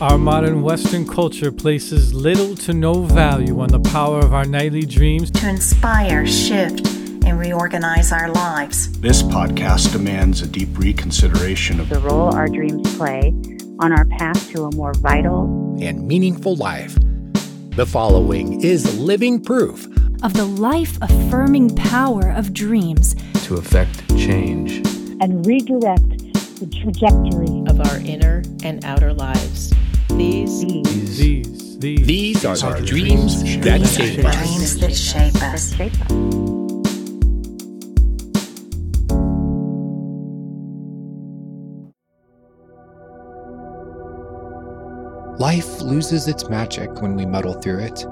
Our modern Western culture places little to no value on the power of our nightly dreams to inspire, shift, and reorganize our lives. This podcast demands a deep reconsideration of the role our dreams play on our path to a more vital and meaningful life. The following is living proof of the life affirming power of dreams to effect change and redirect the trajectory of our inner and outer lives. These, these, these, these, these are the dreams, dreams that shape us. Dreams that shape us. That shape us. Life loses its magic when we muddle through it.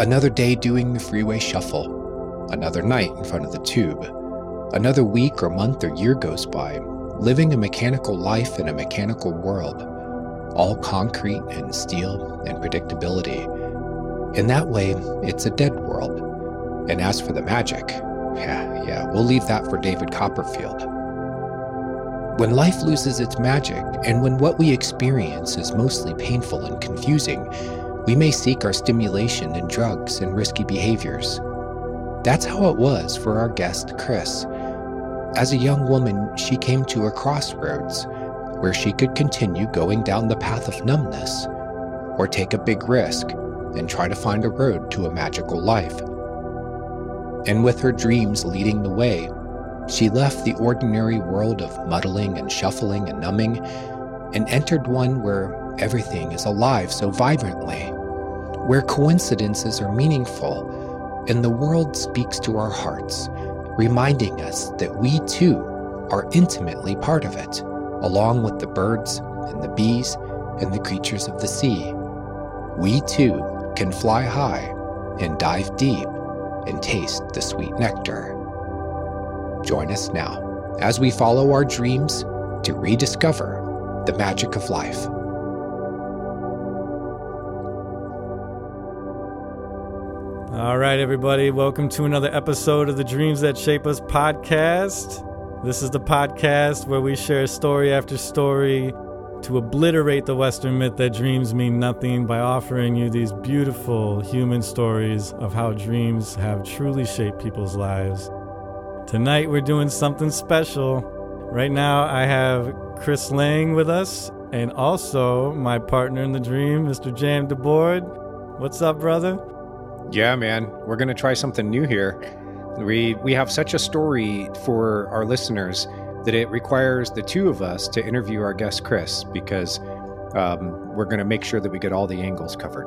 Another day doing the freeway shuffle, another night in front of the tube, another week or month or year goes by, living a mechanical life in a mechanical world all concrete and steel and predictability. In that way, it's a dead world. And as for the magic, yeah, yeah, we'll leave that for David Copperfield. When life loses its magic, and when what we experience is mostly painful and confusing, we may seek our stimulation in drugs and risky behaviors. That's how it was for our guest, Kris. As a young woman, she came to a crossroads where she could continue going down the path of numbness, or take a big risk and try to find a road to a magical life. And with her dreams leading the way, she left the ordinary world of muddling and shuffling and numbing and entered one where everything is alive so vibrantly, where coincidences are meaningful and the world speaks to our hearts, reminding us that we too are intimately part of it along with the birds and the bees and the creatures of the sea. We too can fly high and dive deep and taste the sweet nectar. Join us now as we follow our dreams to rediscover the magic of life. All right, everybody, welcome to another episode of the Dreams That Shape Us podcast. This is the podcast where we share story after story to obliterate the Western myth that dreams mean nothing by offering you these beautiful human stories of how dreams have truly shaped people's lives. Tonight we're doing something special. Right now I have Kris Lang with us and also my partner in the dream, Mr. Jam DeBord. What's up, brother? Yeah, man. We're going to try something new here. We we have such a story for our listeners that it requires the two of us to interview our guest Kris because um, we're going to make sure that we get all the angles covered.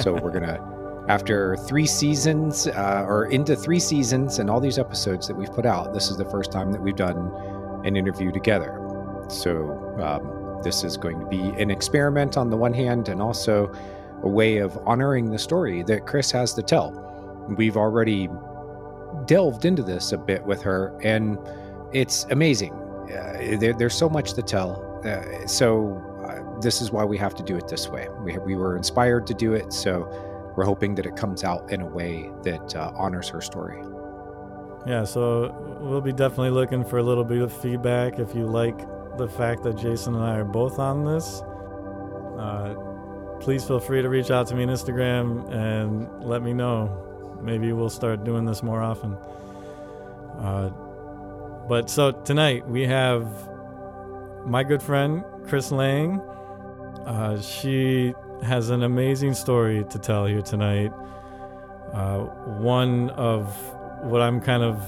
so we're going to after three seasons uh, or into three seasons and all these episodes that we've put out, this is the first time that we've done an interview together. So um, this is going to be an experiment on the one hand, and also a way of honoring the story that Kris has to tell. We've already delved into this a bit with her, and it's amazing. Uh, there, there's so much to tell. Uh, so uh, this is why we have to do it this way. We we were inspired to do it, so we're hoping that it comes out in a way that uh, honors her story. Yeah, so we'll be definitely looking for a little bit of feedback if you like the fact that Jason and I are both on this. Uh, please feel free to reach out to me on Instagram and let me know maybe we'll start doing this more often. Uh, but so tonight we have my good friend Kris Lang. Uh, she has an amazing story to tell here tonight. Uh, one of what I'm kind of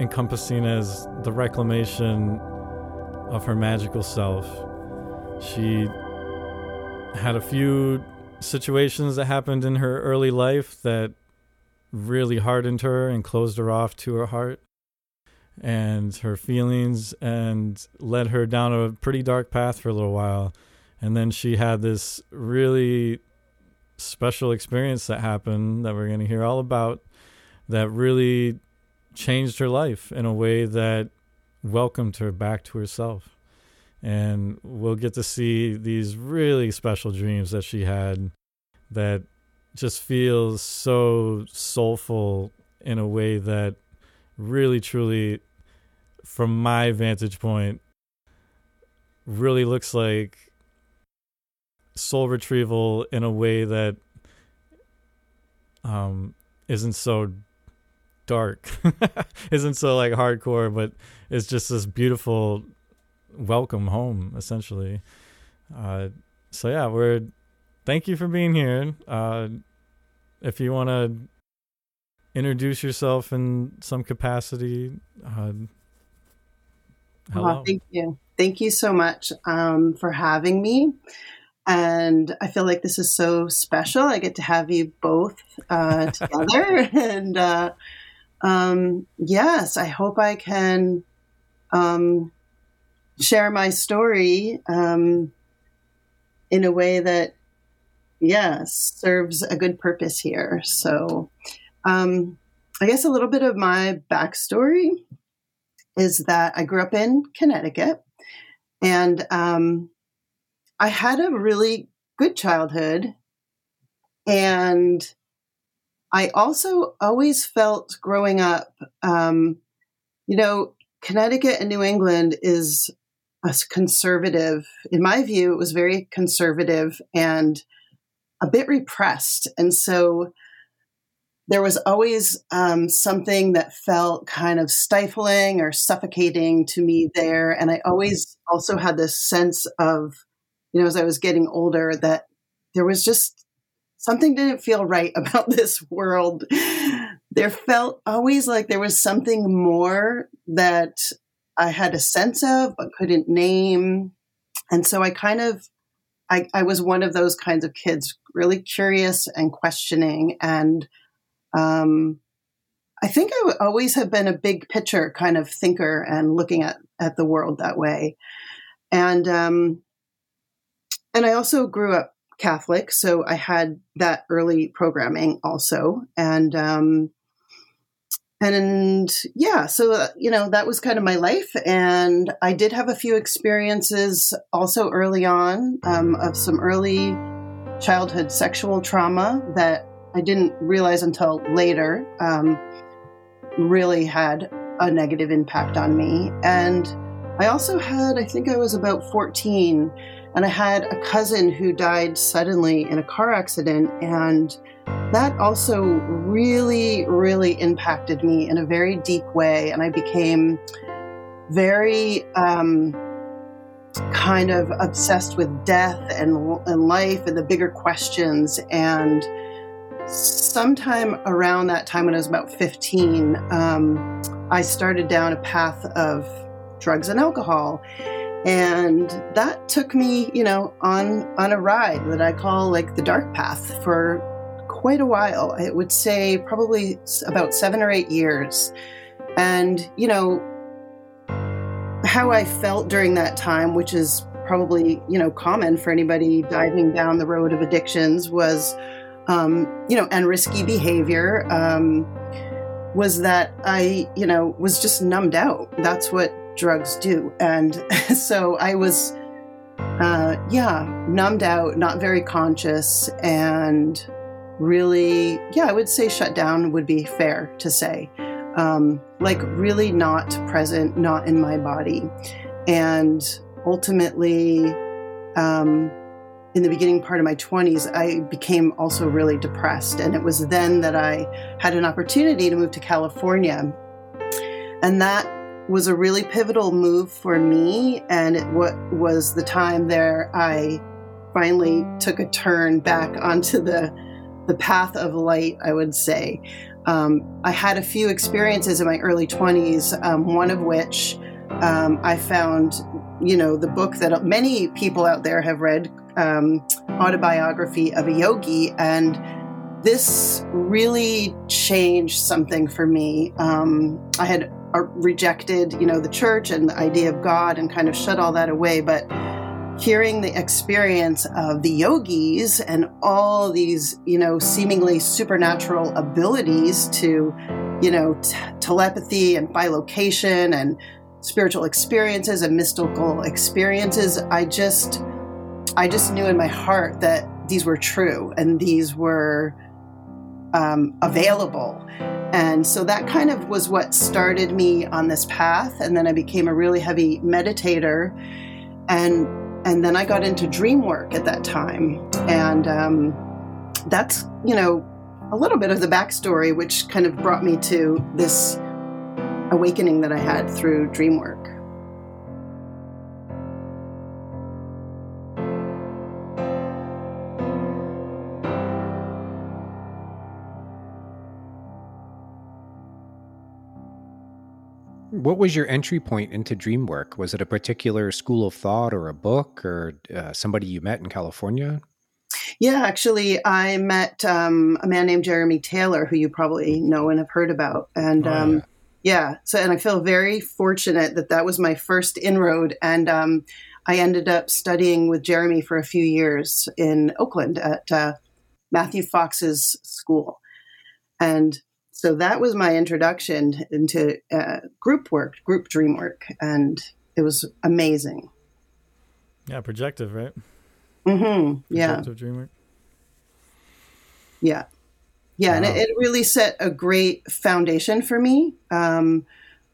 encompassing as the reclamation of her magical self. She had a few situations that happened in her early life that really hardened her and closed her off to her heart and her feelings and led her down a pretty dark path for a little while. And then she had this really special experience that happened that we're going to hear all about that really changed her life in a way that welcomed her back to herself. And we'll get to see these really special dreams that she had that just feels so soulful in a way that really truly from my vantage point really looks like soul retrieval in a way that um isn't so dark isn't so like hardcore but it's just this beautiful welcome home essentially. Uh so yeah we're thank you for being here uh if you want to introduce yourself in some capacity uh hello Oh, thank you. Thank you so much um, for having me. And I feel like this is so special. I get to have you both uh, together. and uh, um, yes, I hope I can um, share my story um, in a way that, yes, serves a good purpose here. So, um, I guess a little bit of my backstory is that I grew up in Connecticut and um, I had a really good childhood. And I also always felt growing up, um, you know, Connecticut and New England is a conservative. In my view, it was very conservative and a bit repressed. And so there was always um, something that felt kind of stifling or suffocating to me there. And I always also had this sense of, you know, as I was getting older, that there was just something didn't feel right about this world. There felt always like there was something more that I had a sense of but couldn't name. And so I kind of, I, I was one of those kinds of kids, really curious and questioning and um, I think I always have been a big picture kind of thinker and looking at, at the world that way. And, um, and I also grew up Catholic, so I had that early programming also. And, um, and yeah, so, uh, you know, that was kind of my life. And I did have a few experiences also early on um, of some early childhood sexual trauma that I didn't realize until later um, really had a negative impact on me. And I also had, I think I was about 14, and I had a cousin who died suddenly in a car accident. And that also really, really impacted me in a very deep way. And I became very um, kind of obsessed with death and, and life and the bigger questions. And sometime around that time when I was about 15, um, I started down a path of drugs and alcohol. And that took me, you know, on on a ride that I call like the dark path for quite a while. I would say probably about seven or eight years. And, you know, how I felt during that time, which is probably, you know, common for anybody diving down the road of addictions, was um, you know, and risky behavior um, was that I, you know, was just numbed out. That's what drugs do. And so I was, uh, yeah, numbed out, not very conscious, and really, yeah, I would say shut down would be fair to say. Um, like, really not present, not in my body. And ultimately, um, in the beginning part of my 20s, I became also really depressed. And it was then that I had an opportunity to move to California. And that was a really pivotal move for me. And it was the time there I finally took a turn back onto the, the path of light, I would say. Um, I had a few experiences in my early 20s, um, one of which um, I found, you know, the book that many people out there have read um, autobiography of a yogi, and this really changed something for me. Um, I had rejected, you know, the church and the idea of God, and kind of shut all that away, but hearing the experience of the yogis and all these, you know, seemingly supernatural abilities to, you know, t- telepathy and bilocation and spiritual experiences and mystical experiences, I just I just knew in my heart that these were true and these were um, available. And so that kind of was what started me on this path. And then I became a really heavy meditator. And and then I got into dream work at that time. And um, that's, you know, a little bit of the backstory, which kind of brought me to this awakening that I had through dream work. What was your entry point into dream work? Was it a particular school of thought or a book or uh, somebody you met in California? Yeah, actually, I met um, a man named Jeremy Taylor, who you probably know and have heard about. And oh, um, yeah. yeah. so and I feel very fortunate that that was my first inroad. And um, I ended up studying with Jeremy for a few years in Oakland at uh, Matthew Fox's school. And so that was my introduction into uh, group work, group dream work, and it was amazing. Yeah, projective, right? Mm-hmm. Yeah. Projective dream work. Yeah. Yeah, wow. and it, it, really set a great foundation for me. Um,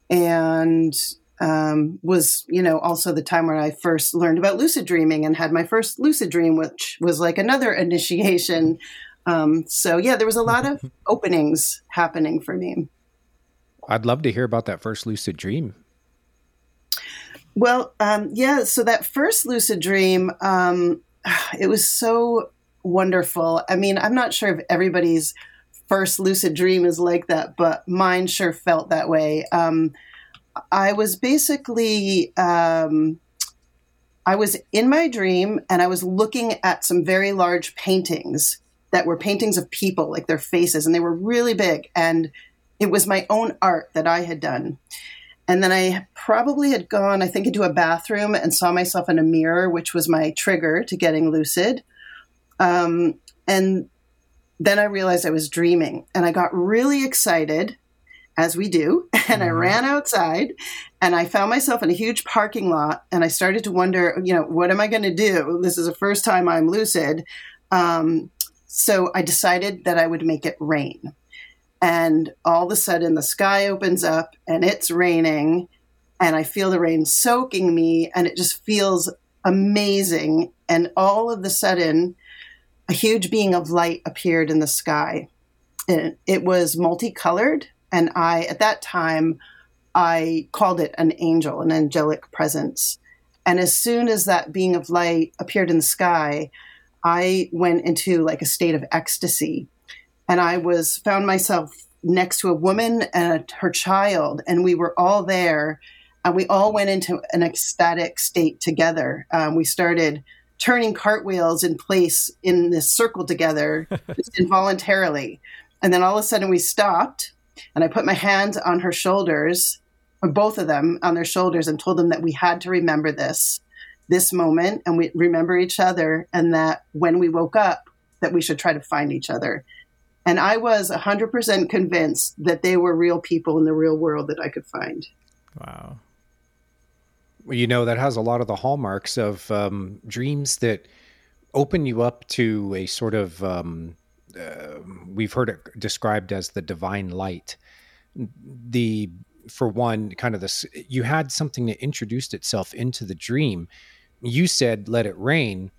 and um, was, you know, also the time where I first learned about lucid dreaming and had my first lucid dream, which was like another initiation um, so yeah, there was a lot of openings happening for me. I'd love to hear about that first lucid dream. Well, um, yeah. So that first lucid dream, um, it was so wonderful. I mean, I'm not sure if everybody's first lucid dream is like that, but mine sure felt that way. Um, I was basically, um, I was in my dream and I was looking at some very large paintings that were paintings of people, like their faces, and they were really big. And it was my own art that I had done. And then I probably had gone, I think, into a bathroom and saw myself in a mirror, which was my trigger to getting lucid. Um, and then I realized I was dreaming and I got really excited, as we do. And I mm-hmm. ran outside and I found myself in a huge parking lot and I started to wonder, you know, what am I going to do? This is the first time I'm lucid. Um, so I decided that I would make it rain. And all of a sudden, the sky opens up and it's raining, and I feel the rain soaking me, and it just feels amazing. And all of a sudden, a huge being of light appeared in the sky. And it was multicolored. And I, at that time, I called it an angel, an angelic presence. And as soon as that being of light appeared in the sky, I went into like a state of ecstasy and I was found myself next to a woman and a, her child and we were all there and we all went into an ecstatic state together. Um, we started turning cartwheels in place in this circle together just involuntarily. And then all of a sudden we stopped and I put my hands on her shoulders, or both of them on their shoulders, and told them that we had to remember this this moment and we remember each other and that when we woke up that we should try to find each other. And i was 100% convinced that they were real people in the real world that i could find. Wow. Well, you know that has a lot of the hallmarks of um, dreams that open you up to a sort of um, uh, we've heard it described as the divine light. The for one kind of this you had something that introduced itself into the dream you said let it rain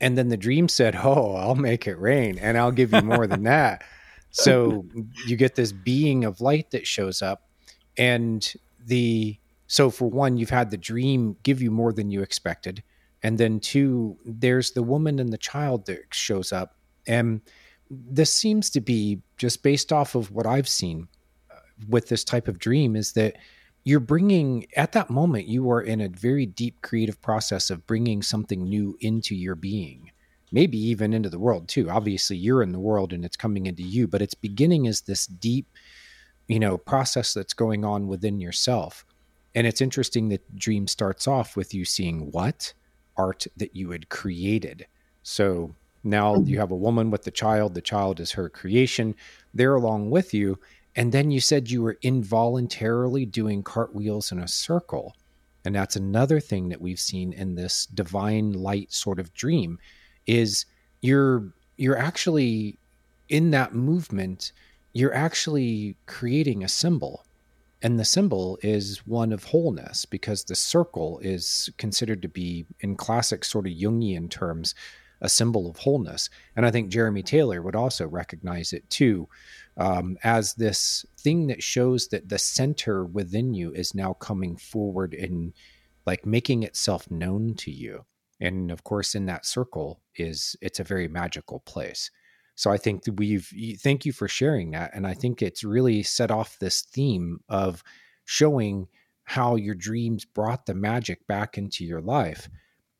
and then the dream said oh i'll make it rain and i'll give you more than that. So you get this being of light that shows up and the so for one you've had the dream give you more than you expected and then two there's the woman and the child that shows up and this seems to be just based off of what i've seen uh, with this type of dream is that you're bringing at that moment you are in a very deep creative process of bringing something new into your being maybe even into the world too. Obviously you're in the world and it's coming into you but it's beginning as this deep you know process that's going on within yourself. And it's interesting that dream starts off with you seeing what art that you had created. So now you mm-hmm. have a woman with the child the child is her creation. They're along with you and then you said you were involuntarily doing cartwheels in a circle. And that's another thing that we've seen in this divine light sort of dream is you're you're actually in that movement, you're actually creating a symbol. And the symbol is one of wholeness because the circle is considered to be, in classic sort of Jungian terms, a symbol of wholeness. And I think Jeremy Taylor would also recognize it too um, as this thing that shows that the center within you is now coming forward and like making itself known to you. And of course, in that circle is it's a very magical place. So I think we've thank you for sharing that, and I think it's really set off this theme of showing how your dreams brought the magic back into your life.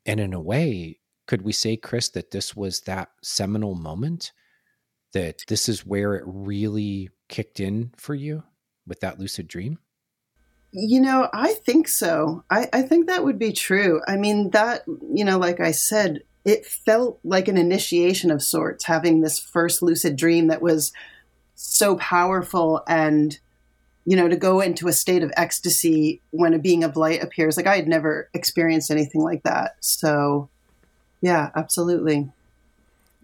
And in a way, could we say, Kris, that this was that seminal moment? That this is where it really kicked in for you with that lucid dream? You know, I think so. I, I think that would be true. I mean, that, you know, like I said, it felt like an initiation of sorts having this first lucid dream that was so powerful and you know to go into a state of ecstasy when a being of light appears like i had never experienced anything like that so yeah absolutely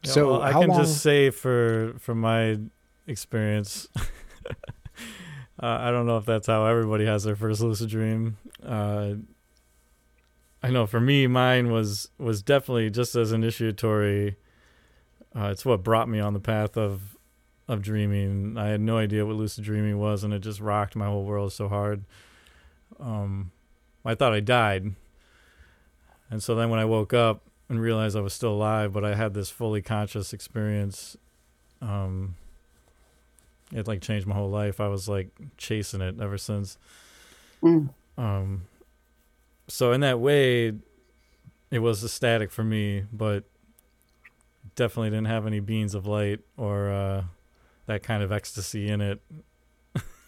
so well, i can long... just say for from my experience uh, i don't know if that's how everybody has their first lucid dream uh, I know for me, mine was was definitely just as initiatory. Uh, it's what brought me on the path of of dreaming. I had no idea what lucid dreaming was, and it just rocked my whole world so hard. Um, I thought I died, and so then when I woke up and realized I was still alive, but I had this fully conscious experience. Um, it like changed my whole life. I was like chasing it ever since. Mm. Um, so in that way, it was ecstatic for me, but definitely didn't have any beams of light or uh, that kind of ecstasy in it.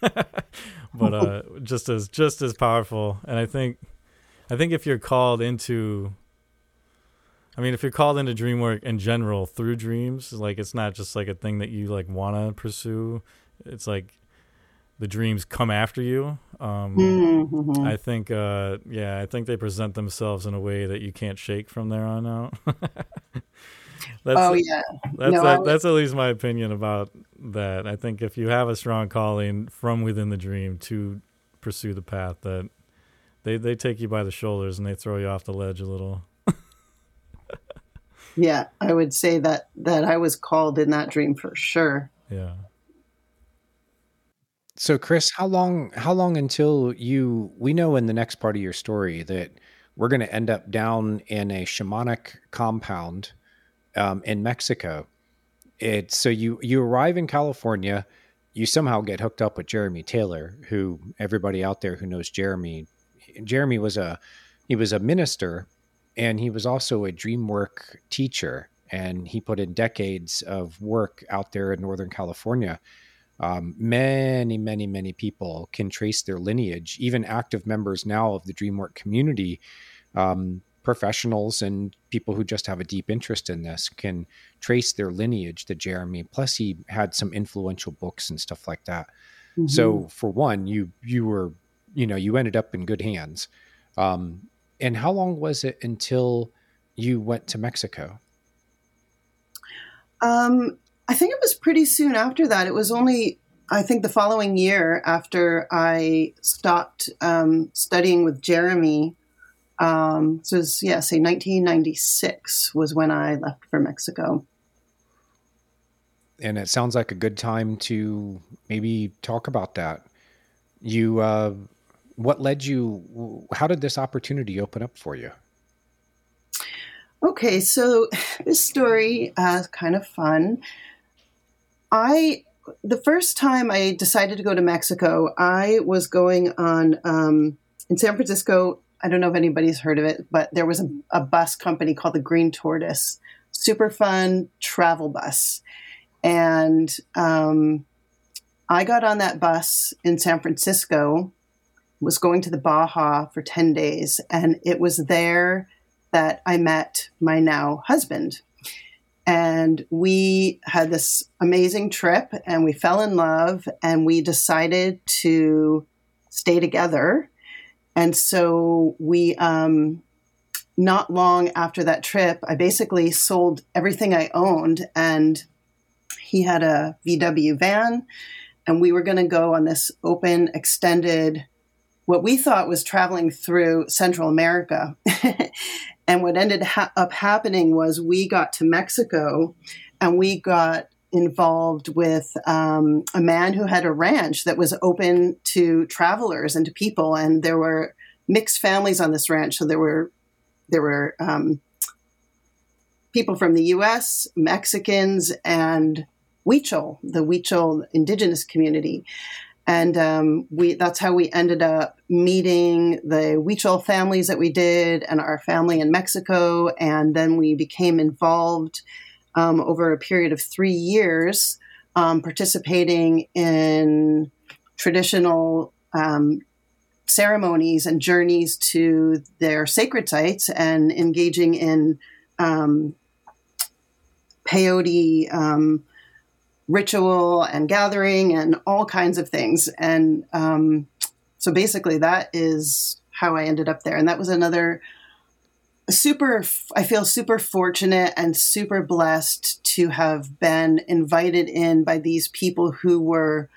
but uh, just as just as powerful, and I think, I think if you're called into, I mean, if you're called into dream work in general through dreams, like it's not just like a thing that you like want to pursue. It's like the dreams come after you. Um, mm-hmm. I think, uh, yeah, I think they present themselves in a way that you can't shake from there on out. that's, oh yeah, that's no, a, that's at least my opinion about that. I think if you have a strong calling from within the dream to pursue the path, that they they take you by the shoulders and they throw you off the ledge a little. Yeah, I would say that that I was called in that dream for sure. Yeah. So Kris, how long how long until you we know in the next part of your story that we're going to end up down in a shamanic compound um, in Mexico. It's so you you arrive in California, you somehow get hooked up with Jeremy Taylor, who everybody out there who knows Jeremy, Jeremy was a he was a minister and he was also a dream work teacher and he put in decades of work out there in Northern California um, many, many, many people can trace their lineage. Even active members now of the DreamWork community, um, professionals and people who just have a deep interest in this can trace their lineage to Jeremy. Plus, he had some influential books and stuff like that. Mm-hmm. So, for one, you you were you know you ended up in good hands. Um, and how long was it until you went to Mexico? Um, I think it was pretty soon after that. It was only, I think, the following year after I stopped um, studying with Jeremy. Um, so it was, yeah, say 1996 was when I left for Mexico. And it sounds like a good time to maybe talk about that. You, uh, what led you? How did this opportunity open up for you? Okay, so this story uh, is kind of fun. I the first time I decided to go to Mexico, I was going on um, in San Francisco. I don't know if anybody's heard of it, but there was a, a bus company called the Green Tortoise, super fun travel bus, and um, I got on that bus in San Francisco. Was going to the Baja for ten days, and it was there that I met my now husband, and we had this amazing trip and we fell in love and we decided to stay together. And so we, um, not long after that trip, I basically sold everything I owned and he had a VW van and we were going to go on this open, extended, what we thought was traveling through Central America. and what ended ha- up happening was we got to Mexico and we got involved with um, a man who had a ranch that was open to travelers and to people. And there were mixed families on this ranch. So there were, there were, um, people from the US, Mexicans, and Huichol, the Huichol indigenous community. And um, we that's how we ended up meeting the Huichol families that we did and our family in Mexico. And then we became involved um, over a period of three years, um, participating in traditional um, ceremonies and journeys to their sacred sites and engaging in um, peyote um, ritual and gathering and all kinds of things. And um, so basically, that is how I ended up there. And that was another super, I feel super fortunate and super blessed to have been invited in by these people who were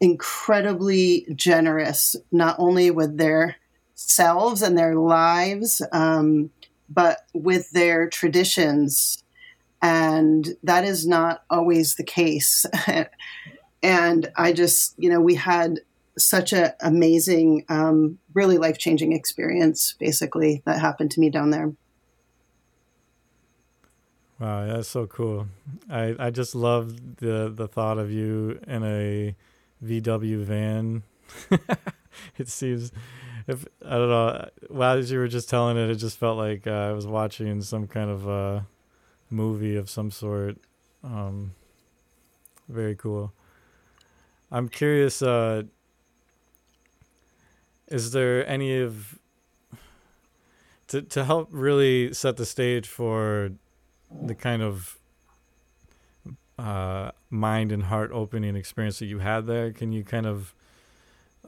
incredibly generous, not only with their selves and their lives, um, but with their traditions and that is not always the case. and I just, you know, we had such an amazing, um, really life changing experience, basically, that happened to me down there. Wow, that's so cool. I, I just love the the thought of you in a VW van. it seems if I don't know. While as you were just telling it, it just felt like uh, I was watching some kind of uh, movie of some sort. Um, very cool. I'm curious. Uh, is there any of to to help really set the stage for the kind of uh, mind and heart opening experience that you had there? Can you kind of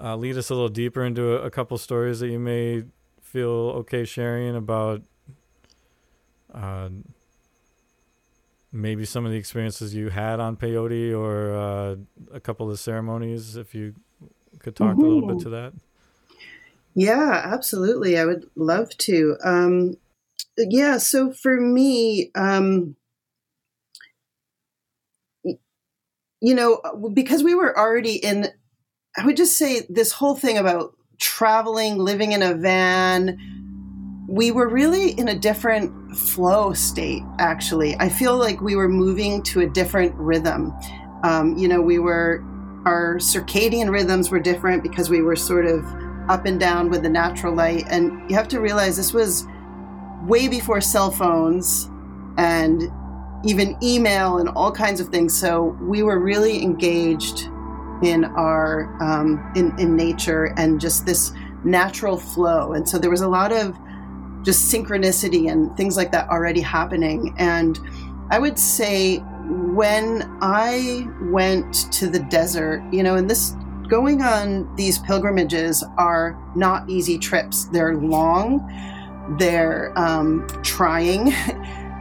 uh, lead us a little deeper into a, a couple stories that you may feel okay sharing about? Maybe some of the experiences you had on peyote or uh, a couple of ceremonies if you could talk mm-hmm. a little bit to that? Yeah absolutely. I would love to. Um, yeah so for me um, you know because we were already in i would just say this whole thing about traveling living in a van we were really in a different flow state, actually. I feel like we were moving to a different rhythm. Um, you know, we were, our circadian rhythms were different because we were sort of up and down with the natural light. And you have to realize this was way before cell phones and even email and all kinds of things. So we were really engaged in our um, in in nature and just this natural flow. And so there was a lot of just synchronicity and things like that already happening. And I would say when I went to the desert, you know, and this going on these pilgrimages are not easy trips. They're long, they're um, trying.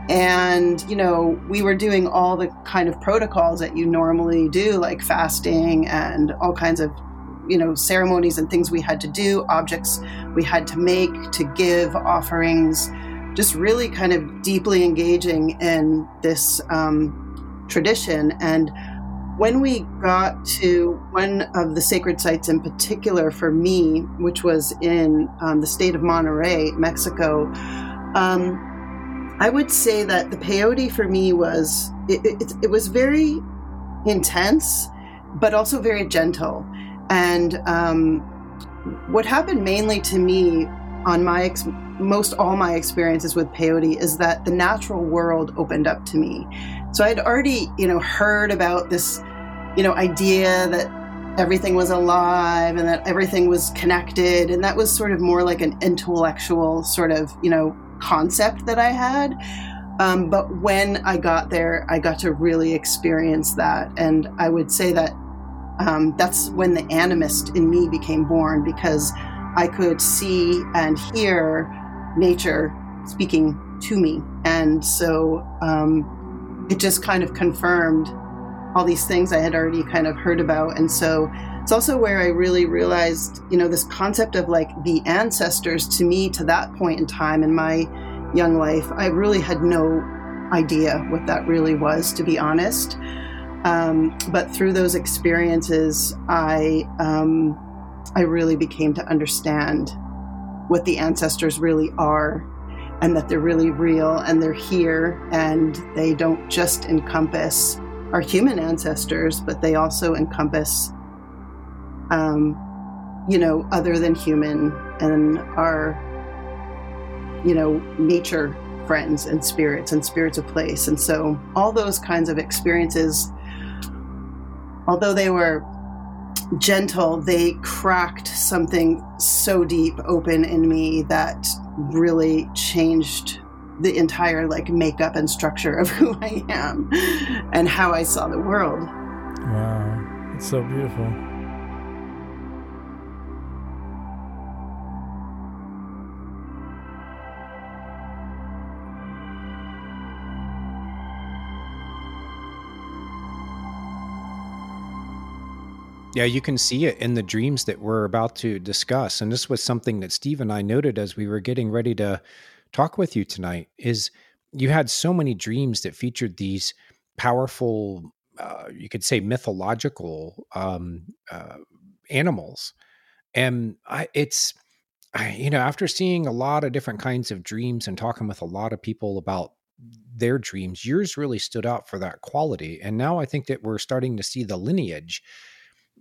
And, you know, we were doing all the kind of protocols that you normally do, like fasting and all kinds of you know ceremonies and things we had to do objects we had to make to give offerings just really kind of deeply engaging in this um, tradition. And when we got to one of the sacred sites in particular for me which was in um, the state of monterrey mexico um, i would say that the peyote for me was it, it, it was very intense but also very gentle and um, what happened mainly to me on my ex- most all my experiences with peyote is that the natural world opened up to me. So I'd already, you know, heard about this, you know, idea that everything was alive and that everything was connected, and that was sort of more like an intellectual sort of, you know, concept that I had. Um, but when I got there, I got to really experience that, and I would say that um, that's when the animist in me became born because I could see and hear nature speaking to me. And so um, it just kind of confirmed all these things I had already kind of heard about. And so it's also where I really realized, you know, this concept of like the ancestors to me to that point in time in my young life, I really had no idea what that really was, to be honest. Um, but through those experiences, I um, I really became to understand what the ancestors really are, and that they're really real and they're here, and they don't just encompass our human ancestors, but they also encompass, um, you know, other than human and our, you know, nature friends and spirits and spirits of place. And so all those kinds of experiences, although they were gentle, they cracked something so deep open in me that really changed the entire like makeup and structure of who I am and how I saw the world. Wow, it's so beautiful. Yeah, you can see it in the dreams that we're about to discuss. And this was something that Steve and I noted as we were getting ready to talk with you tonight is you had so many dreams that featured these powerful uh, you could say mythological um, uh, animals and I, it's I, you know after seeing a lot of different kinds of dreams and talking with a lot of people about their dreams yours really stood out for that quality and now i think that we're starting to see the lineage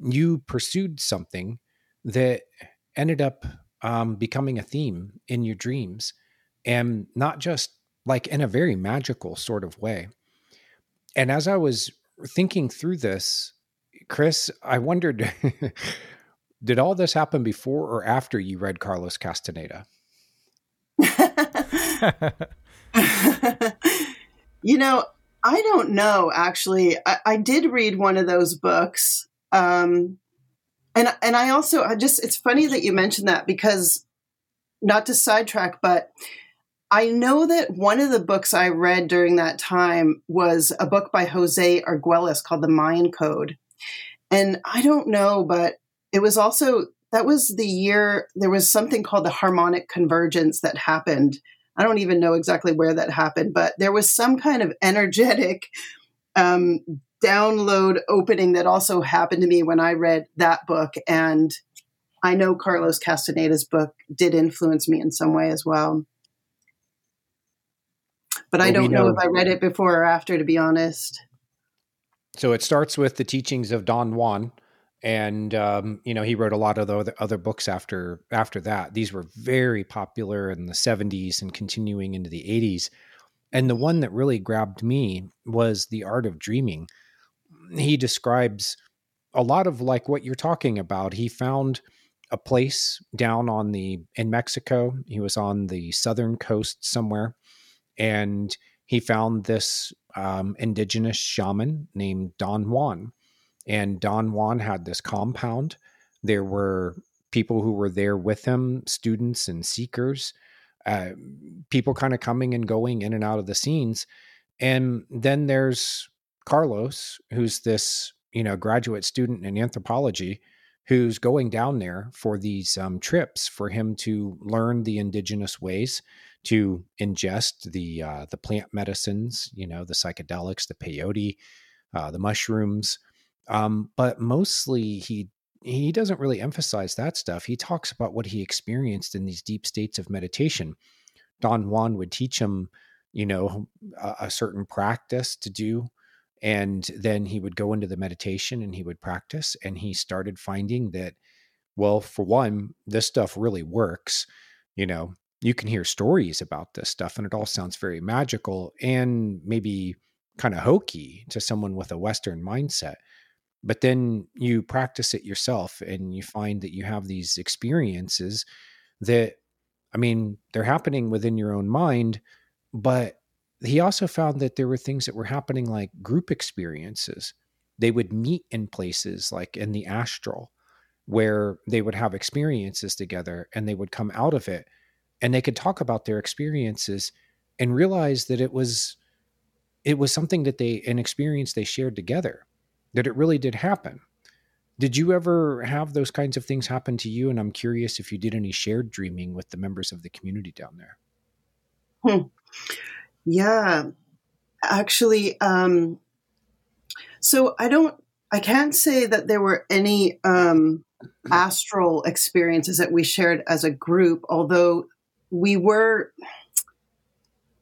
you pursued something that ended up um, becoming a theme in your dreams and not just like in a very magical sort of way. And as I was thinking through this, Kris, I wondered did all this happen before or after you read Carlos Castaneda? you know, I don't know actually. I, I, did read one of those books. Um, and and I also I just it's funny that you mentioned that because not to sidetrack, but I know that one of the books I read during that time was a book by Jose Arguelles called The Mayan Code. And I don't know, but it was also, that was the year there was something called the harmonic convergence that happened. I don't even know exactly where that happened, but there was some kind of energetic um, download opening that also happened to me when I read that book. And I know Carlos Castaneda's book did influence me in some way as well but well, I don't know, know if I read it before or after, to be honest. So it starts with the teachings of Don Juan, and um, you know he wrote a lot of the other, other books after after that. These were very popular in the '70s and continuing into the '80s. And the one that really grabbed me was the art of dreaming. He describes a lot of like what you're talking about. He found a place down on the in Mexico. He was on the southern coast somewhere and he found this um, indigenous shaman named Don Juan. And Don Juan had this compound. There were people who were there with him, students and seekers, uh, people kind of coming and going in and out of the scenes. And then there's Carlos, who's this, you know, graduate student in anthropology who's going down there for these um, trips for him to learn the indigenous ways to ingest the uh, the plant medicines, you know, the psychedelics, the peyote, uh, the mushrooms. Um, but mostly he he doesn't really emphasize that stuff. He talks about what he experienced in these deep states of meditation. Don Juan would teach him, you know, a, a certain practice to do. And then he would go into the meditation and he would practice. And he started finding that, well, for one, this stuff really works. You know, you can hear stories about this stuff and it all sounds very magical and maybe kind of hokey to someone with a western mindset but then you practice it yourself and you find that you have these experiences that i mean they're happening within your own mind but he also found that there were things that were happening like group experiences they would meet in places like in the astral where they would have experiences together and they would come out of it and they could talk about their experiences and realize that it was it was something that they an experience they shared together that it really did happen. Did you ever have those kinds of things happen to you? And I'm curious if you did any shared dreaming with the members of the community down there. Hmm. Yeah, actually, um, so I don't, I can't say that there were any um, astral experiences that we shared as a group, although we were,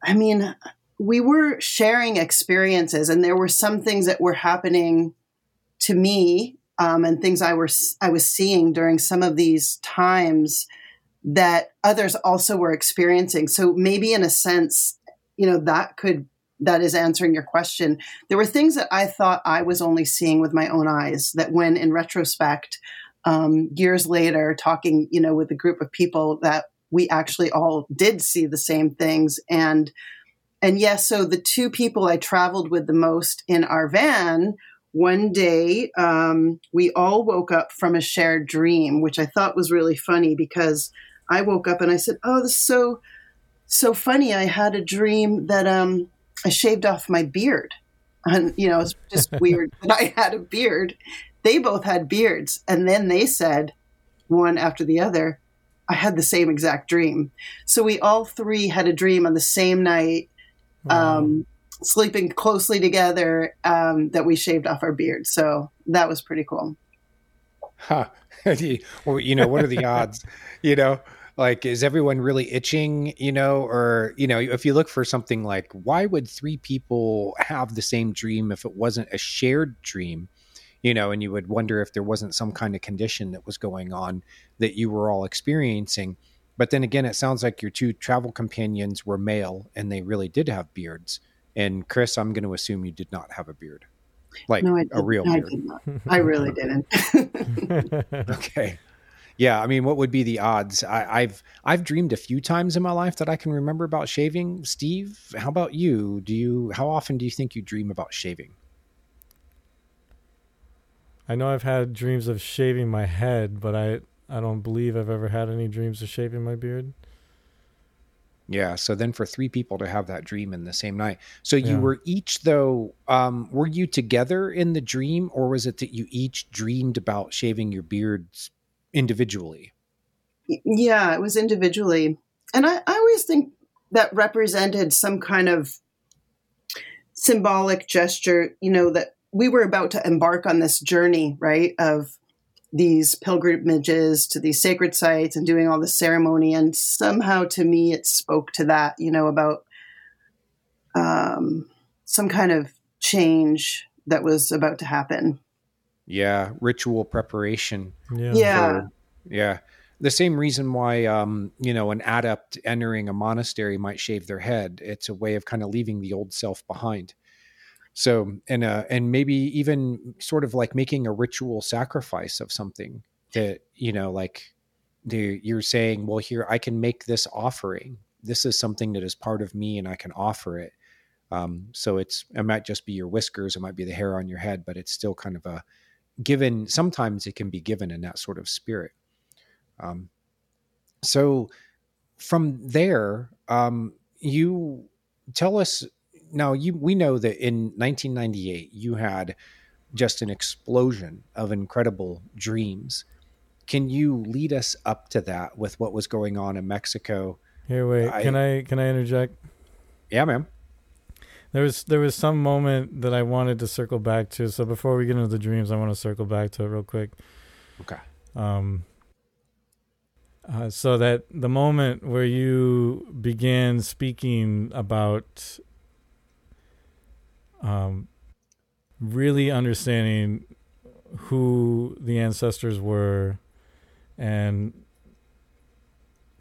I mean, we were sharing experiences, and there were some things that were happening to me um, and things I were I was seeing during some of these times that others also were experiencing. So maybe in a sense, you know, that could that is answering your question. There were things that I thought I was only seeing with my own eyes that when in retrospect, um, years later, talking, you know, with a group of people that we actually all did see the same things. And, and yes, so the two people I traveled with the most in our van one day um, we all woke up from a shared dream, which I thought was really funny because I woke up and I said, "Oh, this is so so funny. I had a dream that um, I shaved off my beard, and you know it's just weird that I had a beard. They both had beards, and then they said one after the other." I had the same exact dream. So we all three had a dream on the same night. Wow. Um, sleeping closely together um, that we shaved off our beards. So that was pretty cool. Huh. well, you know, what are the odds? You know, like, is everyone really itching? You know, or, you know, if you look for something like, why would three people have the same dream if it wasn't a shared dream? You know, and you would wonder if there wasn't some kind of condition that was going on that you were all experiencing. But then again, it sounds like your two travel companions were male and they really did have beards. And Kris, I'm going to assume you did not have a beard, like no, a real beard. I did not. I really didn't. okay. Yeah, I mean, what would be the odds? I, have I've dreamed a few times in my life that I can remember about shaving. Steve, how about you? Do you how often do you think you dream about shaving? I know I've had dreams of shaving my head, but I I don't believe I've ever had any dreams of shaving my beard. Yeah. So then for three people to have that dream in the same night. So you yeah. were each though, um, were you together in the dream or was it that you each dreamed about shaving your beards individually? Yeah, it was individually. And I, I always think that represented some kind of symbolic gesture, you know, that we were about to embark on this journey, right? Of these pilgrimages to these sacred sites and doing all the ceremony. And somehow to me, it spoke to that, you know, about um, some kind of change that was about to happen. Yeah, ritual preparation. Yeah. Yeah. For, yeah. The same reason why, um, you know, an adept entering a monastery might shave their head. It's a way of kind of leaving the old self behind. So, and uh, and maybe even sort of like making a ritual sacrifice of something that you know, like the, you're saying, well, here I can make this offering. This is something that is part of me, and I can offer it. Um, so it's it might just be your whiskers, it might be the hair on your head, but it's still kind of a given. Sometimes it can be given in that sort of spirit. Um, so from there, um, you tell us now you we know that in 1998 you had just an explosion of incredible dreams. Can you lead us up to that with what was going on in Mexico? Here, wait. I, can I can I interject? Yeah, ma'am. There was there was some moment that I wanted to circle back to. So before we get into the dreams, I want to circle back to it real quick. Okay. Um. Uh, so that the moment where you began speaking about um, really understanding who the ancestors were and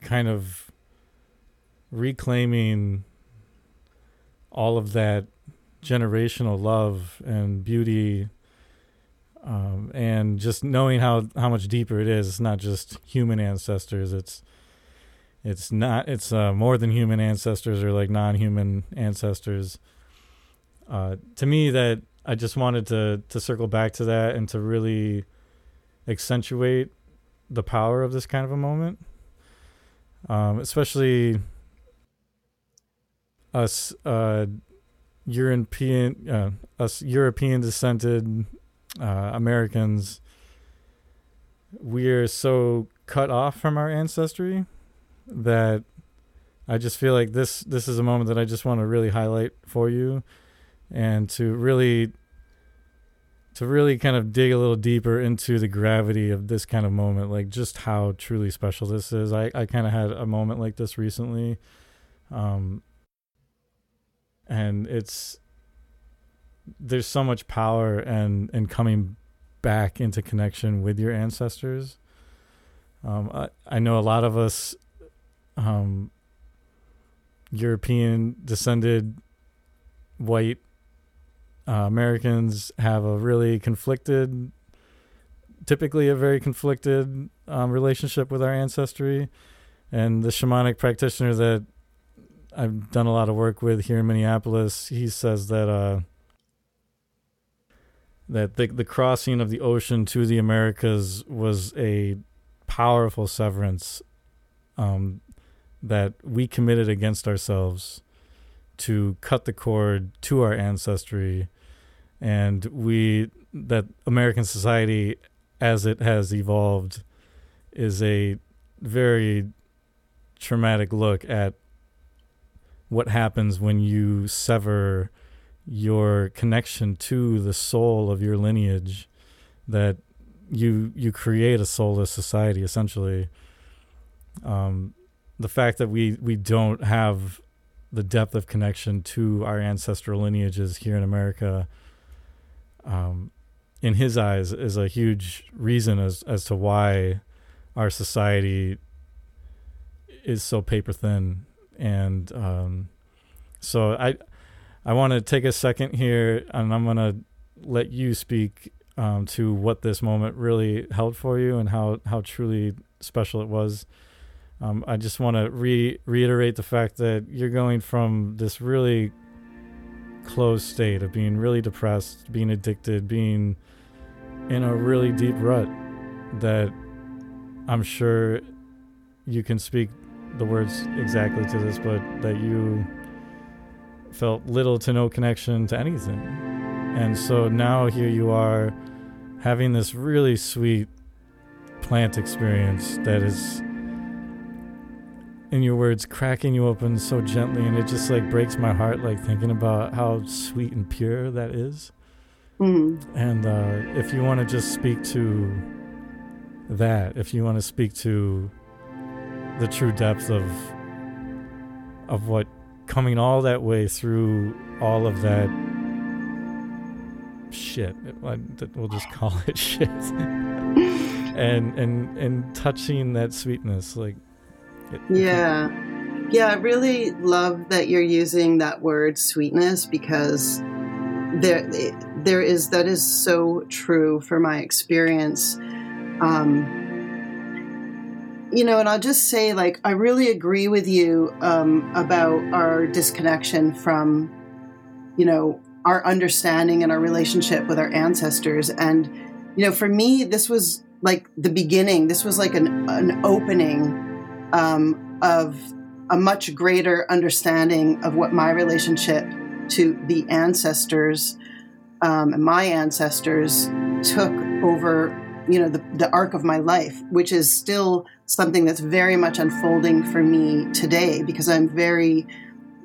kind of reclaiming all of that generational love and beauty um, and just knowing how, how much deeper it is it's not just human ancestors. It's it's not it's uh, more than human ancestors or like non-human ancestors. Uh, to me that I just wanted to to circle back to that and to really accentuate the power of this kind of a moment, um, especially us uh, European uh, us European descended uh, Americans, we're so cut off from our ancestry that I just feel like this this is a moment that I just want to really highlight for you and to really to really kind of dig a little deeper into the gravity of this kind of moment, like just how truly special this is. I, I kind of had a moment like this recently. Um, and it's there's so much power and and coming back into connection with your ancestors. Um, I, I know a lot of us um, European descended white uh, Americans have a really conflicted, typically a very conflicted um, relationship with our ancestry. And the shamanic practitioner that I've done a lot of work with here in Minneapolis, he says that uh, that the the crossing of the ocean to the Americas was a powerful severance um, that we committed against ourselves to cut the cord to our ancestry. And we that American society as it has evolved is a very traumatic look at what happens when you sever your connection to the soul of your lineage that you you create a soulless society essentially. Um, the fact that we we don't have the depth of connection to our ancestral lineages here in America um, in his eyes is a huge reason as as to why our society is so paper thin and um, so I I want to take a second here and I'm to let you speak um, to what this moment really held for you and how how truly special it was. Um, I just want to re- reiterate the fact that you're going from this really closed state of being really depressed, being addicted, being in a really deep rut that I'm sure you can speak the words exactly to this, but that you felt little to no connection to anything. And so now here you are having this really sweet plant experience that is in your words cracking you open so gently and it just like breaks my heart like thinking about how sweet and pure that is mm. and uh, if you want to just speak to that if you want to speak to the true depth of of what coming all that way through all of that shit we'll just call it shit and and and touching that sweetness like yeah. Yeah, I really love that you're using that word sweetness because there there is that is so true for my experience. Um, you know, and I'll just say, like, I really agree with you um, about our disconnection from, you know, our understanding and our relationship with our ancestors. And, you know, for me, this was like the beginning. This was like an, an opening um, of a much greater understanding of what my relationship to the ancestors um, and my ancestors took over you know the, the arc of my life which is still something that's very much unfolding for me today because i'm very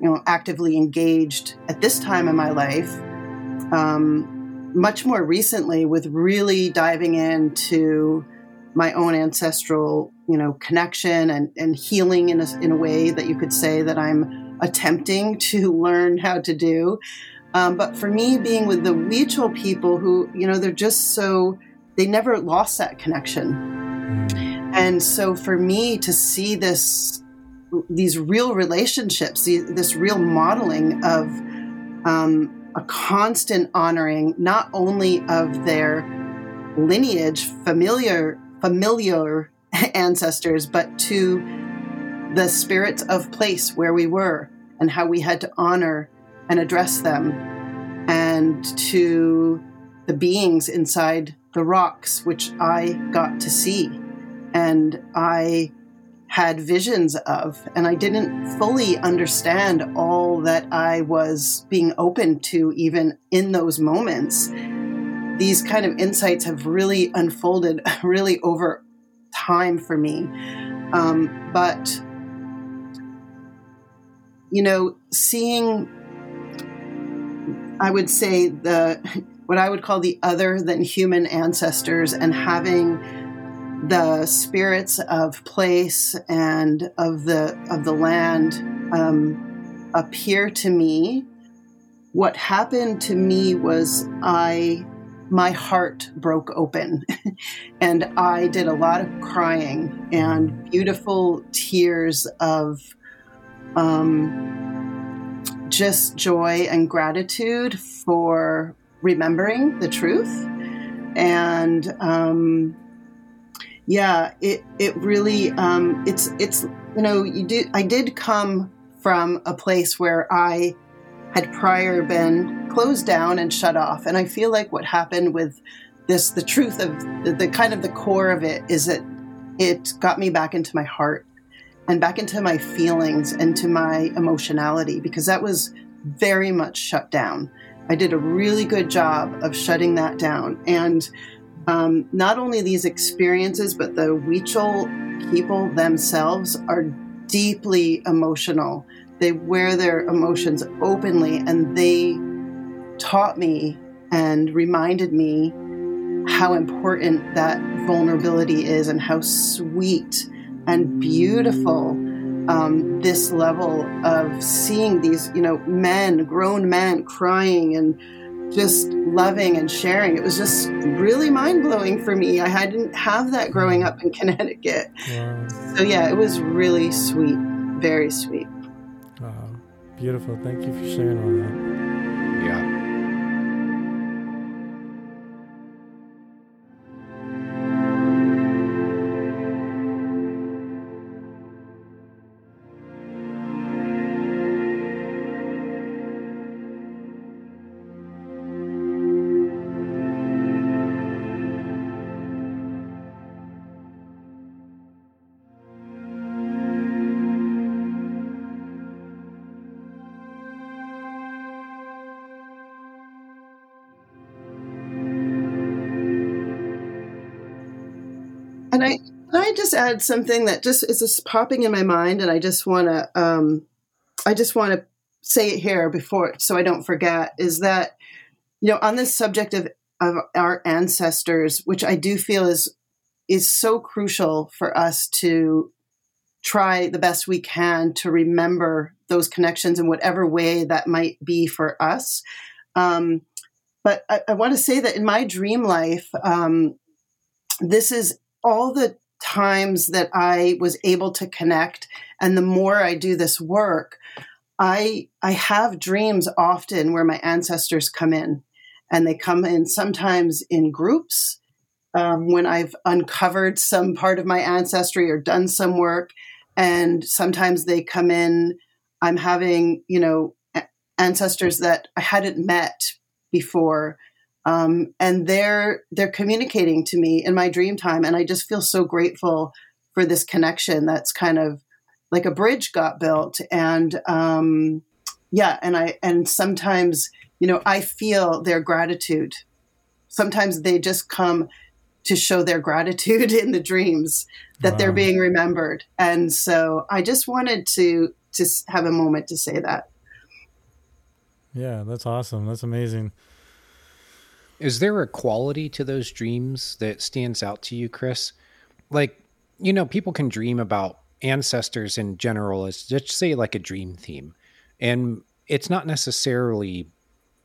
you know actively engaged at this time in my life. Um, much more recently with really diving into my own ancestral you know connection and, and healing in a, in a way that you could say that i'm attempting to learn how to do. Um, but for me being with the Huichol people who you know they're just so they never lost that connection and so for me to see this these real relationships this real modeling of um, a constant honoring not only of their lineage familiar familiar ancestors, but to the spirits of place where we were and how we had to honor and address them, and to the beings inside the rocks, which I got to see and I had visions of, and I didn't fully understand all that I was being open to, even in those moments. these kind of insights have really unfolded really over time for me. Um, but, you know, seeing, I would say, the what I would call the other than human ancestors and having the spirits of place and of the of the land um, appear to me what happened to me was I my heart broke open and I did a lot of crying and beautiful tears of um, just joy and gratitude for remembering the truth. And um, yeah, it it really um, it's it's you know you do I did come from a place where I had prior been closed down and shut off. And I feel like what happened with this, the truth of the, the kind of the core of it is that it got me back into my heart and back into my feelings and to my emotionality because that was very much shut down. I did a really good job of shutting that down. And um, not only these experiences, but the Huichol people themselves are deeply emotional. They wear their emotions openly and they taught me and reminded me how important that vulnerability is and how sweet and beautiful um, this level of seeing these, you know, men, grown men crying and just loving and sharing. It was just really mind blowing for me. I didn't have that growing up in Connecticut. Wow. So, yeah, it was really sweet, very sweet. Beautiful. Thank you for sharing all that. I, I just add something that just is just popping in my mind, and I just want to, um, I just want to say it here before, so I don't forget, is that, you know, on this subject of of our ancestors, which I do feel is is so crucial for us to try the best we can to remember those connections in whatever way that might be for us. Um, but I, I want to say that in my dream life, um, this is all the times that I was able to connect and the more I do this work, I I have dreams often where my ancestors come in and they come in sometimes in groups um, when I've uncovered some part of my ancestry or done some work. And sometimes they come in I'm having, you know, ancestors that I hadn't met before um, and they're they're communicating to me in my dream time and i just feel so grateful for this connection that's kind of like a bridge got built. And um, yeah and i and sometimes you know i feel their gratitude. Sometimes they just come to show their gratitude in the dreams that wow. they're being remembered. And so i just wanted to to have a moment to say that. Yeah that's awesome. That's amazing is there a quality to those dreams that stands out to you, Kris? Like, you know, people can dream about ancestors in general as just say like a dream theme. And it's not necessarily,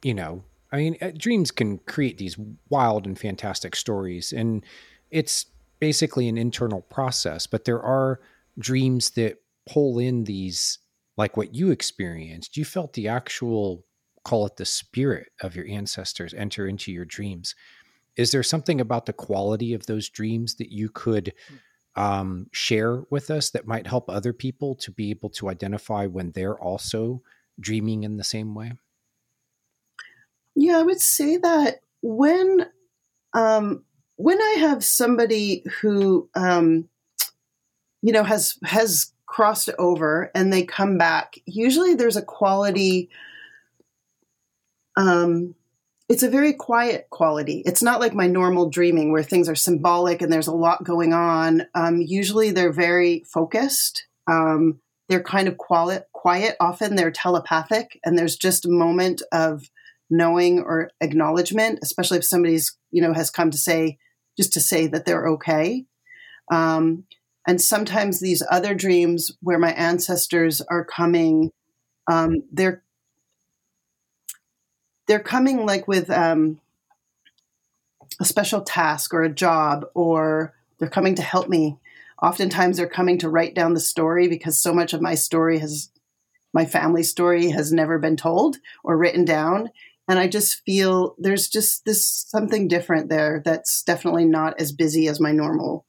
you know, I mean, uh, dreams can create these wild and fantastic stories. And it's basically an internal process, but there are dreams that pull in these, like what you experienced. You felt the actual call it the spirit of your ancestors enter into your dreams. Is there something about the quality of those dreams that you could um, share with us that might help other people to be able to identify when they're also dreaming in the same way? Yeah, I would say that when um, when I have somebody who um, you know has has crossed over and they come back, usually there's a quality um, it's a very quiet quality. It's not like my normal dreaming where things are symbolic and there's a lot going on. Um, usually they're very focused. Um, they're kind of quiet, quiet. Often they're telepathic, and there's just a moment of knowing or acknowledgement, especially if somebody's you know has come to say just to say that they're okay. Um, and sometimes these other dreams where my ancestors are coming, um, they're they're coming like with um, a special task or a job, or they're coming to help me. Oftentimes, they're coming to write down the story because so much of my story has, my family story has never been told or written down. And I just feel there's just this something different there that's definitely not as busy as my normal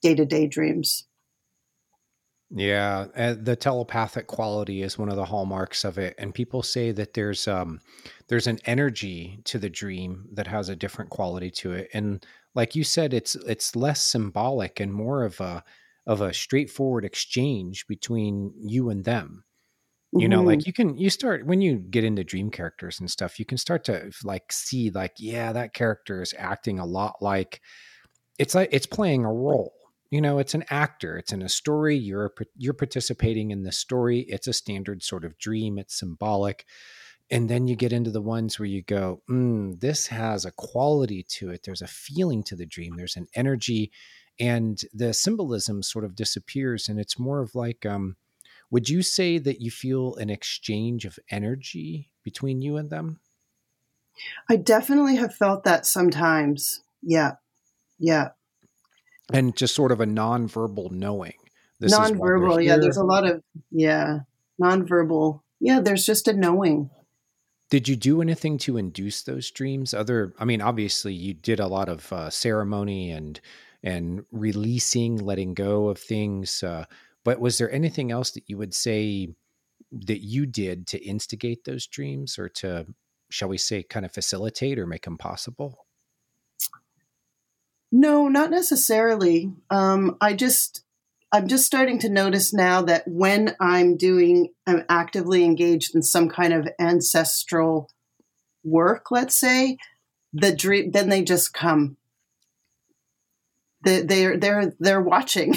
day to day dreams. Yeah, uh, the telepathic quality is one of the hallmarks of it, and people say that there's um there's an energy to the dream that has a different quality to it, and like you said, it's it's less symbolic and more of a of a straightforward exchange between you and them. You know, mm-hmm. like you can you start when you get into dream characters and stuff, you can start to like see like yeah, that character is acting a lot like it's like it's playing a role you know it's an actor it's in a story you're you're participating in the story it's a standard sort of dream it's symbolic and then you get into the ones where you go mm, this has a quality to it there's a feeling to the dream there's an energy and the symbolism sort of disappears and it's more of like um, would you say that you feel an exchange of energy between you and them? I definitely have felt that sometimes. Yeah. Yeah and just sort of a nonverbal knowing. This nonverbal, yeah. There's a lot of yeah, nonverbal. Yeah, there's just a knowing. Did you do anything to induce those dreams? Other, I mean, obviously you did a lot of uh, ceremony and and releasing, letting go of things. Uh, but was there anything else that you would say that you did to instigate those dreams, or to, shall we say, kind of facilitate or make them possible? No, not necessarily. Um, I just I'm just starting to notice now that when I'm doing I'm actively engaged in some kind of ancestral work, let's say, the dream then they just come. They, they're they're they're watching,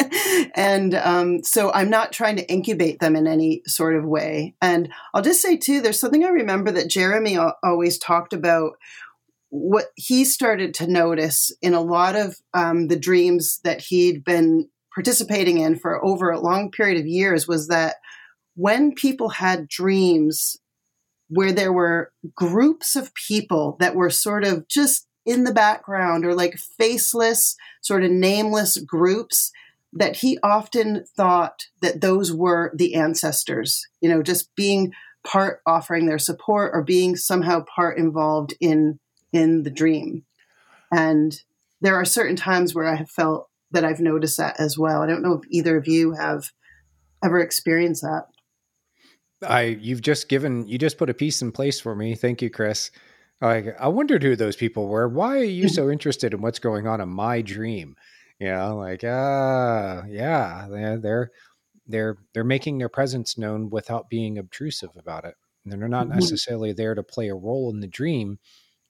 and um, so I'm not trying to incubate them in any sort of way. And I'll just say too, there's something I remember that Jeremy always talked about what he started to notice in a lot of um, the dreams that he'd been participating in for over a long period of years was that when people had dreams where there were groups of people that were sort of just in the background or like faceless, sort of nameless groups, that he often thought that those were the ancestors, you know, just being part offering their support or being somehow part involved in in the dream. And there are certain times where I have felt that I've noticed that as well. I don't know if either of you have ever experienced that. I you've just given you just put a piece in place for me. Thank you, Kris. Like I wondered who those people were. Why are you so interested in what's going on in my dream? You know, like ah, uh, yeah, they're they're they're they're making their presence known without being obtrusive about it. And they're not mm-hmm. necessarily there to play a role in the dream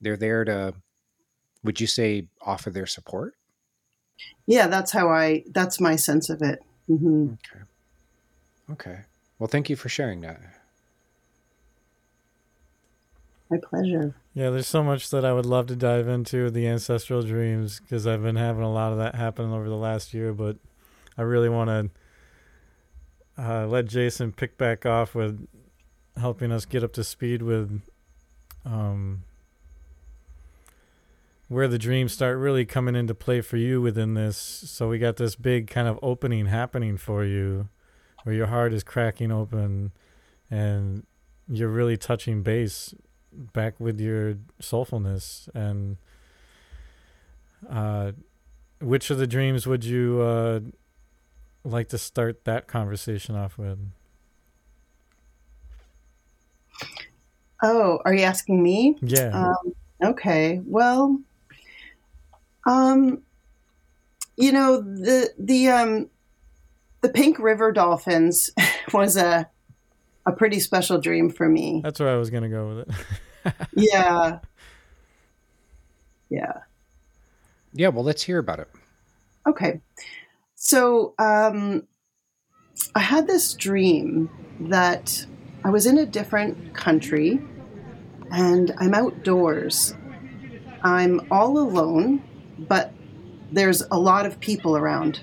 they're there to would you say offer their support? Yeah that's how i that's my sense of it. Mm-hmm. okay. Okay. Well thank you for sharing that. My pleasure. Yeah there's so much that i would love to dive into the ancestral dreams because i've been having a lot of that happen over the last year but i really want to uh, let jason pick back off with helping us get up to speed with um, where the dreams start really coming into play for you within this. So we got this big kind of opening happening for you where your heart is cracking open and you're really touching base back with your soulfulness and uh, which of the dreams would you uh, like to start that conversation off with? Oh, are you asking me? Yeah. Um, okay. Well, um, you know the the um the Pink River Dolphins was a a pretty special dream for me. That's where I was going to go with it. yeah. Yeah. Yeah, well, let's hear about it. Okay. So, um, I had this dream that I was in a different country and I'm outdoors. I'm all alone, but there's a lot of people around.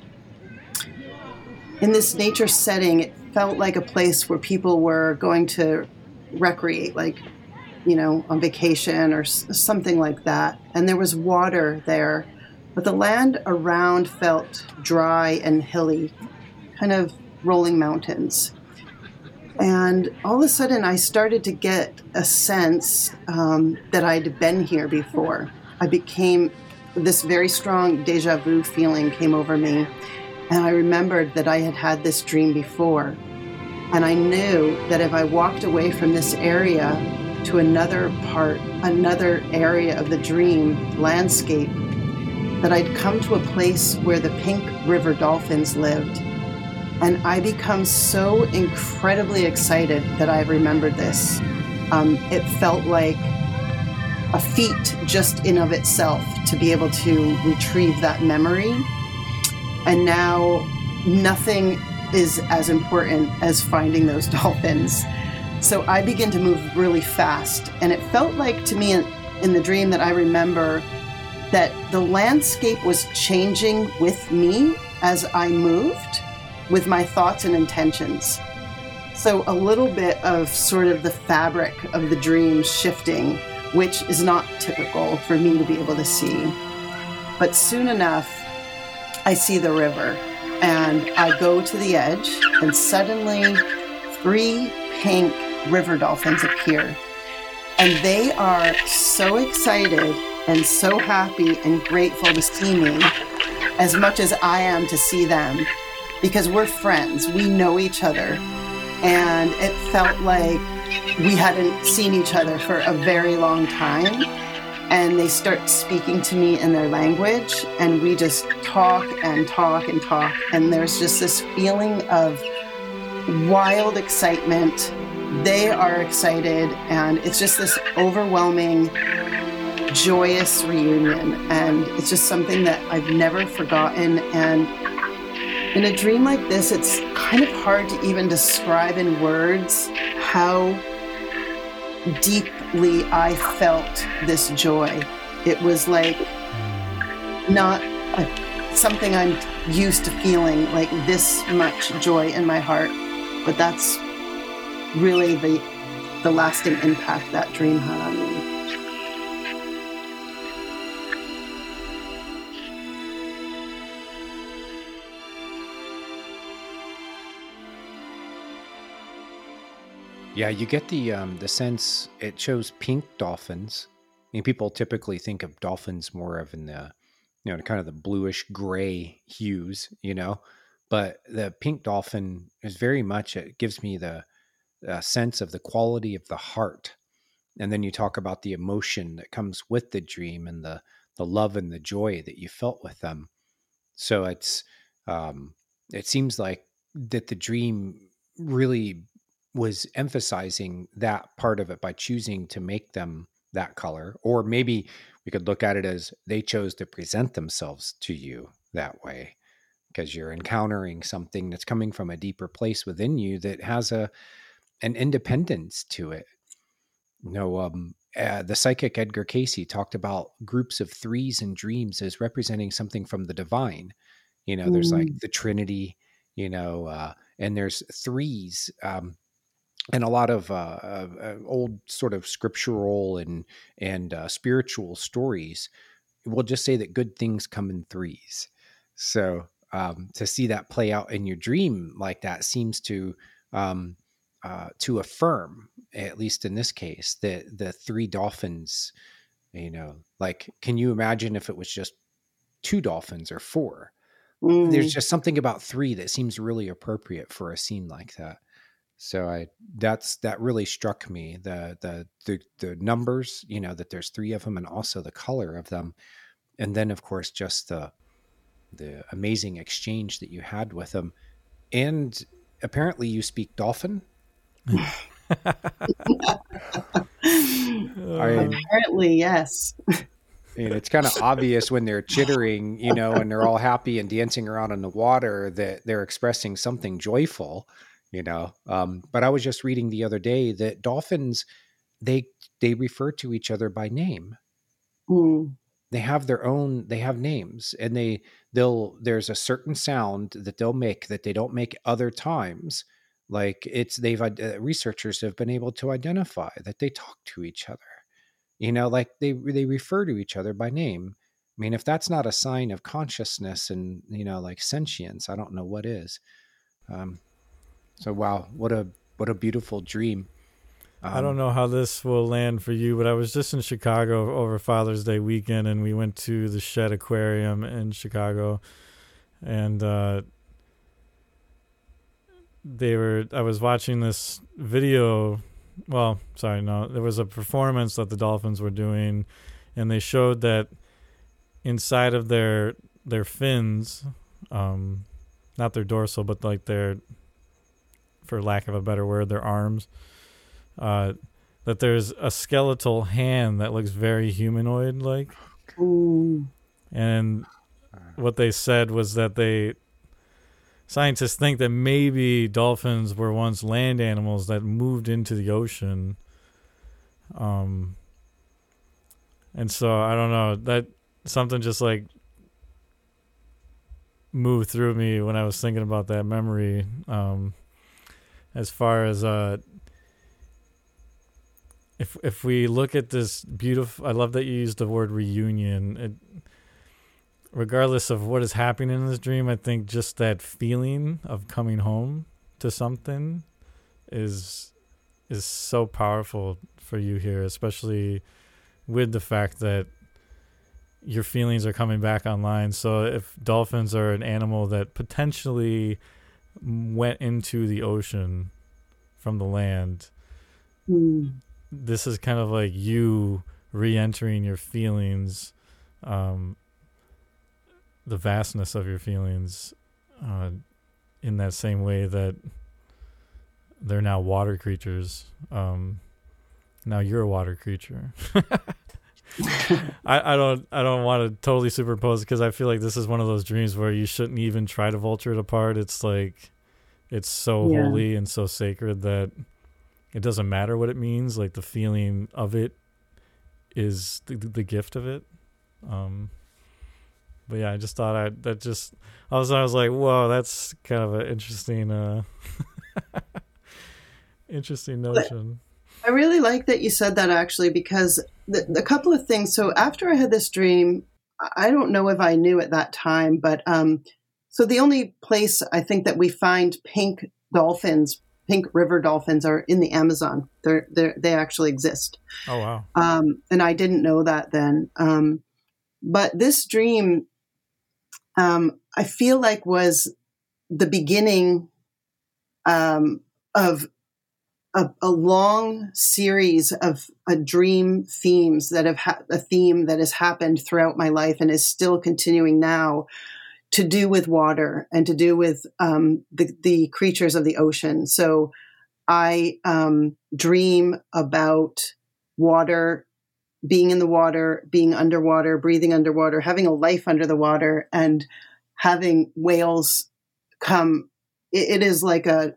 In this nature setting, it felt like a place where people were going to recreate, like, you know, on vacation or something like that. And there was water there, but the land around felt dry and hilly, kind of rolling mountains. And all of a sudden, I started to get a sense um, that I'd been here before. I became this very strong deja vu feeling came over me. And I remembered that I had had this dream before. And I knew that if I walked away from this area to another part, another area of the dream landscape, that I'd come to a place where the pink river dolphins lived and I become so incredibly excited that I remembered this. Um, it felt like a feat just in of itself to be able to retrieve that memory. And now nothing is as important as finding those dolphins. So I begin to move really fast. And it felt like to me in, the dream that I remember that the landscape was changing with me as I moved with my thoughts and intentions. So, a little bit of sort of the fabric of the dream shifting, which is not typical for me to be able to see. But soon enough, I see the river and I go to the edge, and suddenly three pink river dolphins appear. And they are so excited and so happy and grateful to see me as much as I am to see them because we're friends. We know each other. And it felt like we hadn't seen each other for a very long time. And they start speaking to me in their language, and we just talk and talk and talk. And there's just this feeling of wild excitement. They are excited, and it's just this overwhelming, joyous reunion. And it's just something that I've never forgotten. And in a dream like this, it's kind of hard to even describe in words how deeply I felt this joy. It was like not a, something I'm used to feeling, like this much joy in my heart, but that's really the the lasting impact that dream had on me. Yeah, you get the um, the sense it shows pink dolphins. I mean, people typically think of dolphins more of in the you know kind of the bluish gray hues, you know. But the pink dolphin is very much it gives me the uh, sense of the quality of the heart, and then you talk about the emotion that comes with the dream and the the love and the joy that you felt with them. So it's um, it seems like that the dream really was emphasizing that part of it by choosing to make them that color or maybe we could look at it as they chose to present themselves to you that way because you're encountering something that's coming from a deeper place within you that has a an independence to it you know um, uh, the psychic Edgar Cayce talked about groups of threes and dreams as representing something from the divine you know mm. there's like mm. the trinity you know uh, and there's threes um, and a lot of uh, uh, uh, old sort of scriptural and and uh, spiritual stories will just say that good things come in threes. So um, to see that play out in your dream like that seems to um, uh, to affirm, at least in this case, that the three dolphins. You know, like, can you imagine if it was just two dolphins or four? Mm. There's just something about three that seems really appropriate for a scene like that. So I that's that really struck me the the the the numbers, you know, that there's three of them and also the color of them. And then of course just the the amazing exchange that you had with them. And apparently you speak dolphin. Uh. apparently, yes. and it's kind of obvious when they're chittering, you know, and they're all happy and dancing around in the water that they're expressing something joyful, you know. Um, but I was just reading the other day that dolphins they they refer to each other by name. Mm. They have their own. They have names, and they they'll there's a certain sound that they'll make that they don't make other times. Like it's they've uh, researchers have been able to identify that they talk to each other you know like they they refer to each other by name i mean if that's not a sign of consciousness and you know like sentience i don't know what is um so wow what a what a beautiful dream um, I don't know how this will land for you, but I was just in Chicago over Father's Day weekend, and we went to the Shedd Aquarium in Chicago, and uh, they were. I was watching this video well, sorry, no, there was a performance that the Dolphins were doing, and they showed that inside of their their fins, um, not their dorsal, but like their, for lack of a better word, their arms, uh, that there's a skeletal hand that looks very humanoid like. And what they said was that they scientists think that maybe dolphins were once land animals that moved into the ocean. Um, and so I don't know that something just like moved through me when I was thinking about that memory. Um, as far as uh, if if we look at this beautiful, I love that you used the word reunion. It, regardless of what is happening in this dream, I think just that feeling of coming home to something is is so powerful for you here, especially with the fact that your feelings are coming back online. So if dolphins are an animal that potentially went into the ocean from the land, mm. this is kind of like you re-entering your feelings um, the vastness of your feelings uh, in that same way that they're now water creatures. Um, now you're a water creature. I, I don't I don't want to totally superimpose because I feel like this is one of those dreams where you shouldn't even try to vulture it apart. It's like it's so yeah. holy and so sacred that it doesn't matter what it means. Like the feeling of it is the, the gift of it. Um, but yeah, I just thought I that just I was I was like, whoa, that's kind of an interesting uh interesting notion. I really like that you said that actually because the, the couple of things. So after I had this dream, I don't know if I knew at that time, but um, so the only place I think that we find pink dolphins, pink river dolphins, are in the Amazon. They're they they actually exist. Oh wow! Um, and I didn't know that then. Um, but this dream um, I feel like was the beginning um, of a, a, long series of a dream themes that have ha- a theme that has happened throughout my life and is still continuing now to do with water and to do with um, the, the creatures of the ocean. So I um, dream about water being in the water, being underwater, breathing underwater, having a life under the water, and having whales come. it, it is like a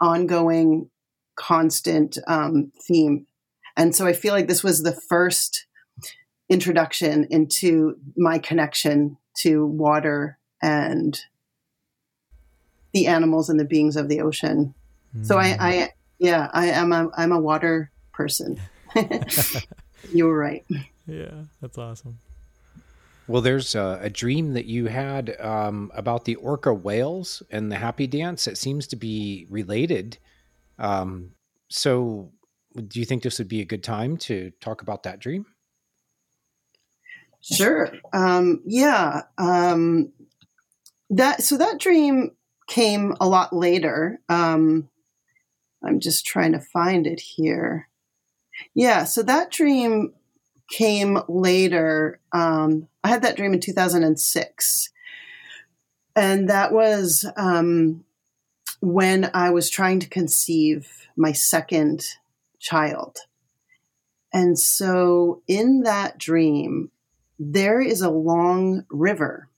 ongoing, constant um, theme, and so I feel like this was the first introduction into my connection to water and the animals and the beings of the ocean. Mm. So I, I, yeah, I am a I'm a water person. You were right. Yeah, that's awesome. Well, there's a, a dream that you had um, about the orca whales and the happy dance. It seems to be related. Um, so, do you think this would be a good time to talk about that dream? Sure. Um, yeah. Um, that so that dream came a lot later. Um, I'm just trying to find it here. Yeah, so that dream came later. Um, I had that dream in 2006. And that was um, when I was trying to conceive my second child. And so in that dream, there is a long river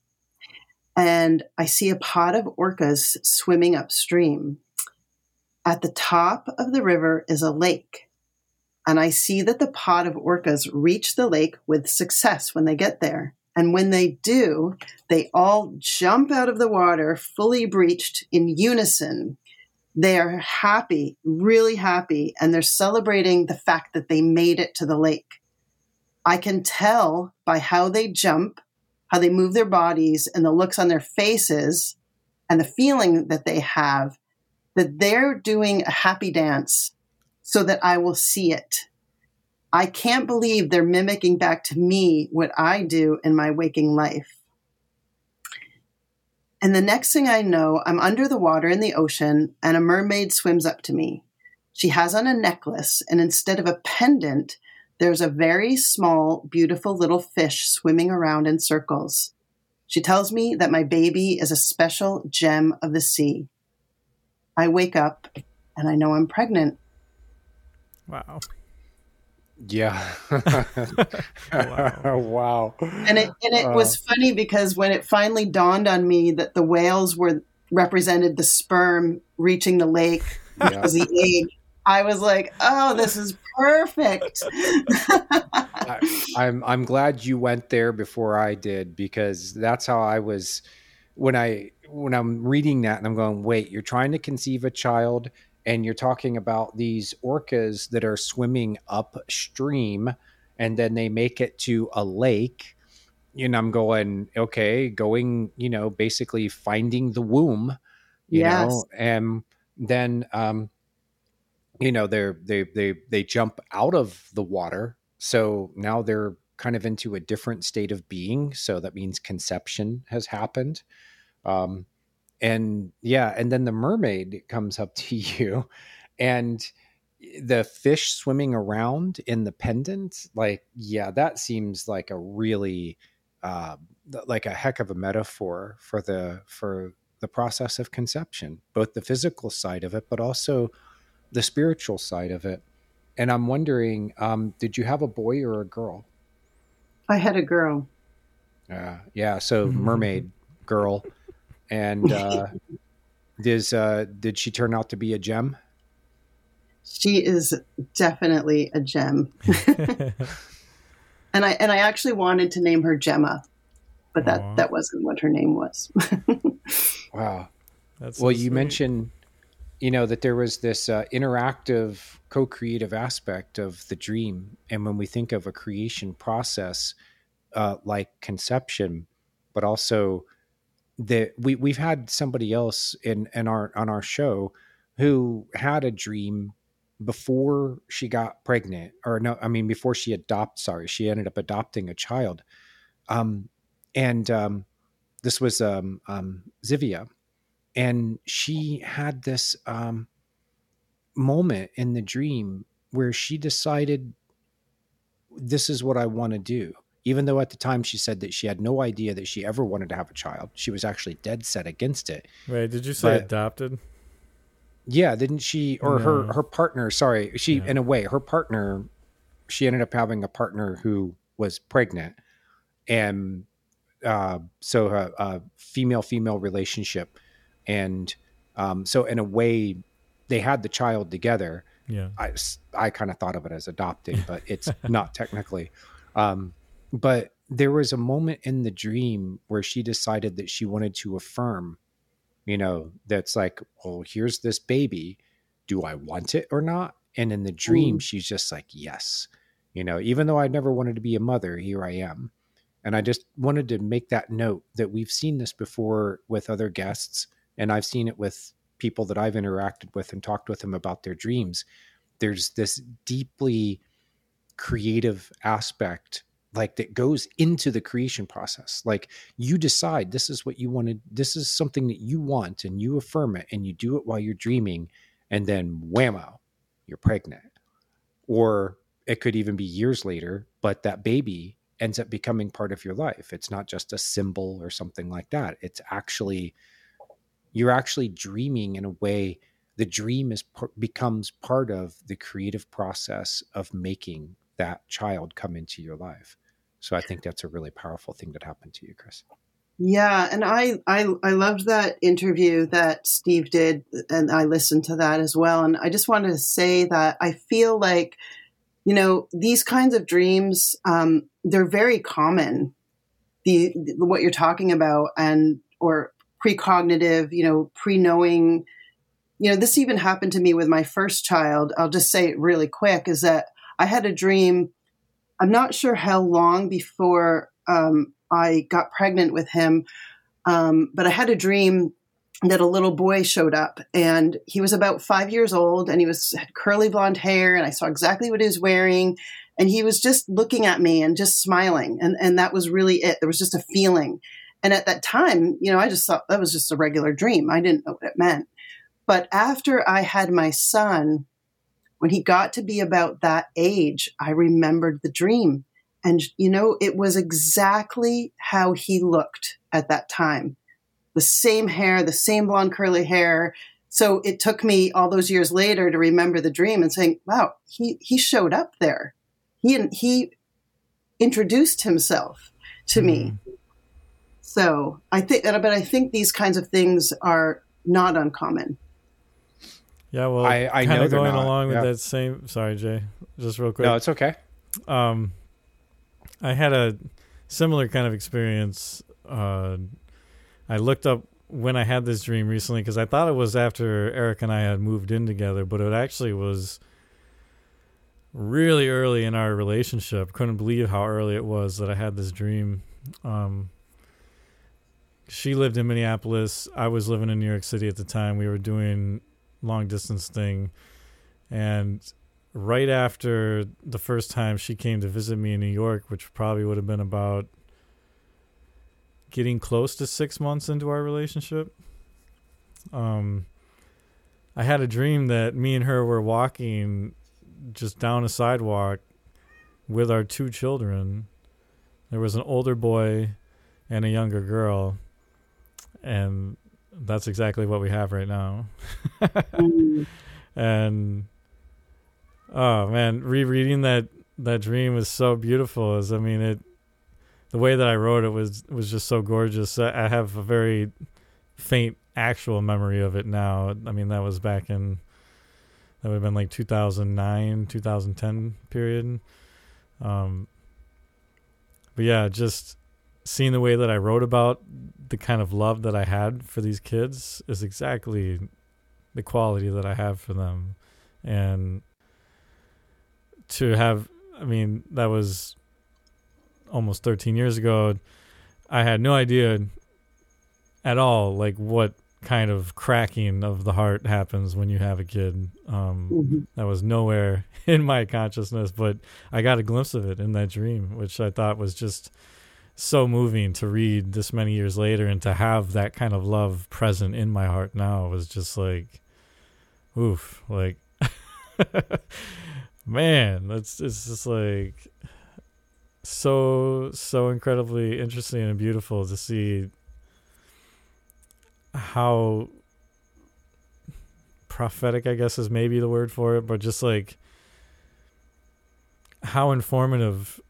and I see a pod of orcas swimming upstream. At the top of the river is a lake. And I see that the pod of orcas reach the lake with success when they get there. And when they do, they all jump out of the water, fully breached in unison. They are happy, really happy, and they're celebrating the fact that they made it to the lake. I can tell by how they jump, how they move their bodies, and the looks on their faces, and the feeling that they have that they're doing a happy dance so that I will see it. I can't believe they're mimicking back to me what I do in my waking life. And the next thing I know, I'm under the water in the ocean, and a mermaid swims up to me. She has on a necklace, and instead of a pendant, there's a very small, beautiful little fish swimming around in circles. She tells me that my baby is a special gem of the sea. I wake up and I know I'm pregnant. Wow. Yeah. wow. wow. And it and it uh, was funny because when it finally dawned on me that the whales were represented the sperm reaching the lake yeah. was the egg, I was like, "Oh, this is perfect." I, I'm I'm glad you went there before I did because that's how I was when I when I'm reading that and I'm going, "Wait, you're trying to conceive a child and you're talking about these orcas that are swimming upstream and then they make it to a lake." And I'm going, "Okay, going, you know, basically finding the womb, you yes. know, and then um you know they're they they they jump out of the water so now they're kind of into a different state of being so that means conception has happened um and yeah and then the mermaid comes up to you and the fish swimming around in the pendant like yeah that seems like a really uh, like a heck of a metaphor for the for the process of conception both the physical side of it but also the spiritual side of it. And I'm wondering, um, did you have a boy or a girl? I had a girl. Uh, yeah, so mm-hmm. mermaid girl. And uh, does uh, did she turn out to be a gem? She is definitely a gem. and I and I actually wanted to name her Gemma, but that Aww. that wasn't what her name was. wow. That's well, so you mentioned you know that there was this uh, interactive co-creative aspect of the dream and when we think of a creation process uh, like conception but also that we we've had somebody else in in our on our show who had a dream before she got pregnant or no i mean before she adopt sorry she ended up adopting a child. Um and um this was um um zivia. And she had this um, moment in the dream where she decided this is what i want to do even though at the time she said that she had no idea that she ever wanted to have a child she was actually dead set against it. Wait did you say but, adopted? Yeah didn't she or no. her her partner sorry she in a way her partner she ended up having a partner who was pregnant. And uh, so a, a female female relationship. And um, so in a way they had the child together. Yeah. I, I kind of thought of it as adopting but it's not technically. Um, but there was a moment in the dream where she decided that she wanted to affirm you know that's like well here's this baby do i want it or not and in the dream Ooh. she's just like yes you know even though i never wanted to be a mother here i am and i just wanted to make that note that we've seen this before with other guests and I've seen it with people that I've interacted with and talked with them about their dreams. There's this deeply creative aspect like that goes into the creation process. Like you decide this is what you wanted, this is something that you want, and you affirm it and you do it while you're dreaming, and then whammo, you're pregnant. Or it could even be years later, but that baby ends up becoming part of your life. It's not just a symbol or something like that. It's actually you're actually dreaming in a way the dream is becomes part of the creative process of making that child come into your life So I think that's a really powerful thing that happened to you, Kris. Yeah, and I, I I loved that interview that Steve did, and I listened to that as well. And I just wanted to say that I feel like, you know, these kinds of dreams, um, they're very common. The, the what you're talking about, and or precognitive, you know, pre-knowing. You know, this even happened to me with my first child. I'll just say it really quick: is that I had a dream. I'm not sure how long before um, I got pregnant with him. Um, but I had a dream that a little boy showed up and he was about five years old and he was had curly blonde hair and I saw exactly what he was wearing and he was just looking at me and just smiling and and that was really it. There was just a feeling. And at that time, you know, I just thought that was just a regular dream. I didn't know what it meant. But after I had my son, when he got to be about that age, I remembered the dream and, you know, it was exactly how he looked at that time the same hair, the same blonde curly hair. So it took me all those years later to remember the dream and saying, wow, he, he showed up there. He, he introduced himself to mm. me. Mm-hmm. So I think, but I think these kinds of things are not uncommon. Yeah, well, I, I kind of going along with yeah. that same. Sorry, Jay, just real quick. No, it's okay. Um, I had a similar kind of experience. Uh, I looked up when I had this dream recently because I thought it was after Eric and I had moved in together, but it actually was really early in our relationship. Couldn't believe how early it was that I had this dream. Um, she lived in Minneapolis. I was living in New York City at the time. We were doing long distance thing, and right after the first time she came to visit me in New York, which probably would have been about getting close to six months into our relationship. Um, I had a dream that me and her were walking just down a sidewalk with our two children. There was an older boy and a younger girl, and that's exactly what we have right now. mm. And Oh man, rereading that that dream was so beautiful. As I mean, it the way that I wrote it was was just so gorgeous. I have a very faint actual memory of it now. I mean, that was back in that would have been like 2009, 2010 period. Um, but yeah, just seeing the way that I wrote about the kind of love that I had for these kids is exactly the quality that I have for them. And to have I mean, that was almost 13 years ago. I had no idea at all like what kind of cracking of the heart happens when you have a kid. Um, mm-hmm. That was nowhere in my consciousness, but I got a glimpse of it in that dream, which I thought was just so moving to read this many years later and to have that kind of love present in my heart now was just like, oof, like. man, that's it's just like so so incredibly interesting and beautiful to see how prophetic I guess is maybe the word for it, but just like how informative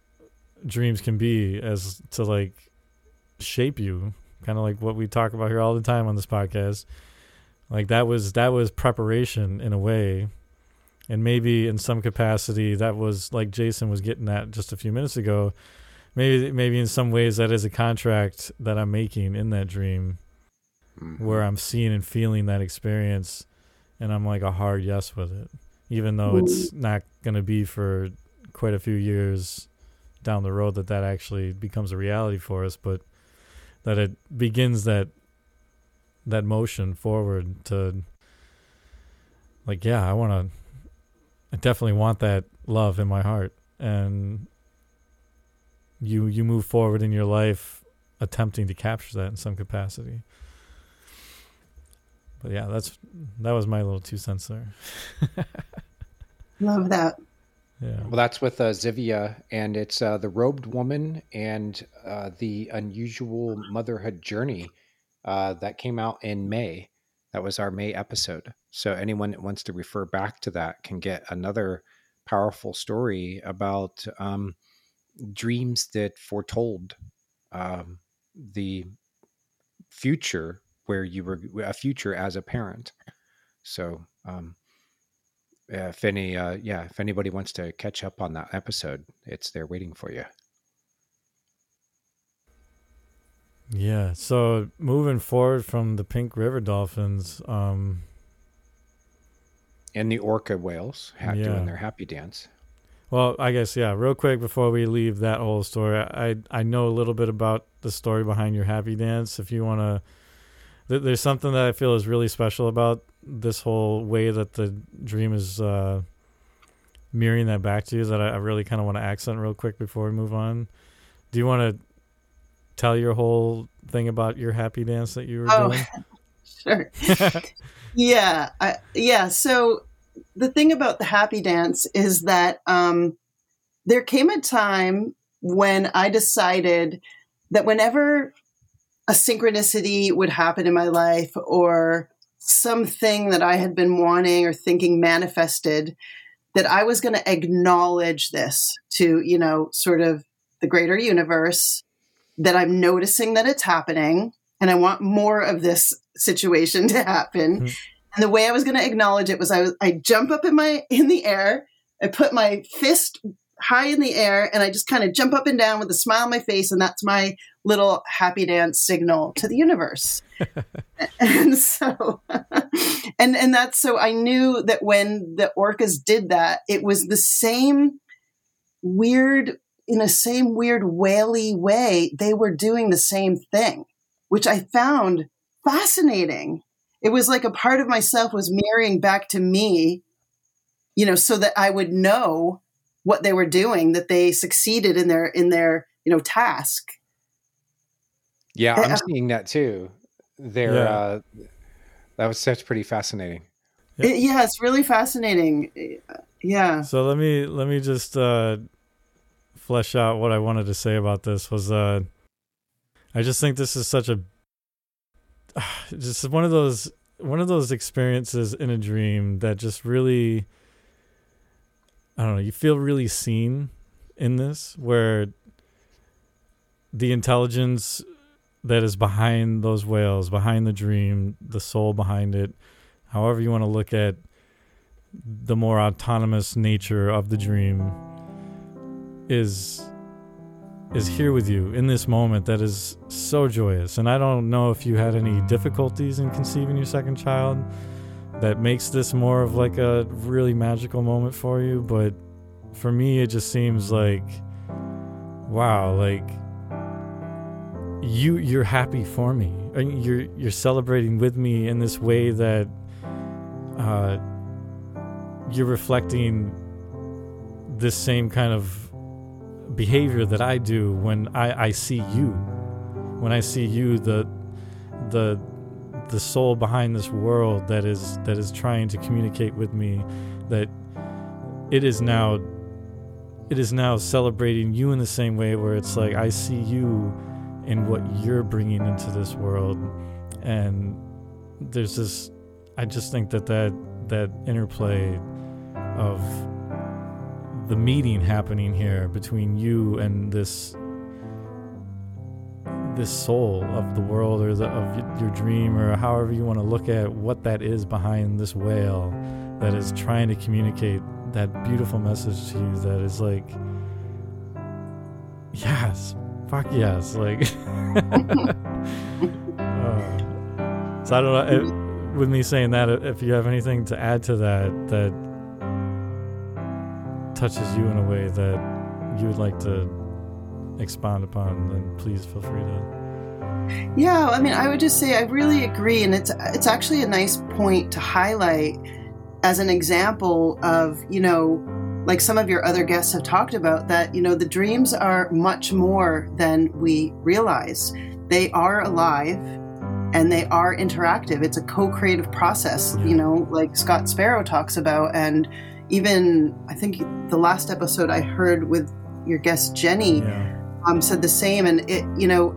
dreams can be as to like shape you kind of like what we talk about here all the time on this podcast like that was that was preparation in a way and maybe in some capacity that was like Jason was getting at just a few minutes ago. Maybe maybe in some ways that is a contract that I'm making in that dream, mm-hmm. where I'm seeing and feeling that experience, and I'm like a hard yes with it, even though it's not going to be for quite a few years down the road that that actually becomes a reality for us, but that it begins that that motion forward to like yeah, I want to I definitely want that love in my heart, and you you move forward in your life attempting to capture that in some capacity. But yeah, that's that was my little two cents there. Love that. Yeah. Well, that's with uh, Zivia, and it's uh, the robed woman and uh, the unusual motherhood journey uh, that came out in May. That was our May episode. So anyone that wants to refer back to that can get another powerful story about um, dreams that foretold um, the future where you were a future as a parent. So, um, if any, uh, yeah, if anybody wants to catch up on that episode, it's there waiting for you. Yeah. So moving forward from the Pink River Dolphins, um, and the orca whales ha- Yeah. doing their happy dance. Well, I guess yeah. Real quick before we leave that whole story, I I know a little bit about the story behind your happy dance. If you want to, th- there's something that I feel is really special about this whole way that the dream is uh, mirroring that back to you. That I, I really kind of want to accent real quick before we move on. Do you want to tell your whole thing about your happy dance that you were Oh, doing? sure. yeah, I, yeah. So the thing about the happy dance is that um, there came a time when I decided that whenever a synchronicity would happen in my life or something that I had been wanting or thinking manifested, that I was going to acknowledge this to, you know, sort of the greater universe, that I'm noticing that it's happening and I want more of this situation to happen. Mhm. And the way I was going to acknowledge it was I was I jump up in my in the air, I put my fist high in the air and I just kind of jump up and down with a smile on my face and that's my little happy dance signal to the universe. and so and and that's so I knew that when the orcas did that, it was the same weird in a same weird whaley way, they were doing the same thing, which I found fascinating. It was like a part of myself was mirroring back to me, you know, so that I would know what they were doing, that they succeeded in their in their, you know, task. Yeah, Uh, I'm seeing that too. There, Yeah. uh, that was such pretty fascinating. Yeah. It- yeah, it's really fascinating. Yeah. So let me let me just uh, flesh out what I wanted to say about this. Was uh, I just think this is such a just one of those one of those experiences in a dream that just really I don't know. You feel really seen in this, where the intelligence that is behind those whales, behind the dream, the soul behind it, however you want to look at the more autonomous nature of the dream is is here with you in this moment that is so joyous. And i don't know if you had any difficulties in conceiving your second child that makes this more of like a really magical moment for you but for me it just seems like wow like you you're happy for me and you're you're celebrating with me in this way that uh you're reflecting this same kind of behavior that I do when I, I see you. When I see you, the the the soul behind this world that is that is trying to communicate with me, that it is now it is now celebrating you in the same way where it's like I see you in what you're bringing into this world, and there's this. I just think that that that interplay of the meeting happening here between you and this this soul of the world or the, of your dream or however you want to look at what that is behind this whale that is trying to communicate that beautiful message to you that is like yes fuck yes like uh, so i don't know if, with me saying that if you have anything to add to that that touches you in a way that you would like to expound upon, then please feel free to. Yeah, I mean, I would just say I really agree, and it's it's actually a nice point to highlight as an example of you know, like some of your other guests have talked about that you know the dreams are much more than we realize. They are alive, and they are interactive. It's a co-creative process, you know, like Scott Sparrow talks about, and even I think the last episode I heard with your guest Jenny Yeah. um, said the same, and it you know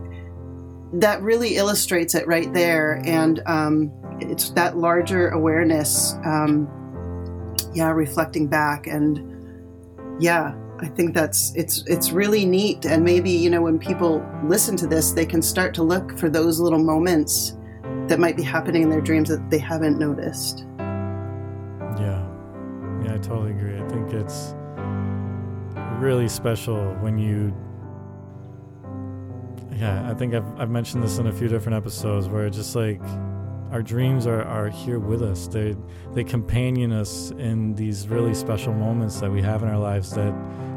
that really illustrates it right there, and um, it's that larger awareness, um, yeah, reflecting back, and yeah, I think that's it's it's really neat, and maybe you know when people listen to this, they can start to look for those little moments that might be happening in their dreams that they haven't noticed. Yeah, yeah, I totally agree. I think it's really special when you. Yeah, I think I've I've mentioned this in a few different episodes where it's just like our dreams are, are here with us. They they companion us in these really special moments that we have in our lives that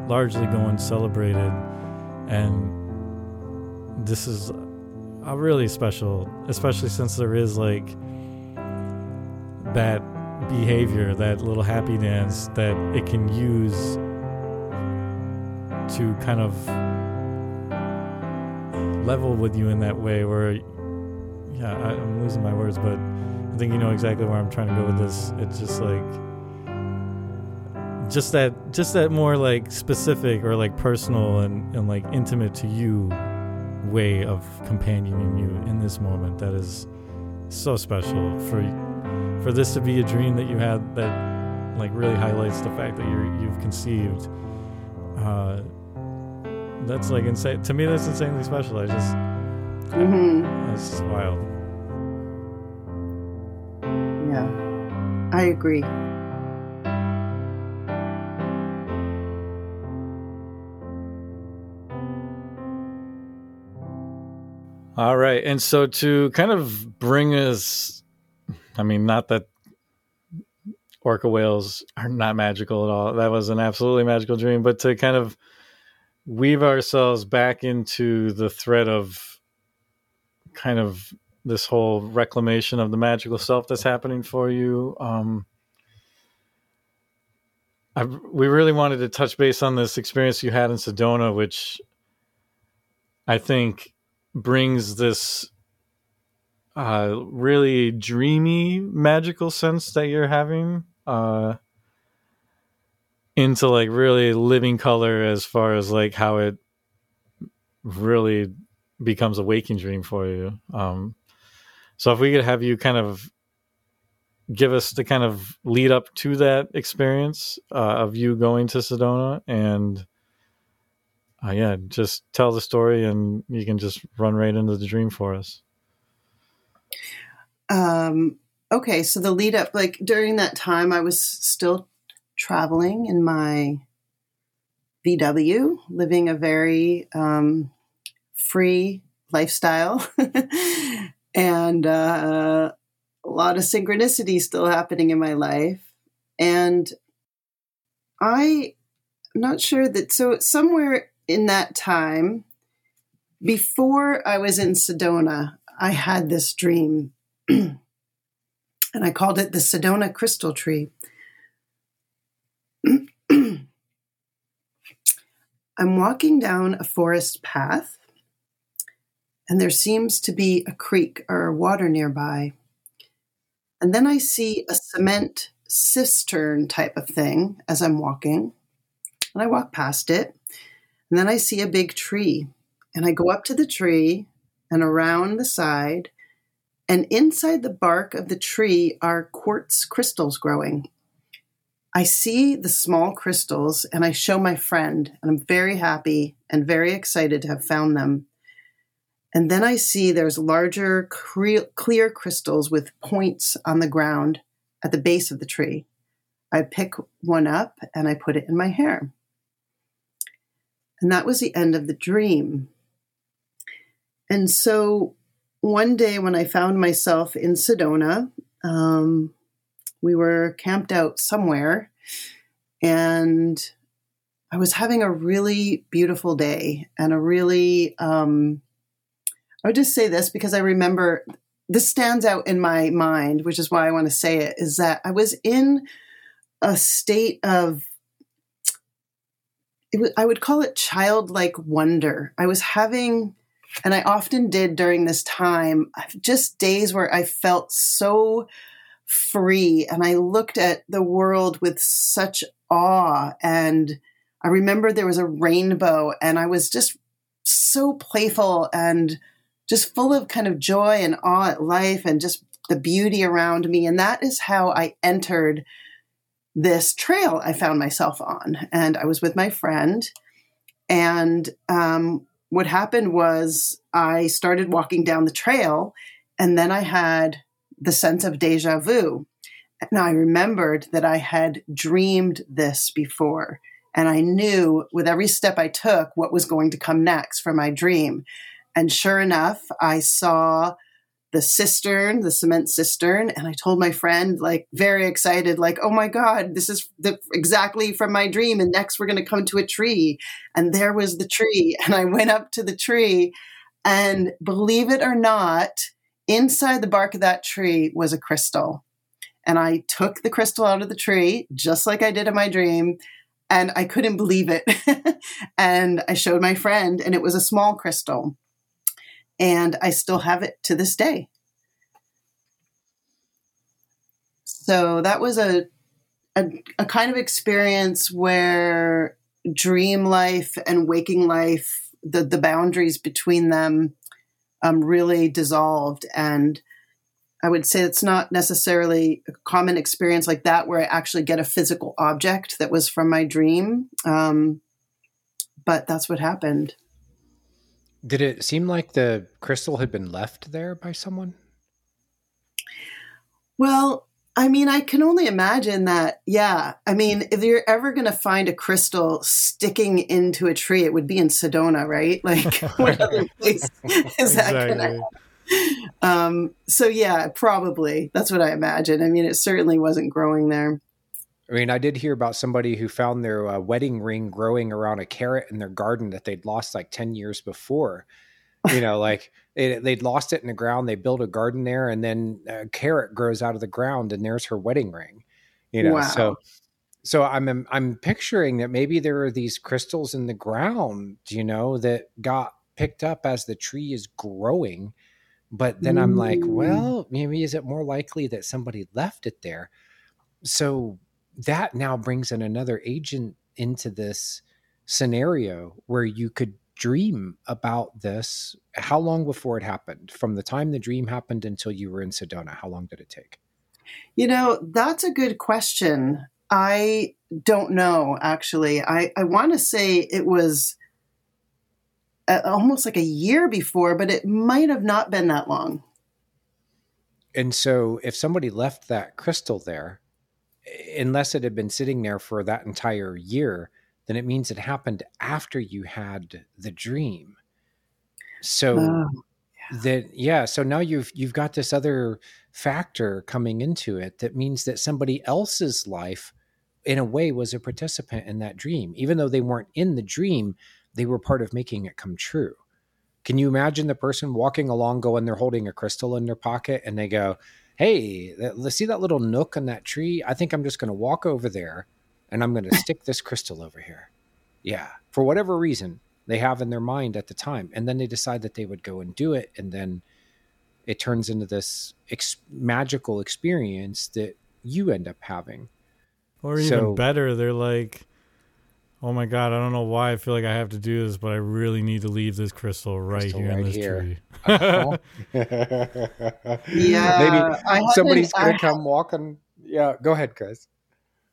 largely go uncelebrated. And this is a really special, especially since there is like that behavior, that little happy dance that it can use to kind of level with you in that way where yeah, I, am losing my words, but I think you know exactly where I'm trying to go with this. It's just like just that just that more like specific or like personal and, and like intimate to you way of companioning you in this moment that is so special for for this to be a dream that you had that like really highlights the fact that you're you've conceived uh that's like insane to me that's insanely special i just mm-hmm. it's just wild yeah i agree All right. And so to kind of bring us, I mean, not that orca whales are not magical at all. That was an absolutely magical dream, but to kind of weave ourselves back into the thread of kind of this whole reclamation of the magical self that's happening for you. Um, I, we really wanted to touch base on this experience you had in Sedona, which I think brings this uh, really dreamy, magical sense that you're having uh, into like really living color as far as like how it really becomes a waking dream for you. Um, so if we could have you kind of give us the kind of lead up to that experience uh, of you going to Sedona and uh, yeah, just tell the story and you can just run right into the dream for us. Um, okay, so the lead up, like during that time, I was still traveling in my VW, living a very um, free lifestyle, and uh, a lot of synchronicity still happening in my life. And I'm not sure that, so somewhere in that time, before I was in Sedona, I had this dream, and I called it the Sedona crystal tree. I'm walking down a forest path, and there seems to be a creek or water nearby. And then I see a cement cistern type of thing as I'm walking. And I walk past it. And then I see a big tree. And I go up to the tree and around the side. And inside the bark of the tree are quartz crystals growing. I see the small crystals and I show my friend, and I'm very happy and very excited to have found them. And then I see there's larger clear crystals with points on the ground at the base of the tree. I pick one up and I put it in my hair. And that was the end of the dream. And so one day when I found myself in Sedona, um, we were camped out somewhere and I was having a really beautiful day and a really, um, I would just say this because I remember this stands out in my mind, which is why I want to say it, is that I was in a state of I would call it childlike wonder. I was having, and I often did during this time, just days where I felt so free and I looked at the world with such awe. And I remember there was a rainbow and I was just so playful and just full of kind of joy and awe at life and just the beauty around me. And that is how I entered this trail I found myself on. And I was with my friend. And um, what happened was I started walking down the trail, and then I had the sense of deja vu. And I remembered that I had dreamed this before. And I knew with every step I took what was going to come next for my dream. And sure enough, I saw the cistern, the cement cistern. And I told my friend, like, very excited, like, oh my God, this is the, exactly from my dream. And next we're going to come to a tree. And there was the tree. And I went up to the tree. And believe it or not, inside the bark of that tree was a crystal. And I took the crystal out of the tree, just like I did in my dream. And I couldn't believe it. and I showed my friend, and it was a small crystal and I still have it to this day. So that was a, a, a kind of experience where dream life and waking life, the the boundaries between them, um, really dissolved. And I would say it's not necessarily a common experience like that where I actually get a physical object that was from my dream. Um, but that's what happened. Did it seem like the crystal had been left there by someone? Well, I mean, I can only imagine that. Yeah. I mean, if you're ever going to find a crystal sticking into a tree, it would be in Sedona, right? Like, what other place is that exactly. going to um, so yeah, probably that's what I imagine. I mean, it certainly wasn't growing there. I mean, I did hear about somebody who found their uh, wedding ring growing around a carrot in their garden that they'd lost like 10 years before. You know, like it, they'd lost it in the ground. They built a garden there, and then a carrot grows out of the ground, and there's her wedding ring. You know, wow. so so I'm I'm picturing that maybe there are these crystals in the ground, you know, that got picked up as the tree is growing. But then I'm like, well, maybe is it more likely that somebody left it there? So that now brings in another agent into this scenario where you could dream about this. How long before it happened? From the time the dream happened until you were in sedona how long did it take? You know that's a good question. I don't know actually. I, I want to say it was a, almost like a year before but it might have not been that long. And so if somebody left that crystal there unless it had been sitting there for that entire year, then it means it happened after you had the dream. So oh, yeah. that yeah, so now you've you've got this other factor coming into it that means that somebody else's life in a way was a participant in that dream. Even though they weren't in the dream, they were part of making it come true. Can you imagine the person walking along going they're holding a crystal in their pocket and they go, hey, let's see that little nook on that tree. I think I'm just going to walk over there and I'm going to stick this crystal over here. Yeah, for whatever reason they have in their mind at the time. And then they decide that they would go and do it. And then it turns into this ex- magical experience that you end up having. Or even so, better, they're like, oh my god, I don't know why I feel like I have to do this, but I really need to leave this crystal right crystal here right in this here. tree. uh-huh. yeah, maybe somebody's gonna I, come walking. Yeah, go ahead, Kris.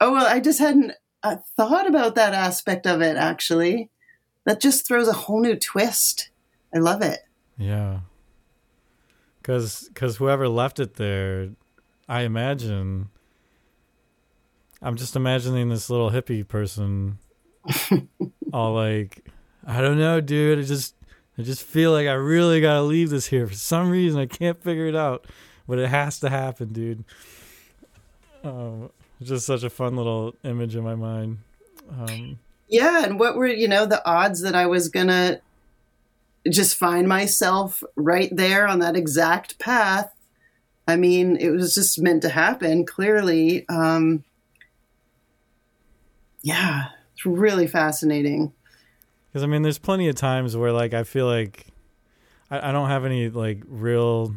Oh well, I just hadn't uh, thought about that aspect of it. Actually, that just throws a whole new twist. I love it. Yeah, because because whoever left it there, I imagine. I'm just imagining this little hippie person all like, I don't know, dude. I just, I just feel like I really gotta leave this here for some reason. I can't figure it out, but it has to happen, dude. Um, just such a fun little image in my mind. Um, yeah, and what were you know the odds that I was gonna just find myself right there on that exact path? I mean, it was just meant to happen. Clearly, um, yeah, it's really fascinating. Because I mean, there's plenty of times where like I feel like I, I don't have any like real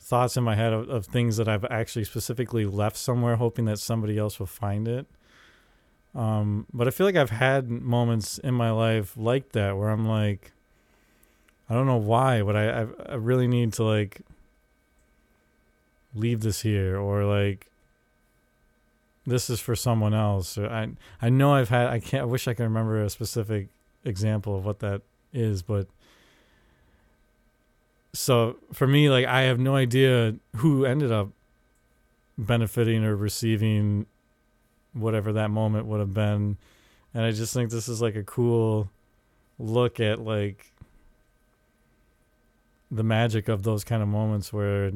thoughts in my head of, of, things that I've actually specifically left somewhere, hoping that somebody else will find it. Um, but I feel like I've had moments in my life like that where I'm like, I don't know why, but I I, I really need to like leave this here or like this is for someone else. Or I I know I've had I can't I wish I could remember a specific example of what that is, but so for me like I have no idea who ended up benefiting or receiving whatever that moment would have been. And I just think this is like a cool look at like the magic of those kind of moments where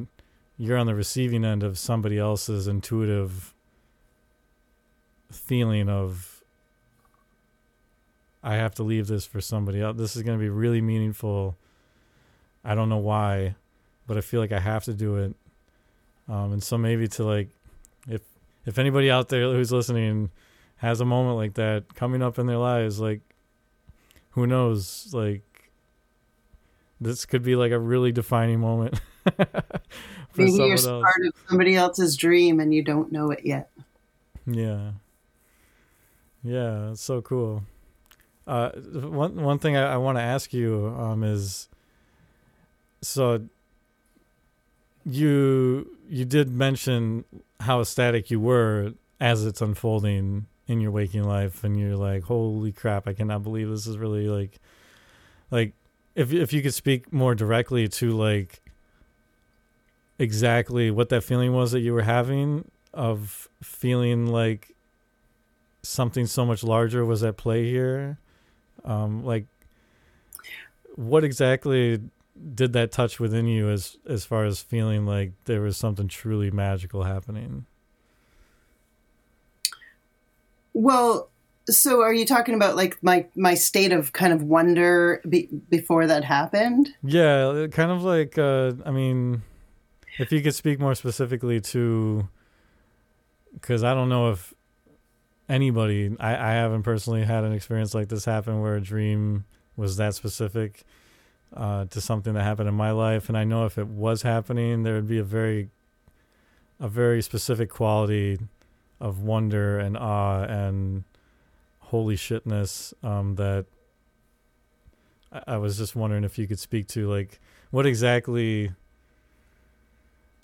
you're on the receiving end of somebody else's intuitive feeling of I have to leave this for somebody else. This is going to be really meaningful. I don't know why, but I feel like I have to do it. Um, and so maybe to like, if if anybody out there who's listening has a moment like that coming up in their lives, like, who knows, like, this could be like a really defining moment. Maybe you're else. part of somebody else's dream and you don't know it yet. Yeah. Yeah, it's so cool. Uh, one one thing I, I want to ask you um, is, so you you did mention how ecstatic you were as it's unfolding in your waking life, and you're like, "Holy crap! I cannot believe this is really like, like if if you could speak more directly to like exactly what that feeling was that you were having of feeling like something so much larger was at play here. Um like what exactly did that touch within you as as far as feeling like there was something truly magical happening? Well so are you talking about like my my state of kind of wonder be, before that happened? Yeah kind of like uh i mean if you could speak more specifically to because i don't know if anybody I, I haven't personally had an experience like this happen where a dream was that specific uh, to something that happened in my life and i know if it was happening there would be a very a very specific quality of wonder and awe and holy shitness um, that I, I was just wondering if you could speak to like what exactly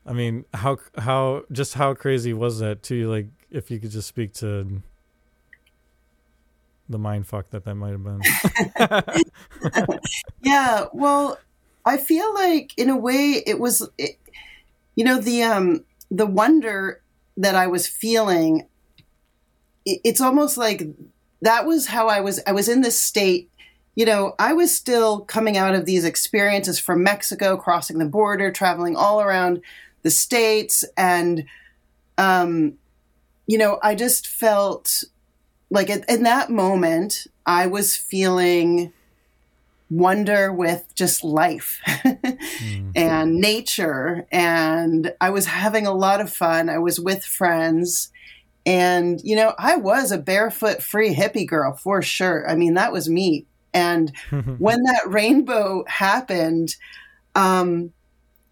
I mean, how how just how crazy was that too? Like, if you could just speak to the mind fuck that that might have been. yeah, well, I feel like in a way it was, it, you know, the um the wonder that I was feeling. It, it's almost like that was how I was. I was in this state. You know, I was still coming out of these experiences from Mexico, crossing the border, traveling all around the states, and um, you know, I just felt like at, in that moment, I was feeling wonder with just life mm. and nature. And I was having a lot of fun. I was with friends. And, you know, I was a barefoot free hippie girl for sure. I mean, that was me. And when that rainbow happened, um,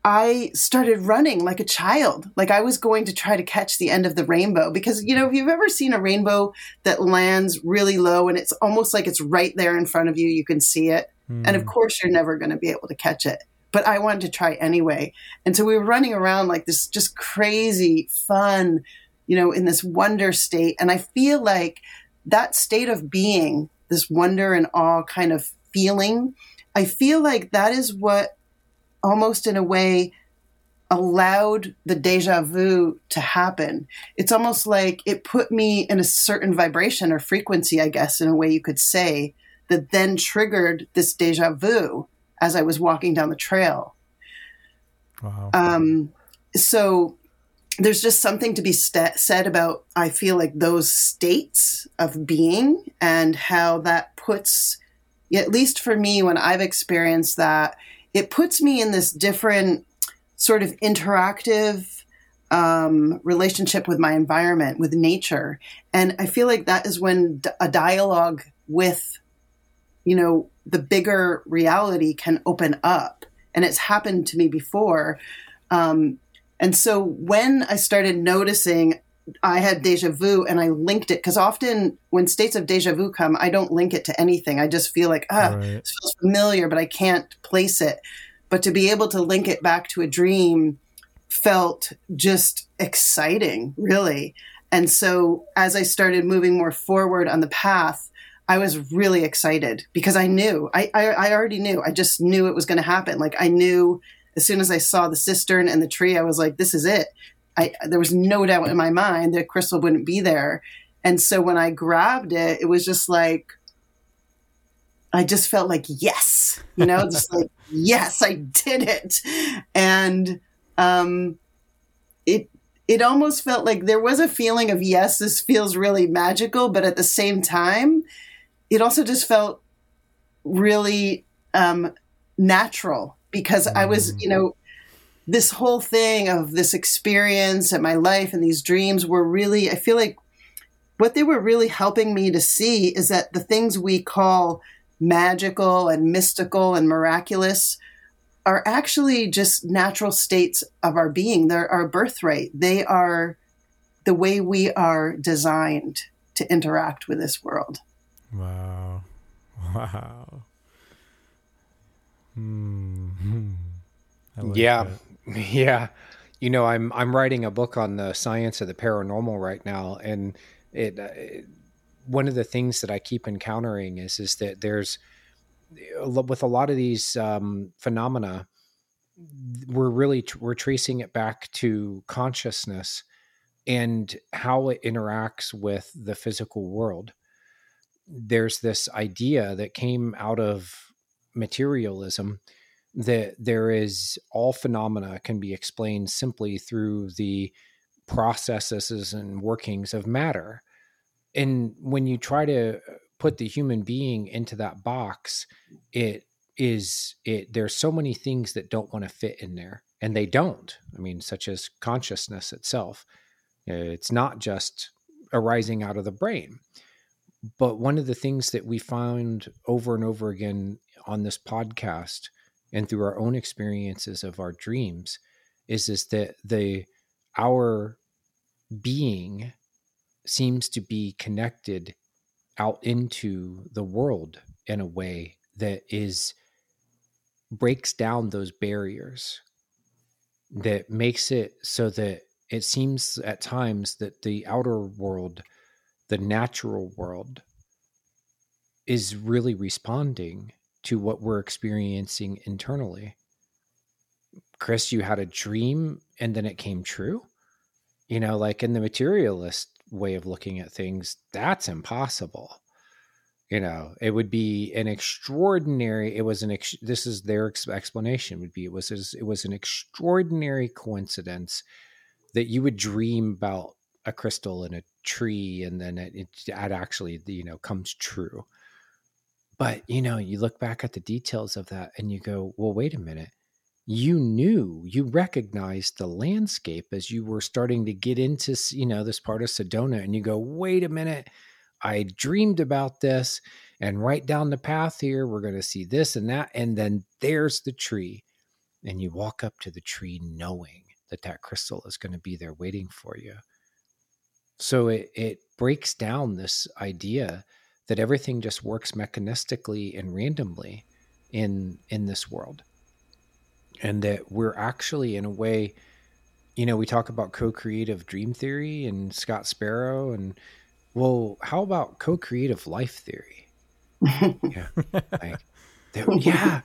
I started running like a child. Like I was going to try to catch the end of the rainbow because, you know, if you've ever seen a rainbow that lands really low and it's almost like it's right there in front of you, you can see it. Mm. And of course, you're never going to be able to catch it. But I wanted to try anyway. And so we were running around like this just crazy fun, you know, in this wonder state. And I feel like that state of being, this wonder and awe kind of feeling, I feel like that is what almost in a way allowed the deja vu to happen. It's almost like it put me in a certain vibration or frequency, I guess, in a way you could say, that then triggered this deja vu as I was walking down the trail. Wow. Um, so there's just something to be st- said about, I feel like, those states of being and how that puts, at least for me, when I've experienced that, it puts me in this different sort of interactive um, relationship with my environment, with nature. And I feel like that is when a dialogue with, you know, the bigger reality can open up. And it's happened to me before. Um, and so when I started noticing I had deja vu and I linked it because often when states of deja vu come, I don't link it to anything. I just feel like, ah, right. it feels familiar, but I can't place it. But to be able to link it back to a dream felt just exciting, really. And so as I started moving more forward on the path, I was really excited because I knew, I, I, I already knew, I just knew it was going to happen. Like I knew as soon as I saw the cistern and the tree, I was like, this is it. I, there was no doubt in my mind that crystal wouldn't be there. And so when I grabbed it, it was just like, I just felt like, yes, you know, just like, yes, I did it. And, um, it, it almost felt like there was a feeling of, yes, this feels really magical, but at the same time, it also just felt really, um, natural because I was, you know, this whole thing of this experience and my life and these dreams were really, I feel like what they were really helping me to see is that the things we call magical and mystical and miraculous are actually just natural states of our being. They're our birthright. They are the way we are designed to interact with this world. Wow. Wow. Hmm. Like yeah. That. Yeah. You know, I'm I'm writing a book on the science of the paranormal right now and it, uh, it one of the things that I keep encountering is is that there's with a lot of these um, phenomena we're really we're tracing it back to consciousness and how it interacts with the physical world there's this idea that came out of materialism that there is all phenomena can be explained simply through the processes and workings of matter. And when you try to uh, put the human being into that box, it is it there's so many things that don't want to fit in there and they don't. I mean such as consciousness itself. It's not just arising out of the brain. But one of the things that we found over and over again on this podcast and through our own experiences of our dreams is is that the our being seems to be connected out into the world in a way that is breaks down those barriers that makes it so that it seems at times that the outer world the natural world is really responding to what we're experiencing internally. Kris, you had a dream and then it came true. You know, like in the materialist way of looking at things, that's impossible. You know, it would be an extraordinary. It was an. Ex, this is their ex, explanation. Would be it was it was an extraordinary coincidence that you would dream about a crystal in a tree and then it, it, it actually you know comes true but, you know, you look back at the details of that and you go, well, wait a minute. You knew, you recognized the landscape as you were starting to get into, you know, this part of Sedona and you go, wait a minute. I dreamed about this and right down the path here, we're going to see this and that. And then there's the tree. And you walk up to the tree knowing that that crystal is going to be there waiting for you. So it, it breaks down this idea that everything just works mechanistically and randomly in in this world. And that we're actually in a way you know we talk about co-creative dream theory and scott sparrow and well how about co-creative life theory? Yeah. Like, that, yeah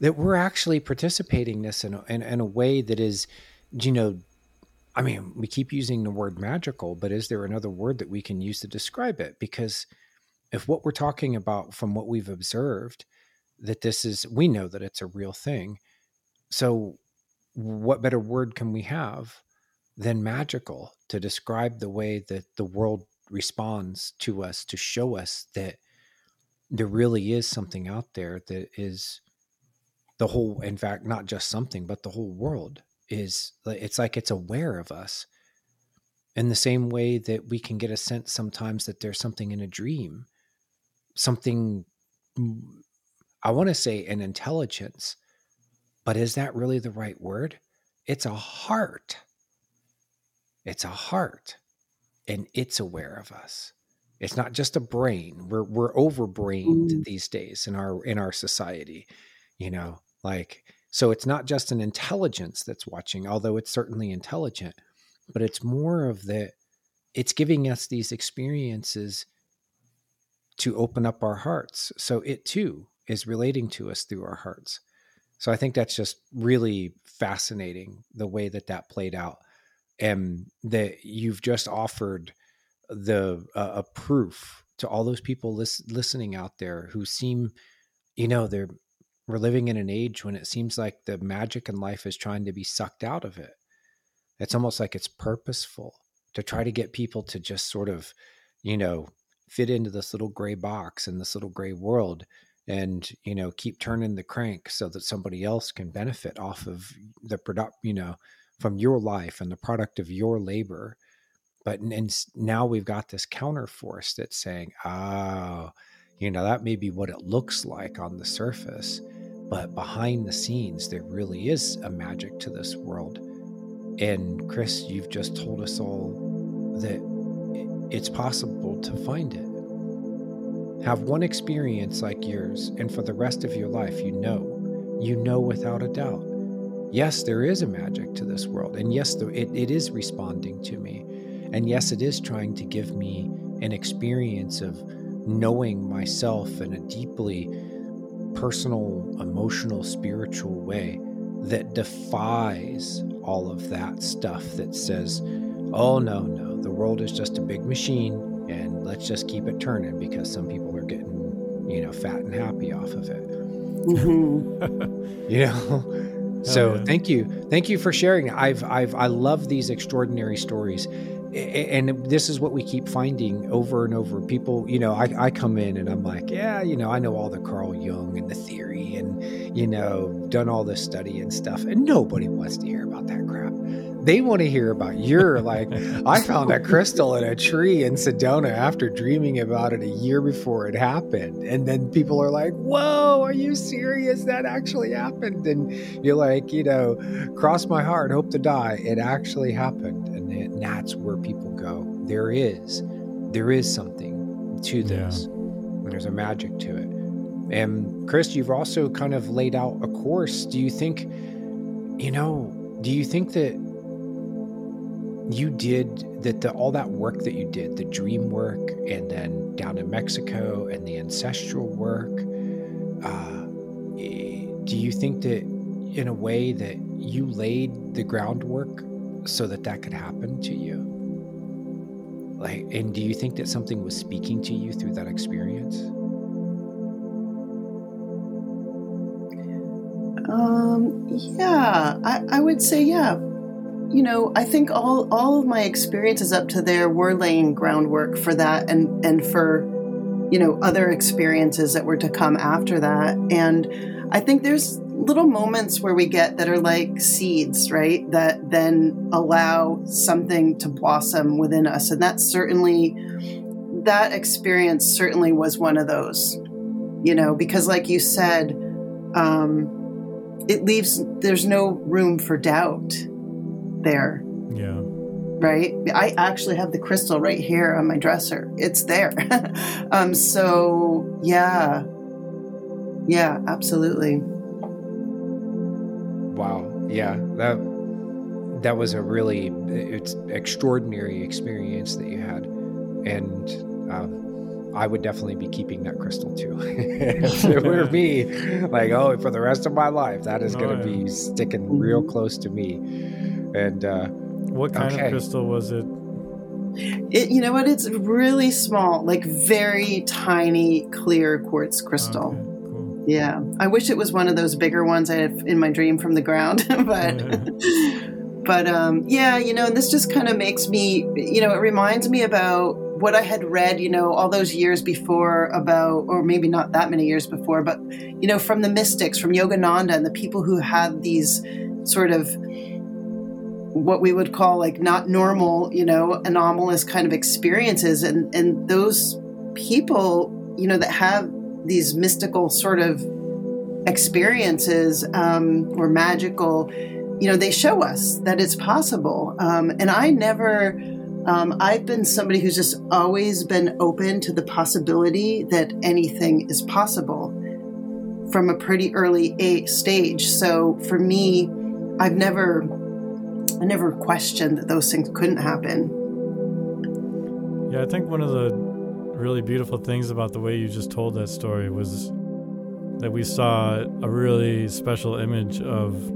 that we're actually participating this in a, in, in a way that is you know i mean we keep using the word magical but is there another word that we can use to describe it? Because if what we're talking about from what we've observed that this is we know that it's a real thing. So what better word can we have than magical to describe the way that the world responds to us to show us that there really is something out there that is the whole in fact not just something but the whole world is it's like it's aware of us in the same way that we can get a sense sometimes that there's something in a dream something I want to say an intelligence, but is that really the right word? It's a heart. It's a heart, and it's aware of us. It's not just a brain. We're we're overbrained mm. these days in our in our society, you know. Like so, it's not just an intelligence that's watching, although it's certainly intelligent, but it's more of the it's giving us these experiences to open up our hearts. So it too is relating to us through our hearts. So I think that's just really fascinating the way that that played out, and that you've just offered the uh, a proof to all those people lis- listening out there who seem, you know, they're we're living in an age when it seems like the magic in life is trying to be sucked out of it. It's almost like it's purposeful to try to get people to just sort of, you know, fit into this little gray box in this little gray world and you know keep turning the crank so that somebody else can benefit off of the product you know from your life and the product of your labor. But and now we've got this counter force that's saying oh you know that may be what it looks like on the surface but behind the scenes there really is a magic to this world. And kris you've just told us all that it's possible to find it have one experience like yours, and for the rest of your life, you know, you know without a doubt. Yes, there is a magic to this world, and yes, it, it is responding to me. And yes, it is trying to give me an experience of knowing myself in a deeply personal, emotional, spiritual way that defies all of that stuff that says, oh, no, no, the world is just a big machine and let's just keep it turning because some people are getting you know fat and happy off of it. Mm-hmm. you know? So yeah. thank you. Thank you for sharing. I've i've i love these extraordinary stories. And this is what we keep finding over and over. People you know I, I come in and i'm like yeah you know i know all the carl jung and the theory and you know done all this study and stuff and nobody wants to hear about that crap they want to hear about your like i found a crystal in a tree in sedona after dreaming about it a year before it happened. And then people are like whoa are you serious? That actually happened. And you're like you know cross my heart hope to die. It actually happened. And that's where people go. There is there is something to this. Yeah. there's a magic to it. And kris you've also kind of laid out a course. Do you think you know do you think that you did that the, all that work that you did the dream work and then down in mexico and the ancestral work uh, do you think that in a way that you laid the groundwork so that that could happen to you? Like and do you think that something was speaking to you through that experience? Um yeah i, I would say yeah you know, I think all all of my experiences up to there were laying groundwork for that and and for you know other experiences that were to come after that. And I think there's little moments where we get that are like seeds, right? That then allow something to blossom within us. And that's certainly that experience certainly was one of those. You know, because like you said, um, it leaves there's no room for doubt there. Yeah. Right? I actually have the crystal right here on my dresser. It's there. um, so, yeah. Yeah, absolutely. Wow. Yeah. That that was a really it's extraordinary experience that you had. And um, I would definitely be keeping that crystal too. if it were me, like, oh, for the rest of my life, that is going to yeah. be sticking real close to me. And uh, what kind okay. of crystal was it? It, you know what? It's really small, like very tiny, clear quartz crystal. Okay, cool. Yeah, I wish it was one of those bigger ones I had in my dream from the ground, but. but um, yeah, you know, and this just kind of makes me, you know, it reminds me about what I had read, you know, all those years before about, or maybe not that many years before, but, you know, from the mystics, from Yogananda and the people who had these sort of what we would call like not normal, you know, anomalous kind of experiences. And, and those people, you know, that have these mystical sort of experiences um, or magical, you know, they show us that it's possible. Um, and I never, um, I've been somebody who's just always been open to the possibility that anything is possible from a pretty early stage. So for me, I've never I never questioned that those things couldn't happen. Yeah, I think one of the really beautiful things about the way you just told that story was that we saw a really special image of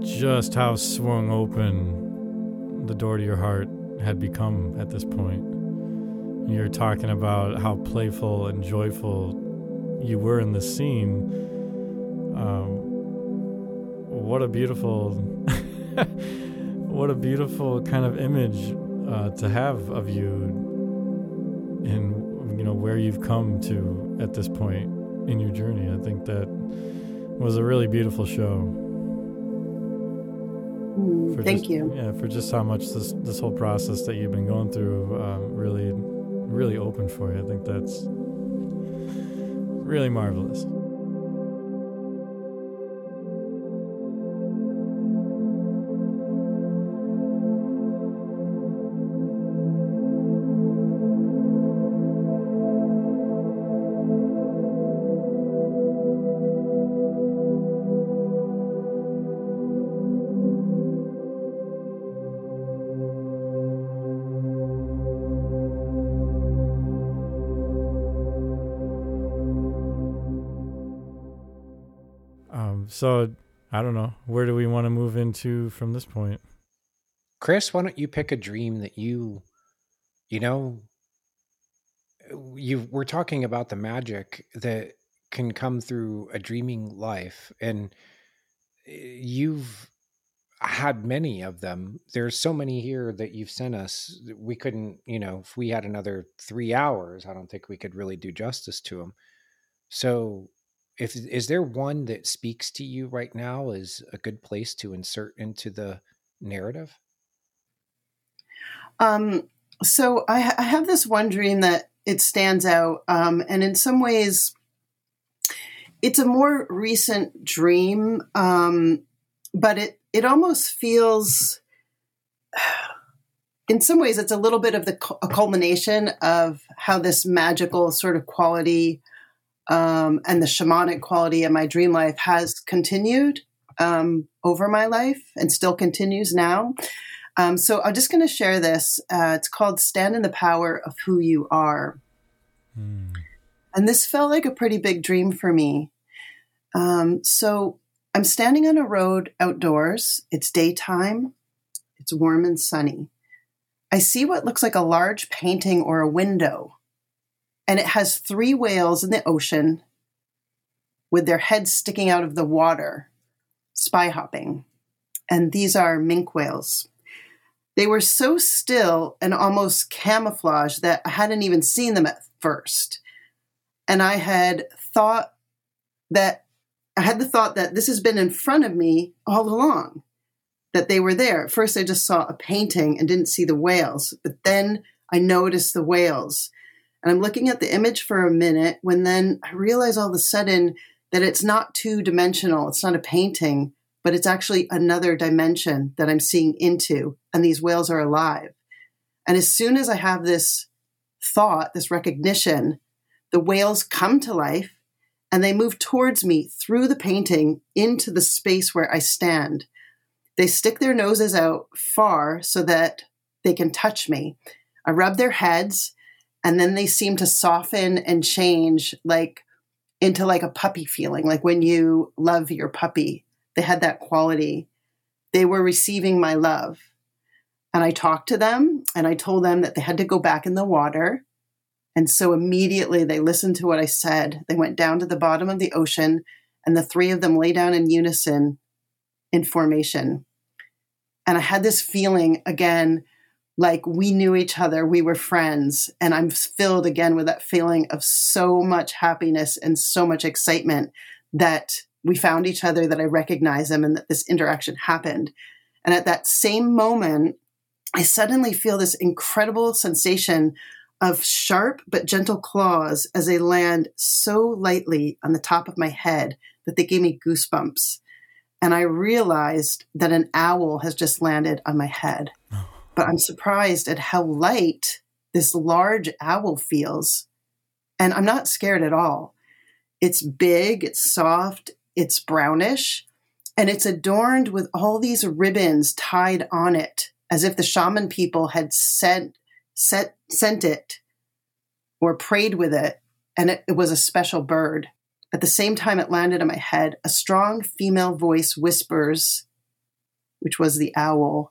just how swung open the door to your heart had become at this point. You're talking about how playful and joyful you were in the scene. Um, what a beautiful, what a beautiful kind of image uh, to have of you and you know where you've come to at this point in your journey. I think that was a really beautiful show. Mm, thank just, you. Yeah, for just how much this this whole process that you've been going through um, really, really opened for you. I think that's really marvelous. So I don't know. Where do we want to move into from this point? Kris, why don't you pick a dream that you, you know, you we're talking about the magic that can come through a dreaming life, and eh, you've had many of them. There's so many here that you've sent us. We couldn't, you know, if we had another three hours, I don't think we could really do justice to them. So if is there one that speaks to you right now is a good place to insert into the narrative? Um so i, I have this one dream that it stands out um and in some ways it's a more recent dream um but it it almost feels in some ways it's a little bit of the a culmination of how this magical sort of quality um, and the shamanic quality of my dream life has continued um, over my life and still continues now. Um, so I'm just going to share this. Uh, it's called Stand in the Power of Who You Are. Mm. And this felt like a pretty big dream for me. Um, so I'm standing on a road outdoors. It's daytime, it's warm and sunny. I see what looks like a large painting or a window and it has three whales in the ocean with their heads sticking out of the water, spy hopping. And these are minke whales. They were so still and almost camouflaged that I hadn't even seen them at first. And I had thought that I had the thought that this has been in front of me all along, that they were there. At first, I just saw a painting and didn't see the whales, but then I noticed the whales. And I'm looking at the image for a minute when then I realize all of a sudden that it's not two dimensional. It's not a painting, but it's actually another dimension that I'm seeing into. And these whales are alive. And as soon as I have this thought, this recognition, the whales come to life and they move towards me through the painting into the space where I stand. They stick their noses out far so that they can touch me. I rub their heads and then they seem to soften and change like into like a puppy feeling like when you love your puppy they had that quality. They were receiving my love. And i talked to them and i told them that they had to go back in the water. And so immediately they listened to what i said. They went down to the bottom of the ocean and the three of them lay down in unison in formation. And i had this feeling again like we knew each other, we were friends. And I'm filled again with that feeling of so much happiness and so much excitement that we found each other, that I recognize them, and that this interaction happened. And at that same moment, I suddenly feel this incredible sensation of sharp but gentle claws as they land so lightly on the top of my head that they gave me goosebumps. And I realized that an owl has just landed on my head. Oh but I'm surprised at how light this large owl feels. And I'm not scared at all. It's big, it's soft, it's brownish, and it's adorned with all these ribbons tied on it, as if the shaman people had sent set, sent it or prayed with it, and it, it was a special bird. At the same time it landed on my head, a strong female voice whispers, which was the owl,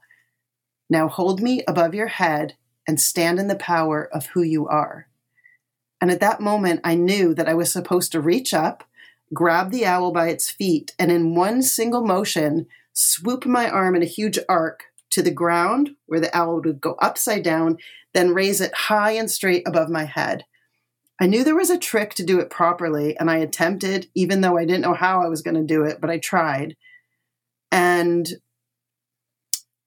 Now hold me above your head and stand in the power of who you are. And at that moment, I knew that I was supposed to reach up, grab the owl by its feet, and in one single motion, swoop my arm in a huge arc to the ground where the owl would go upside down, then raise it high and straight above my head. I knew there was a trick to do it properly, and I attempted, even though I didn't know how I was going to do it, but I tried. And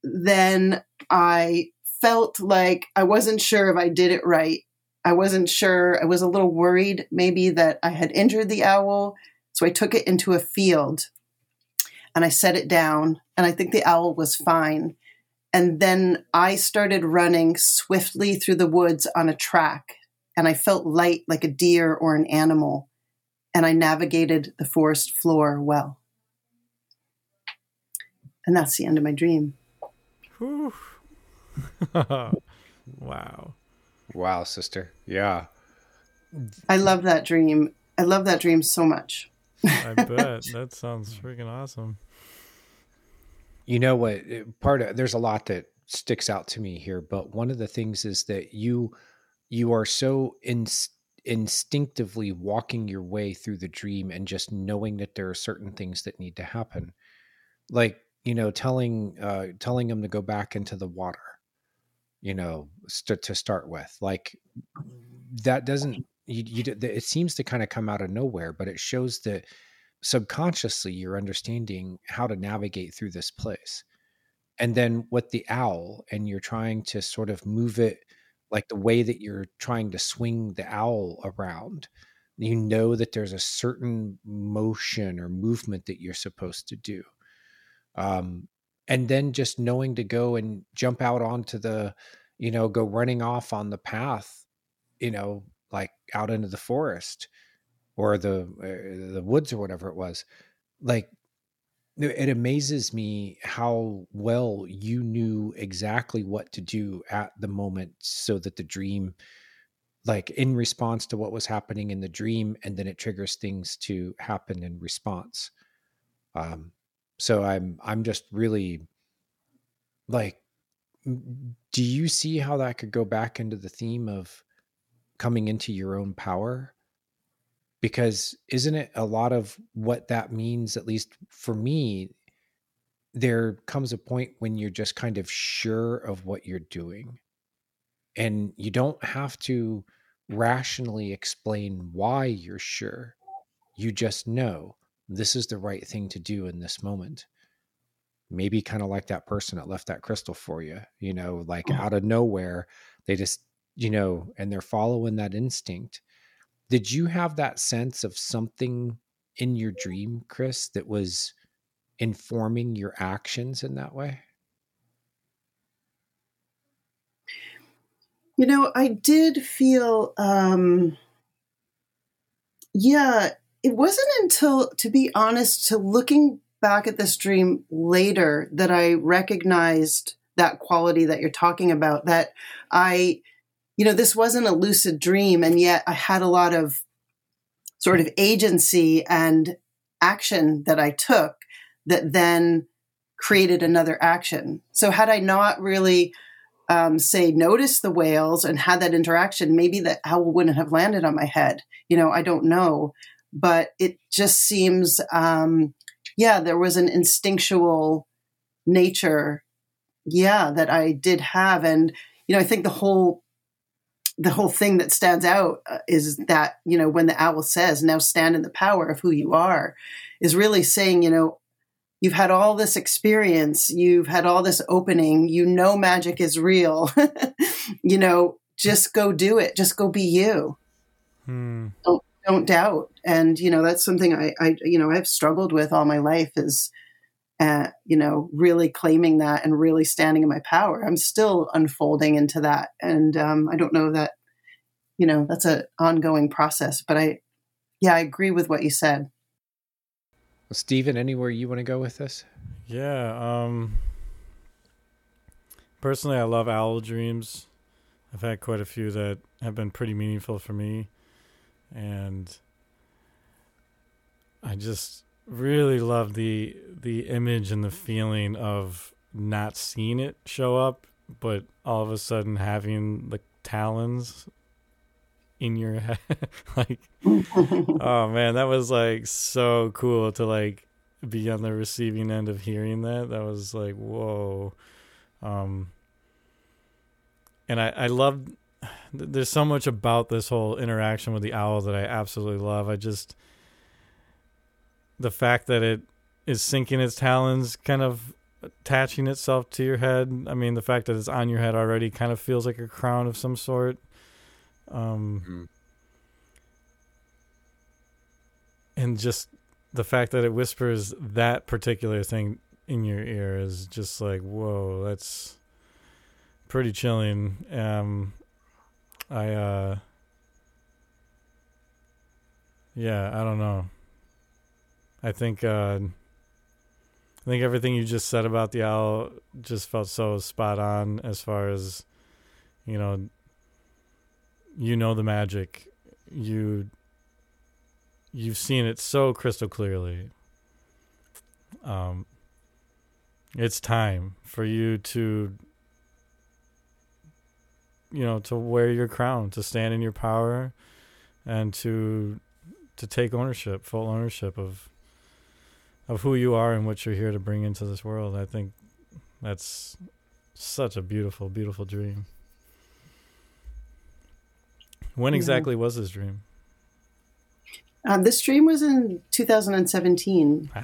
then I felt like I wasn't sure if I did it right. I wasn't sure. I was a little worried maybe that I had injured the owl. So I took it into a field and I set it down, and I think the owl was fine. And then I started running swiftly through the woods on a track, and I felt light like a deer or an animal, and I navigated the forest floor well. And that's the end of my dream. wow. Wow, sister. Yeah. I love that dream. I love that dream so much. I bet. That sounds freaking awesome. You know what? Part of there's a lot that sticks out to me here, but one of the things is that you you are so in, instinctively walking your way through the dream and just knowing that there are certain things that need to happen. Like, you know, telling uh telling him to go back into the water. You know, st- to start with. Like that doesn't you, you it seems to kind of come out of nowhere, but it shows that subconsciously you're understanding how to navigate through this place. And then with the owl, and you're trying to sort of move it like the way that you're trying to swing the owl around, you know that there's a certain motion or movement that you're supposed to do. Um, and then just knowing to go and jump out onto the, you know, go running off on the path, you know, like out into the forest or the uh, the woods or whatever it was like it amazes me how well you knew exactly what to do at the moment so that the dream like in response to what was happening in the dream and then it triggers things to happen in response. Um so i'm i'm just really like do you see how that could go back into the theme of coming into your own power? Because isn't it a lot of what that means at least for me there comes a point when you're just kind of sure of what you're doing. And you don't have to rationally explain why you're sure. You just know this is the right thing to do in this moment maybe kind of like that person that left that crystal for you you know like oh. out of nowhere they just you know and they're following that instinct did you have that sense of something in your dream, Kris, that was informing your actions in that way? You know, I did feel, um, yeah, it wasn't until, to be honest, to looking back at this dream later that I recognized that quality that you're talking about, that I you know, this wasn't a lucid dream, and yet I had a lot of sort of agency and action that I took that then created another action. So, had I not really, um, say, noticed the whales and had that interaction, maybe the owl wouldn't have landed on my head. You know, I don't know. But it just seems, um, yeah, there was an instinctual nature, yeah, that I did have. And, you know, I think the whole the whole thing that stands out uh, is that you know when the owl says now stand in the power of who you are is really saying you know you've had all this experience. You've had all this opening. You know magic is real. You know just go do it. Just go be you. Hmm. don't don't doubt and you know that's something i i you know i've struggled with all my life is uh, you know, really claiming that and really standing in my power. I'm still unfolding into that. And um, I don't know that, you know, that's an ongoing process. But I, yeah, I agree with what you said. Well, Stephen, anywhere you want to go with this? Yeah. Um, personally, I love owl dreams. I've had quite a few that have been pretty meaningful for me, and I just really love the the image and the feeling of not seeing it show up, but all of a sudden having the talons in your head. like, oh man, that was like so cool to like be on the receiving end of hearing that. That was like, whoa. Um, and I, I love, there's so much about this whole interaction with the owl that I absolutely love. I just, the fact that it is sinking its talons, kind of attaching itself to your head. I mean, the fact that it's on your head already kind of feels like a crown of some sort. Um, mm-hmm. And just the fact that it whispers that particular thing in your ear is just like, whoa, that's pretty chilling. Um, I, uh, yeah, I don't know. I think, uh, I think everything you just said about the owl just felt so spot on as far as, you know, you know the magic. You you've seen it so crystal clearly. Um, it's time for you to, you know, to wear your crown, to stand in your power, and to to take ownership, full ownership of of who you are and what you're here to bring into this world. I think that's such a beautiful, beautiful dream. When exactly yeah. was this dream? Um, this dream was in 2017.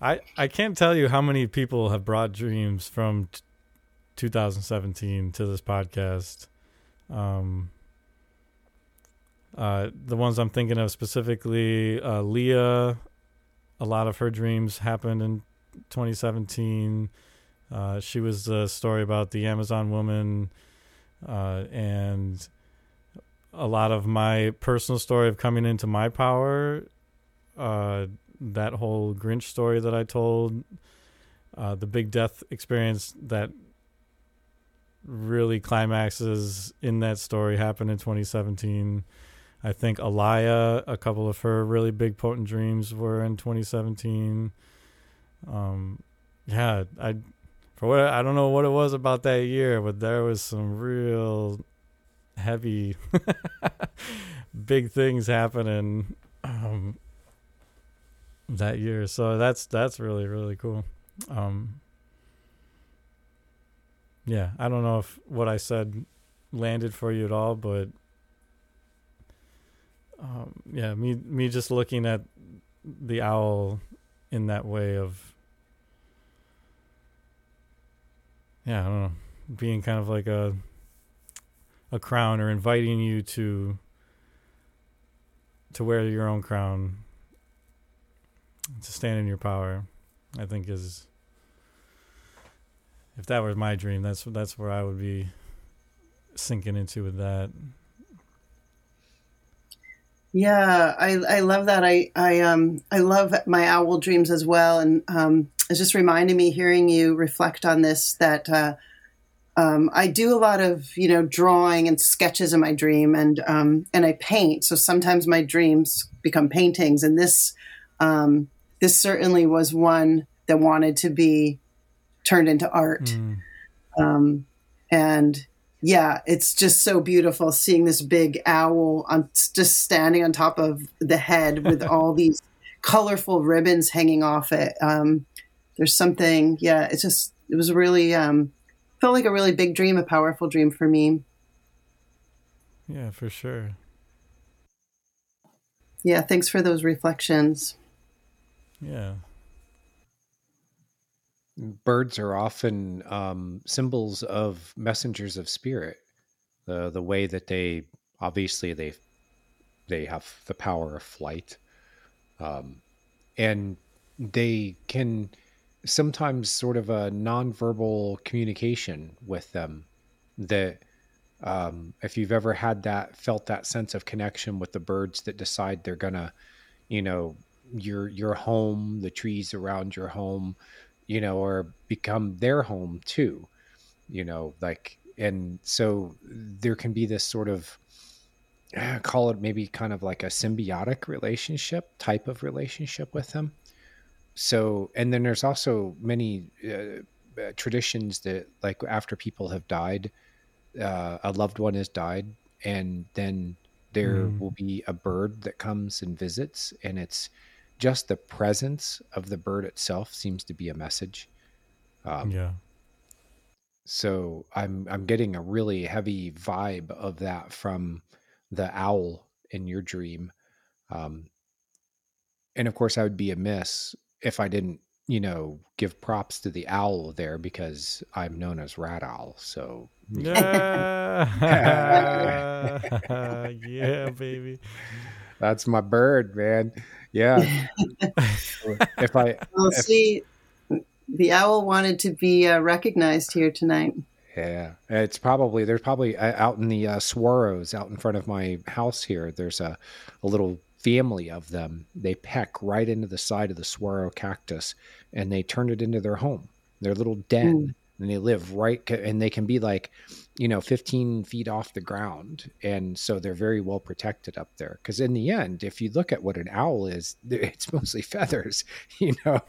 I I can't tell you how many people have brought dreams from t- 2017 to this podcast. Um, uh, the ones I'm thinking of specifically, uh, Leah. A lot of her dreams happened in 2017. Uh, she was the story about the Amazon woman, uh, and a lot of my personal story of coming into my power, uh, that whole Grinch story that I told, uh, the big death experience that really climaxes in that story happened in 2017. I think Alaya, a couple of her really big potent dreams were in 2017. Um, yeah, I for what I don't know what it was about that year, but there was some real heavy, big things happening um, that year. So that's that's really really cool. Um, yeah, I don't know if what I said landed for you at all, but um, yeah, me me just looking at the owl in that way of yeah, I don't know, being kind of like a a crown or inviting you to to wear your own crown to stand in your power i think is if that was my dream that's that's where i would be sinking into with that. Yeah i i love that. I i um i love my owl dreams as well. And um it's just reminding me hearing you reflect on this that uh um, I do a lot of you know drawing and sketches in my dream, and um, and I paint. So sometimes my dreams become paintings, and this um, this certainly was one that wanted to be turned into art. Mm. and yeah, it's just so beautiful seeing this big owl on just standing on top of the head with all these colorful ribbons hanging off it. Um, there's something, yeah, it's just it was really um, felt like a really big dream, a powerful dream for me. Yeah, for sure. Yeah, thanks for those reflections. Yeah. Birds are often um, symbols of messengers of spirit. The the way that they obviously they they have the power of flight, um, and they can sometimes sort of a nonverbal communication with them that um, if you've ever had that felt that sense of connection with the birds that decide they're gonna you know your your home the trees around your home you know or become their home too you know like and so there can be this sort of uh, call it maybe kind of like a symbiotic relationship type of relationship with them. So, and then there's also many uh, uh traditions that, like, after people have died, uh, a loved one has died, and then there mm. will be a bird that comes and visits, and it's just the presence of the bird itself seems to be a message. Um, yeah. So I'm I'm getting a really heavy vibe of that from the owl in your dream. Um, and of course, I would be amiss if I didn't, you know, give props to the owl there because I'm known as Rat Owl. So, yeah, yeah, baby. That's my bird, man. Yeah. if I, well, if, see, the owl wanted to be uh, recognized here tonight. Yeah, it's probably there's probably uh, out in the uh, out in front of my house here. There's a, a little family of them. They peck right into the side of the saguaro cactus, and they turn it into their home, their little den. Mm and they live right and they can be like you know 15 feet off the ground and so they're very well protected up there. Because in the end if you look at what an owl is it's mostly feathers you know?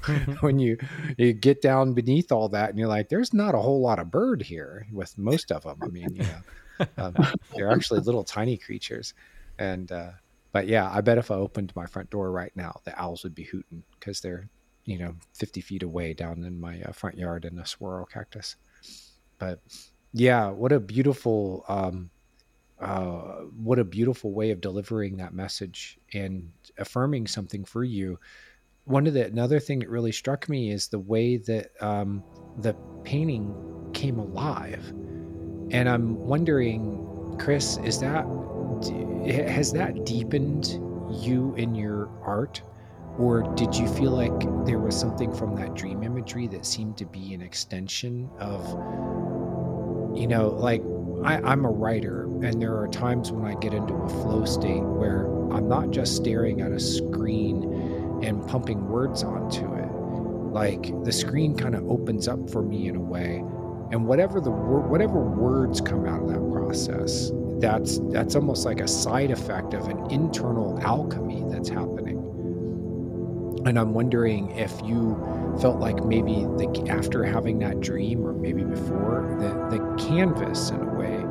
When you you get down beneath all that and you're like there's not a whole lot of bird here with most of them i mean you know um, they're actually little tiny creatures. And uh but yeah i bet if i opened my front door right now the owls would be hooting because they're you know 50 feet away down in my uh, front yard in a saguaro cactus. But yeah what a beautiful um uh what a beautiful way of delivering that message and affirming something for you. One of the another thing that really struck me is the way that um the painting came alive. And i'm wondering kris is that has that deepened you in your art? Or did you feel like there was something from that dream imagery that seemed to be an extension of, you know, like I, I'm a writer, and there are times when I get into a flow state where I'm not just staring at a screen and pumping words onto it. Like the screen kind of opens up for me in a way, and whatever the whatever words come out of that process, that's that's almost like a side effect of an internal alchemy that's happening and I'm wondering if you felt like maybe the, after having that dream, or maybe before, the, the canvas in a way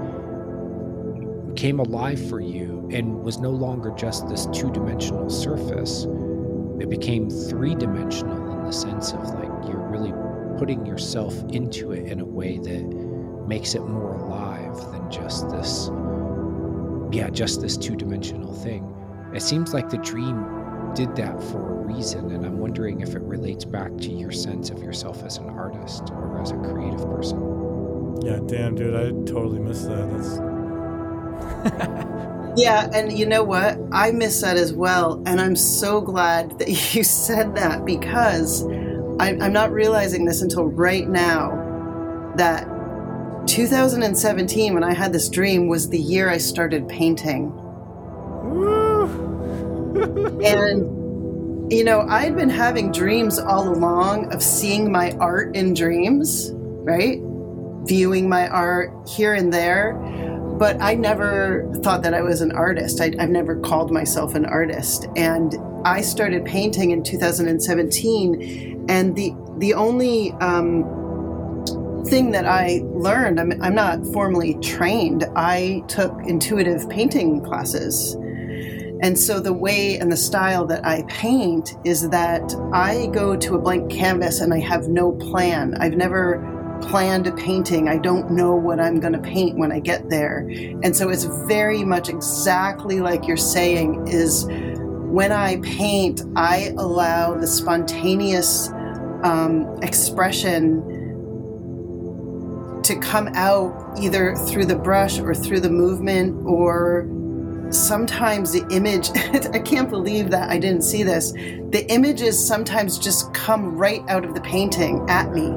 came alive for you and was no longer just this two dimensional surface. It became three dimensional in the sense of like you're really putting yourself into it in a way that makes it more alive than just this, yeah, just this two dimensional thing. It seems like the dream did that for reason, and I'm wondering if it relates back to your sense of yourself as an artist or as a creative person. Yeah, damn, dude, I totally missed that. That's. yeah, and you know what? I miss that as well, and I'm so glad that you said that because I, I'm not realizing this until right now that 2017, when I had this dream, was the year I started painting. and you know, I'd been having dreams all along of seeing my art in dreams, right? Viewing my art here and there. But I never thought that I was an artist. I, have never called myself an artist. And I started painting in 2017. And the, the only um, thing that I learned, I'm, I'm not formally trained, I took intuitive painting classes and so the way and the style that I paint is that I go to a blank canvas and I have no plan. I've never planned a painting. I don't know what I'm going to paint when I get there. And so it's very much exactly like you're saying is when I paint, I allow the spontaneous um, expression to come out either through the brush or through the movement or sometimes the image, I can't believe that I didn't see this. The images sometimes just come right out of the painting at me.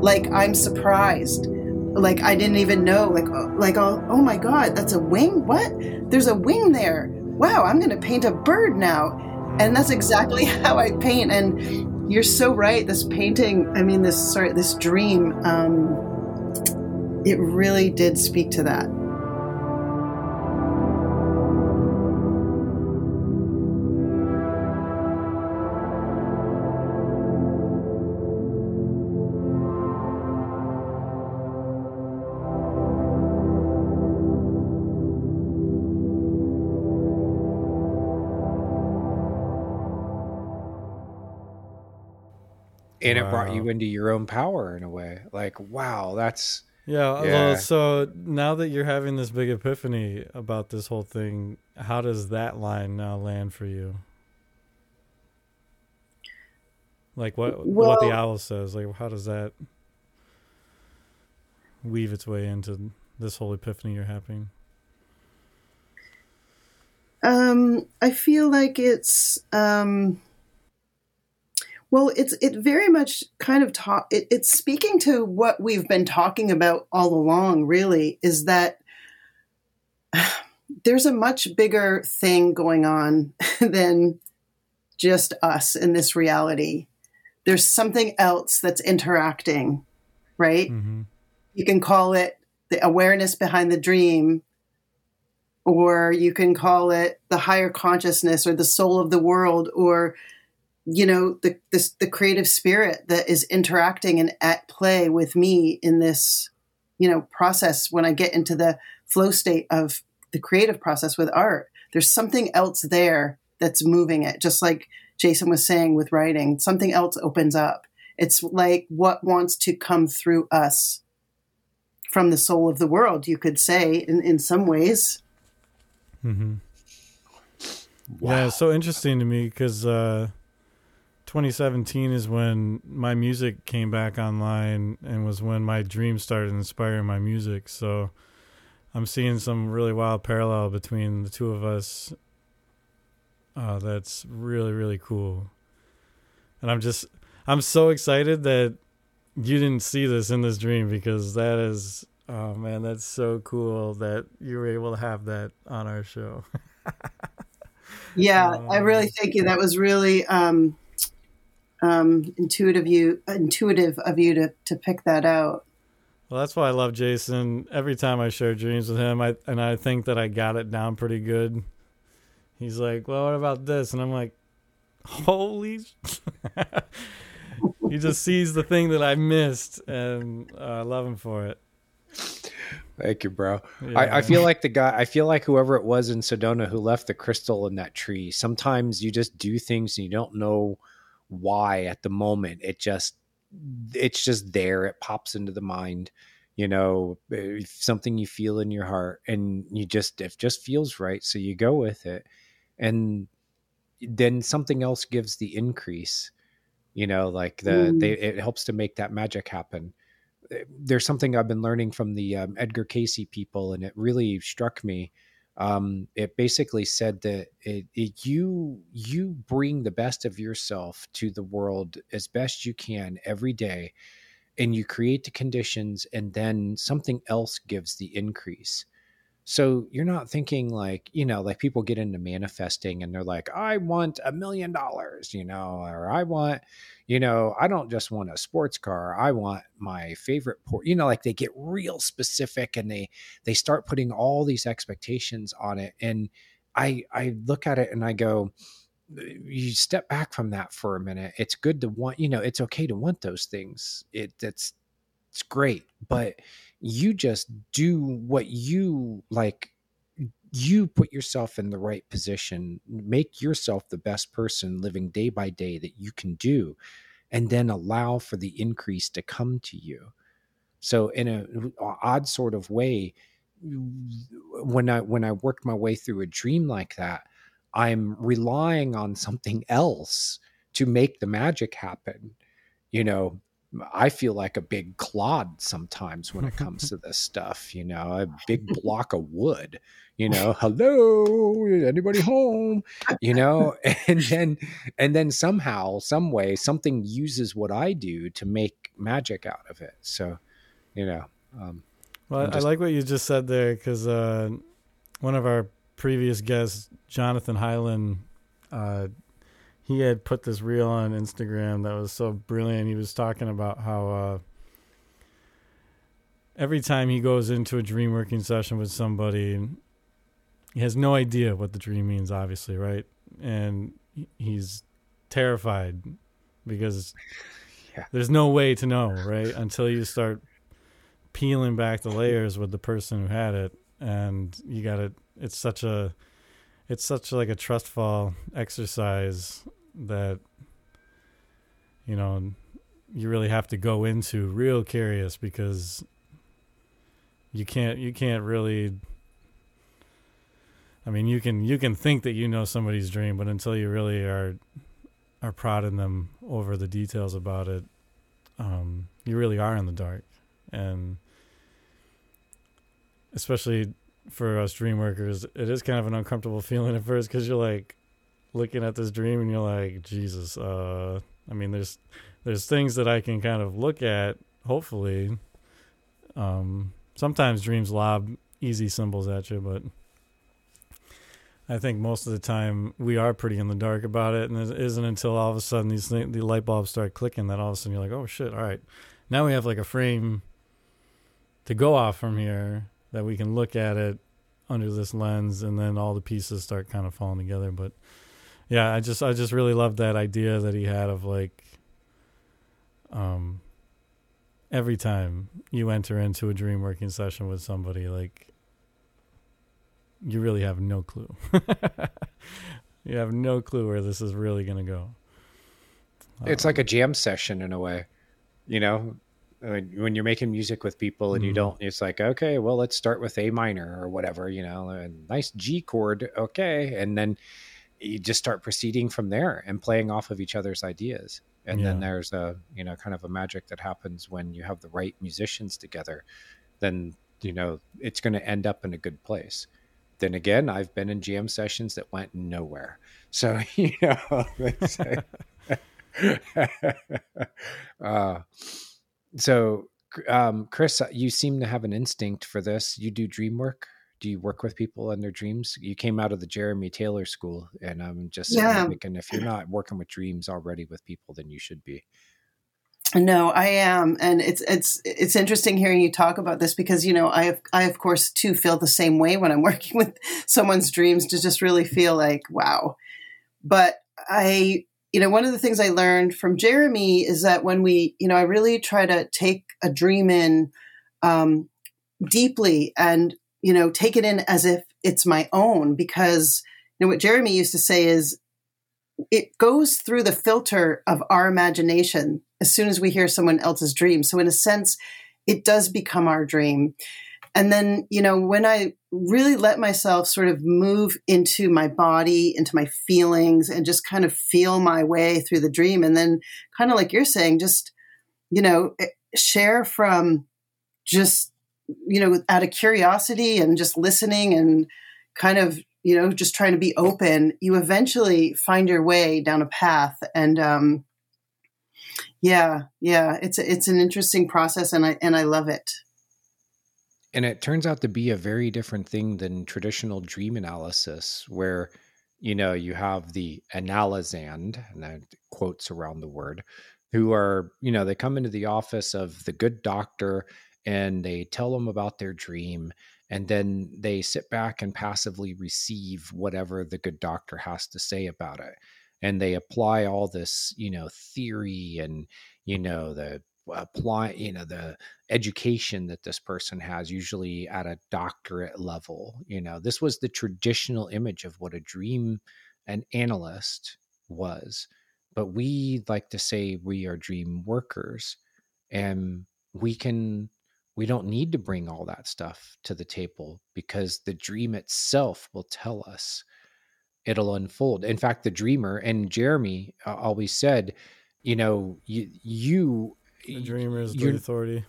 Like I'm surprised. Like I didn't even know. Like, oh, like oh, oh my God, that's a wing? What? There's a wing there. Wow, I'm going to paint a bird now. And that's exactly how I paint. And you're so right. This painting, I mean, this, sorry, this dream, um, it really did speak to that. And wow. it brought you into your own power in a way like wow that's yeah, yeah. Well, so now that you're having this big epiphany about this whole thing how does that line now land for you like what well, what the owl says like how does that weave its way into this whole epiphany you're having um i feel like it's um well, it's it very much kind of talk. It, it's speaking to what we've been talking about all along. Really, is that there's a much bigger thing going on than just us in this reality. There's something else that's interacting, right? Mm-hmm. You can call it the awareness behind the dream, or you can call it the higher consciousness or the soul of the world, or you know the this the creative spirit that is interacting and at play with me in this you know process when i get into the flow state of the creative process with art there's something else there that's moving it just like jason was saying with writing something else opens up it's like what wants to come through us from the soul of the world you could say in, in some ways mm-hmm. wow. yeah it's so interesting to me because uh 2017 is when my music came back online and was when my dreams started inspiring my music. So I'm seeing some really wild parallel between the two of us. Uh, that's really, really cool. And I'm just, I'm so excited that you didn't see this in this dream because that is, oh man, that's so cool that you were able to have that on our show. yeah, um, I really thank you. That was really, um, um, intuitive you intuitive of you to to pick that out. Well, that's why I love Jason. Every time I share dreams with him, I and I think that I got it down pretty good. He's like, "Well, what about this?" And I'm like, "Holy!" he just sees the thing that I missed, and uh, I love him for it. Thank you, bro. Yeah. I, I, feel like the guy, I feel like whoever it was in Sedona who left the crystal in that tree. Sometimes you just do things and you don't know why at the moment it just it's just there it pops into the mind you know something you feel in your heart and you just it just feels right so you go with it and then something else gives the increase you know like the mm. they it helps to make that magic happen there's something i've been learning from the um, edgar Cayce people and it really struck me um, it basically said that it, it, you you bring the best of yourself to the world as best you can every day and you create the conditions and then something else gives the increase so you're not thinking like you know like people get into manifesting and they're like i want a million dollars you know or i want you know, I don't just want a sports car. I want my favorite port. You know, like they get real specific and they they start putting all these expectations on it. And I I look at it and I go, you step back from that for a minute. It's good to want, you know, it's okay to want those things. It that's it's great, but you just do what you like you put yourself in the right position, make yourself the best person living day by day that you can do, and then allow for the increase to come to you. So, in a odd sort of way, when I when I worked my way through a dream like that, I'm relying on something else to make the magic happen. You know, I feel like a big clod sometimes when it comes to this stuff, you know, a big block of wood, you know, hello, anybody home, you know, and then, and then somehow, some way, something uses what I do to make magic out of it. So, you know, um, well, just, I like what you just said there because uh, one of our previous guests, Jonathan Hyland, uh, he had put this reel on Instagram that was so brilliant. He was talking about how uh, every time he goes into a dream working session with somebody, he has no idea what the dream means, obviously, right? And he's terrified because yeah. there's no way to know, right? Until you start peeling back the layers with the person who had it, and you got to. It's such a, it's such like a trust fall exercise that, you know, you really have to go into real curious because you can't you can't really I mean you can you can think that you know somebody's dream, but until you really are are prodding them over the details about it, um, you really are in the dark. And especially for us dream workers, it is kind of an uncomfortable feeling at first because you're like looking at this dream and you're like, Jesus, uh, I mean, there's there's things that I can kind of look at, hopefully. Um, sometimes dreams lob easy symbols at you, but I think most of the time we are pretty in the dark about it, and it isn't until all of a sudden these the light bulbs start clicking that all of a sudden you're like, oh shit, all right, now we have like a frame to go off from here that we can look at it under this lens, and then all the pieces start kind of falling together. But yeah, I just I just really love that idea that he had of like, um, every time you enter into a dream working session with somebody, like you really have no clue. you have no clue where this is really going to go. It's um, like a jam session in a way, you know, when you're making music with people and mm-hmm. you don't, it's like, okay, well, let's start with A minor or whatever, you know, a nice G chord. Okay. And then you just start proceeding from there and playing off of each other's ideas. And yeah. then there's a you know kind of a magic that happens when you have the right musicians together then you know it's going to end up in a good place. Then again i've been in jam sessions that went nowhere. So you know uh, so um, kris you seem to have an instinct for this. You do dream work do you work with people in their dreams? You came out of the Jeremy Taylor school, and I'm just yeah. thinking if you're not working with dreams already with people, then you should be. No, I am, and it's it's it's interesting hearing you talk about this because you know I have, I of course too feel the same way when I'm working with someone's dreams to just really feel like wow, but I you know one of the things I learned from Jeremy is that when we you know I really try to take a dream in um, deeply and you know, take it in as if it's my own because you know what Jeremy used to say is it goes through the filter of our imagination as soon as we hear someone else's dream. So in a sense, it does become our dream. And then, you know, when I really let myself sort of move into my body, into my feelings, and just kind of feel my way through the dream, and then kind of like you're saying, just, you know, eh, share from just you know, out of curiosity and just listening and kind of, you know, just trying to be open, you eventually find your way down a path. And um, yeah, yeah, it's it's an interesting process, and I and I love it. And it turns out to be a very different thing than traditional dream analysis, where you know you have the analysand, and quotes around the word, who are you know they come into the office of the good doctor and they tell them about their dream and then they sit back and passively receive whatever the good doctor has to say about it and they apply all this you know theory and you know the apply you know the education that this person has usually at a doctorate level you know this was the traditional image of what a dream an analyst was but we like to say we are dream workers and we can we don't need to bring all that stuff to the table because the dream itself will tell us. It'll unfold. In fact the dreamer and jeremy uh, always said you know you you the dreamer is the authority.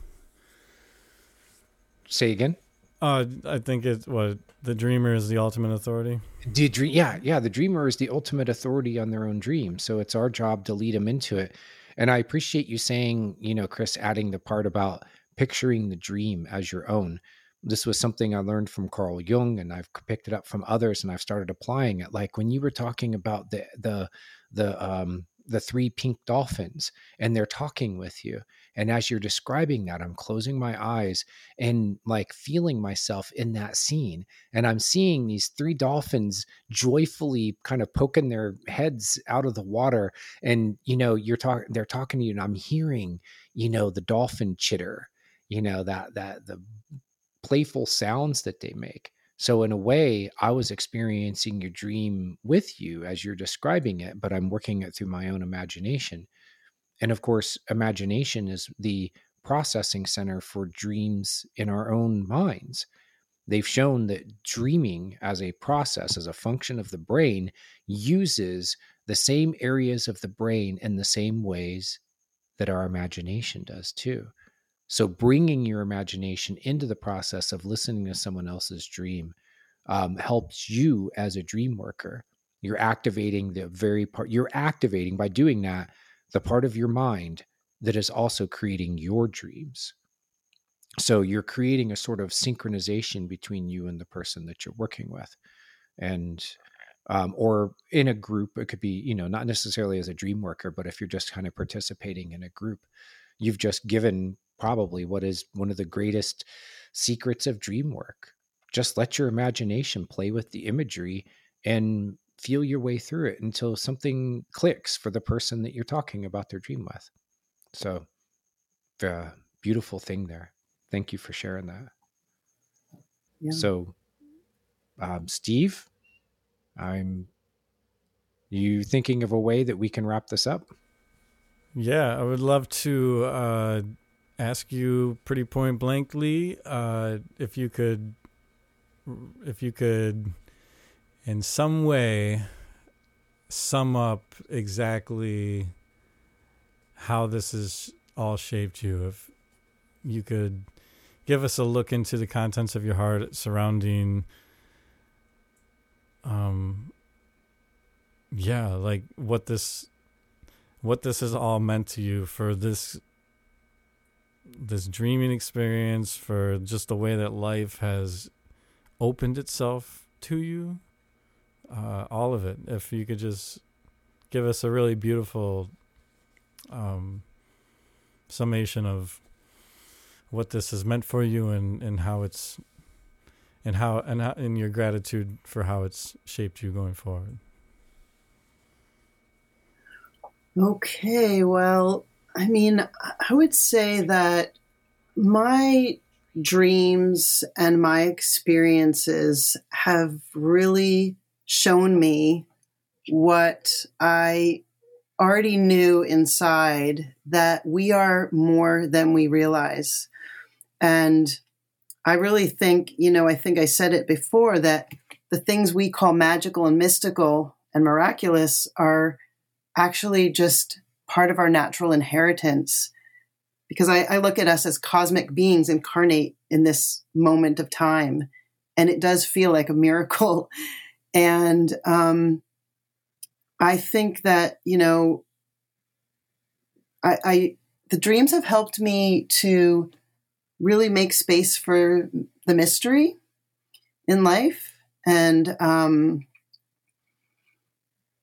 Say again? Uh i think it's what the dreamer is the ultimate authority? The dream yeah yeah the dreamer is the ultimate authority on their own dream so it's our job to lead them into it. And i appreciate you saying you know kris adding the part about picturing the dream as your own. This was something I learned from Carl Jung, and I've picked it up from others, and I've started applying it. Like when you were talking about the the the um, the three pink dolphins and they're talking with you and as you're describing that i'm closing my eyes and like feeling myself in that scene and i'm seeing these three dolphins joyfully kind of poking their heads out of the water and you know you're talking they're talking to you and i'm hearing you know the dolphin chitter you know that that the playful sounds that they make so, in a way, I was experiencing your dream with you as you're describing it, but I'm working it through my own imagination. And of course, imagination is the processing center for dreams in our own minds. They've shown that dreaming as a process, as a function of the brain, uses the same areas of the brain in the same ways that our imagination does too. So, bringing your imagination into the process of listening to someone else's dream um, helps you as a dream worker. You're activating the very part, you're activating by doing that the part of your mind that is also creating your dreams. So, you're creating a sort of synchronization between you and the person that you're working with. And um, or in a group, it could be, you know, not necessarily as a dream worker, but if you're just kind of participating in a group, you've just given probably what is one of the greatest secrets of dream work. Just let your imagination play with the imagery and feel your way through it until something clicks for the person that you're talking about their dream with. So, the beautiful thing there. Thank you for sharing that. Yeah. So, um, Steve, I'm you thinking of a way that we can wrap this up? Yeah, I would love to uh, ask you pretty point blankly uh, if you could, if you could, in some way, sum up exactly how this has all shaped you. If you could give us a look into the contents of your heart surrounding, um, yeah, like what this what this has all meant to you for this this dreaming experience, for just the way that life has opened itself to you. Uh, all of it. If you could just give us a really beautiful um, summation of what this has meant for you and, and how it's and how and how in your gratitude for how it's shaped you going forward. Okay, well, I mean, I would say that my dreams and my experiences have really shown me what I already knew inside that we are more than we realize. And I really think, you know, I think I said it before that the things we call magical and mystical and miraculous are actually just part of our natural inheritance. Because I, I look at us as cosmic beings incarnate in this moment of time, and it does feel like a miracle. And um, I think that you know, I, I the dreams have helped me to really make space for the mystery in life, and um,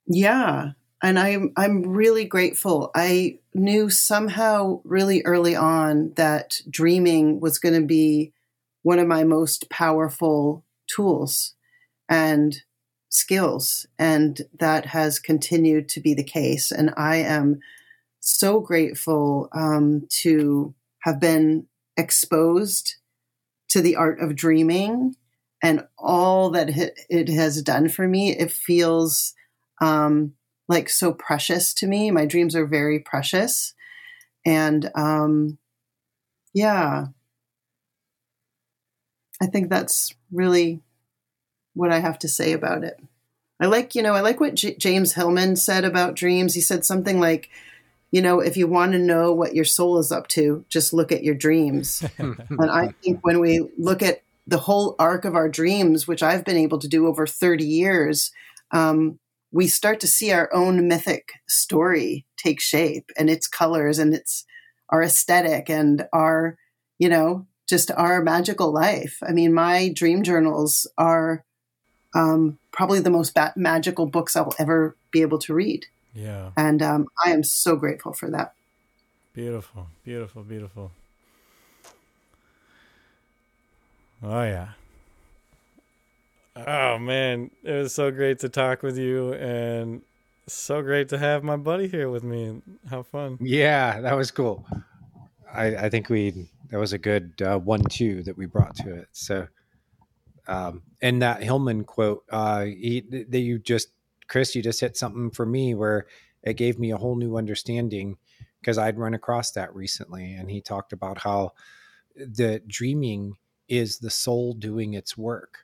yeah, and I'm I'm really grateful. I knew somehow really early on that dreaming was going to be one of my most powerful tools and skills and that has continued to be the case and I am so grateful um, to have been exposed to the art of dreaming and all that it has done for me. It feels um, like so precious to me. My dreams are very precious. And um, yeah, I think that's really what I have to say about it. I like, you know, I like what J- James Hillman said about dreams. He said something like, you know, if you want to know what your soul is up to, just look at your dreams. and I think when we look at the whole arc of our dreams, which I've been able to do over 30 years, um, we start to see our own mythic story take shape and its colors and its our aesthetic and our you know just our magical life i mean my dream journals are um, probably the most ba- magical books i'll ever be able to read Yeah. And um, I am so grateful for that. Beautiful, beautiful, beautiful. Oh yeah. Oh man, it was so great to talk with you and so great to have my buddy here with me. How fun. Yeah, that was cool. I, I think we that was a good uh, one-two that we brought to it. So, um, and that Hillman quote, uh, he, that you just, Kris, you just hit something for me where it gave me a whole new understanding because I'd run across that recently, and he talked about how the dreaming is the soul doing its work.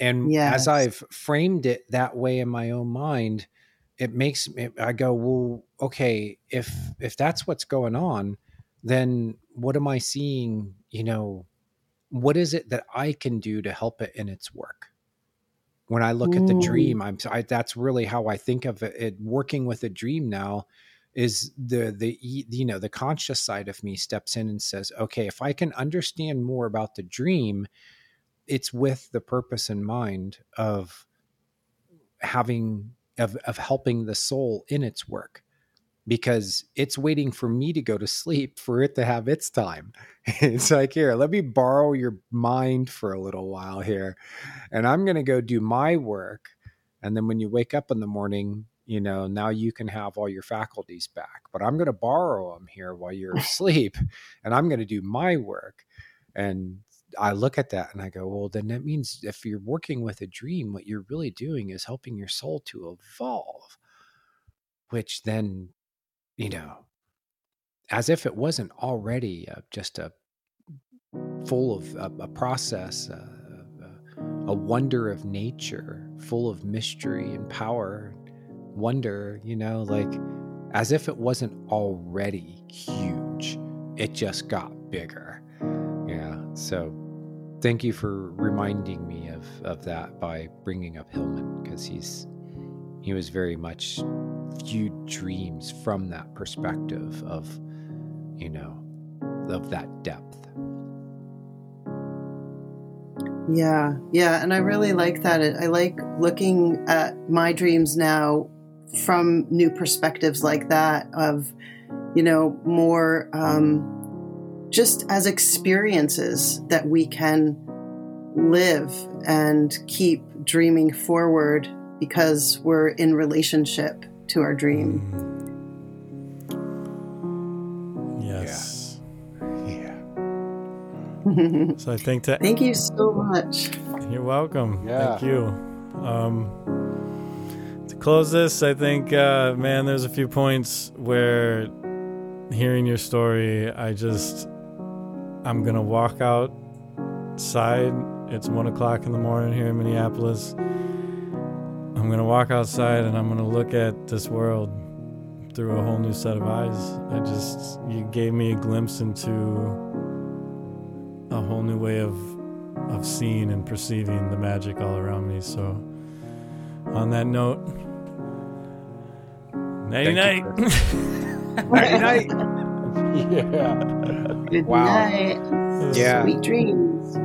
And Yes. as I've framed it that way in my own mind, it makes me I go, well, okay, if if that's what's going on, then what am I seeing? You know, what is it that I can do to help it in its work? When I look at the Mm. dream, I'm I, that's really how I think of it, it. Working with a dream now is the the you know the conscious side of me steps in and says, okay, if I can understand more about the dream, it's with the purpose in mind of having of of helping the soul in its work because it's waiting for me to go to sleep for it to have its time. It's like, here, let me borrow your mind for a little while here. And I'm going to go do my work. And then when you wake up in the morning, you know, now you can have all your faculties back. But I'm going to borrow them here while you're asleep. And I'm going to do my work. And I look at that and I go, well, then that means if you're working with a dream, what you're really doing is helping your soul to evolve, which then, you know, as if it wasn't already uh, just a full of a, a process, uh, a wonder of nature, full of mystery and power, wonder, you know, like as if it wasn't already huge. It just got bigger. So thank you for reminding me of, of that by bringing up Hillman because he's he was very much viewed dreams from that perspective of you know of that depth Yeah, yeah, and I really like that. I like looking at my dreams now from new perspectives like that of, you know, more um, just as experiences that we can live and keep dreaming forward because we're in relationship to our dream. Yes. yeah So I think that Thank you so much. You're welcome. Yeah. Thank you. Um, to close this, I think, uh, man, there's a few points where hearing your story, I just, I'm going to walk outside. It's one o'clock in the morning here in Minneapolis. I'm going to walk outside and I'm going to look at this world through a whole new set of eyes. I just, you gave me a glimpse into a whole new way of of seeing and perceiving the magic all around me. So, on that note, nighty night. night night yeah Good Wow. night. Yeah. Sweet dreams.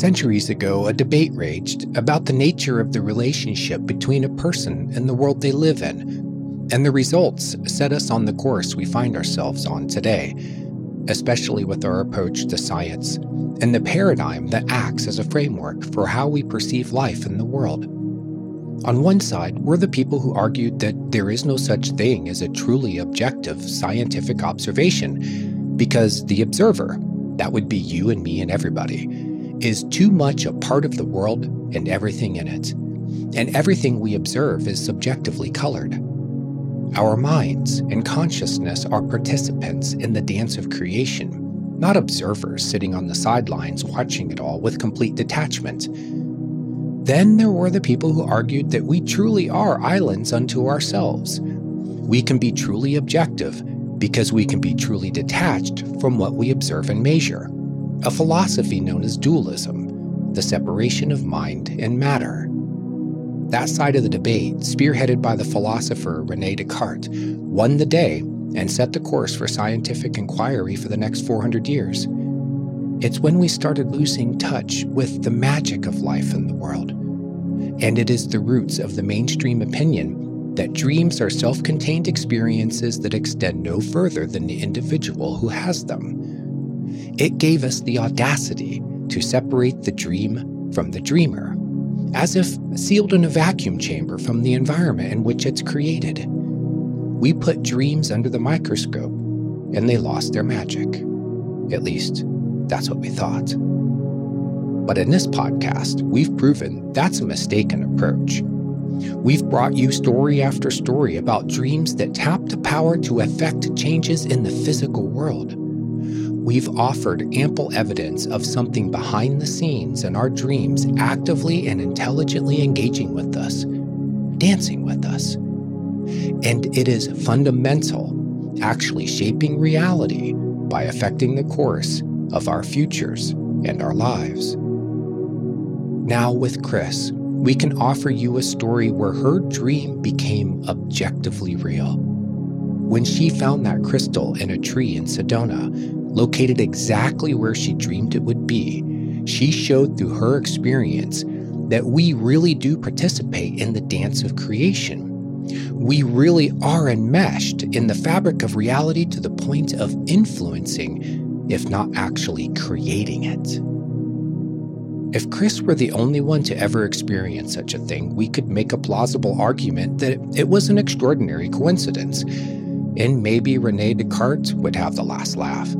Centuries ago, a debate raged about the nature of the relationship between a person and the world they live in, and the results set us on the course we find ourselves on today. especially with our approach to science and the paradigm that acts as a framework for how we perceive life in the world. On one side, we're the people who argued that there is no such thing as a truly objective scientific observation because the observer, that would be you and me and everybody, is too much a part of the world and everything in it. And everything we observe is subjectively colored. Our minds and consciousness are participants in the dance of creation, not observers sitting on the sidelines watching it all with complete detachment. Then there were the people who argued that we truly are islands unto ourselves. We can be truly objective because we can be truly detached from what we observe and measure, a philosophy known as dualism, the separation of mind and matter. That side of the debate, spearheaded by the philosopher Rene Descartes, won the day and set the course for scientific inquiry for the next 400 years. It's when we started losing touch with the magic of life in the world. And it is the roots of the mainstream opinion that dreams are self contained experiences that extend no further than the individual who has them. It gave us the audacity to separate the dream from the dreamer, as if sealed in a vacuum chamber from the environment in which it's created. We put dreams under the microscope, and they lost their magic. At least, that's what we thought. But in this podcast, we've proven that's a mistaken approach. We've brought you story after story about dreams that tap the power to effect changes in the physical world. We've offered ample evidence of something behind the scenes in our dreams actively and intelligently engaging with us, dancing with us. And it is fundamental, actually shaping reality by affecting the course of our futures and our lives. Now, with Kris, we can offer you a story where her dream became objectively real. When she found that crystal in a tree in Sedona, located exactly where she dreamed it would be, she showed through her experience that we really do participate in the dance of creation. We really are enmeshed in the fabric of reality to the point of influencing if not actually creating it. If Kris were the only one to ever experience such a thing, we could make a plausible argument that it was an extraordinary coincidence, and maybe Rene Descartes would have the last laugh.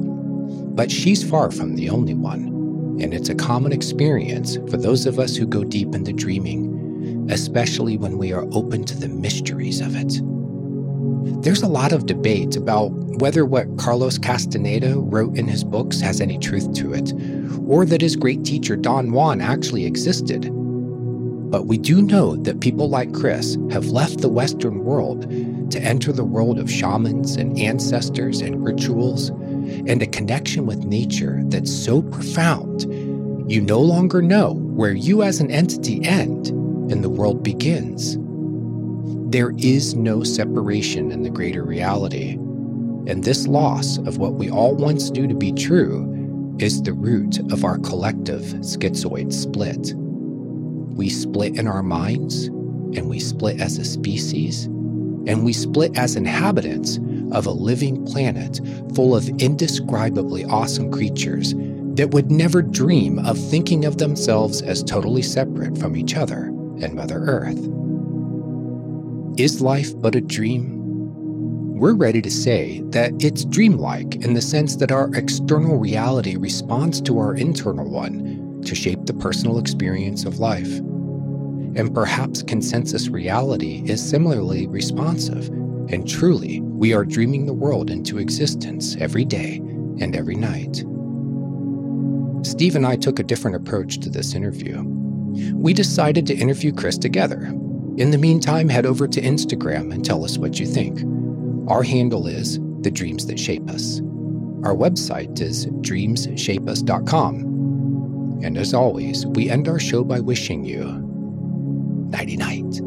But she's far from the only one, and it's a common experience for those of us who go deep into dreaming, especially when we are open to the mysteries of it. There's a lot of debate about whether what Carlos Castaneda wrote in his books has any truth to it, or that his great teacher Don Juan actually existed. But we do know that people like Kris have left the Western world to enter the world of shamans and ancestors and rituals, and a connection with nature that's so profound, you no longer know where you as an entity end and the world begins. There is no separation in the greater reality, and this loss of what we all once knew to be true is the root of our collective schizoid split. We split in our minds, and we split as a species, and we split as inhabitants of a living planet full of indescribably awesome creatures that would never dream of thinking of themselves as totally separate from each other and Mother Earth. Is life but a dream? We're ready to say that it's dreamlike in the sense that our external reality responds to our internal one to shape the personal experience of life. And perhaps consensus reality is similarly responsive, and truly, we are dreaming the world into existence every day and every night. Steve and I took a different approach to this interview. We decided to interview Kris together in the meantime, head over to Instagram and tell us what you think. Our handle is The Dreams That Shape Us. Our website is dreamsshapeus.com. And as always, we end our show by wishing you nighty night.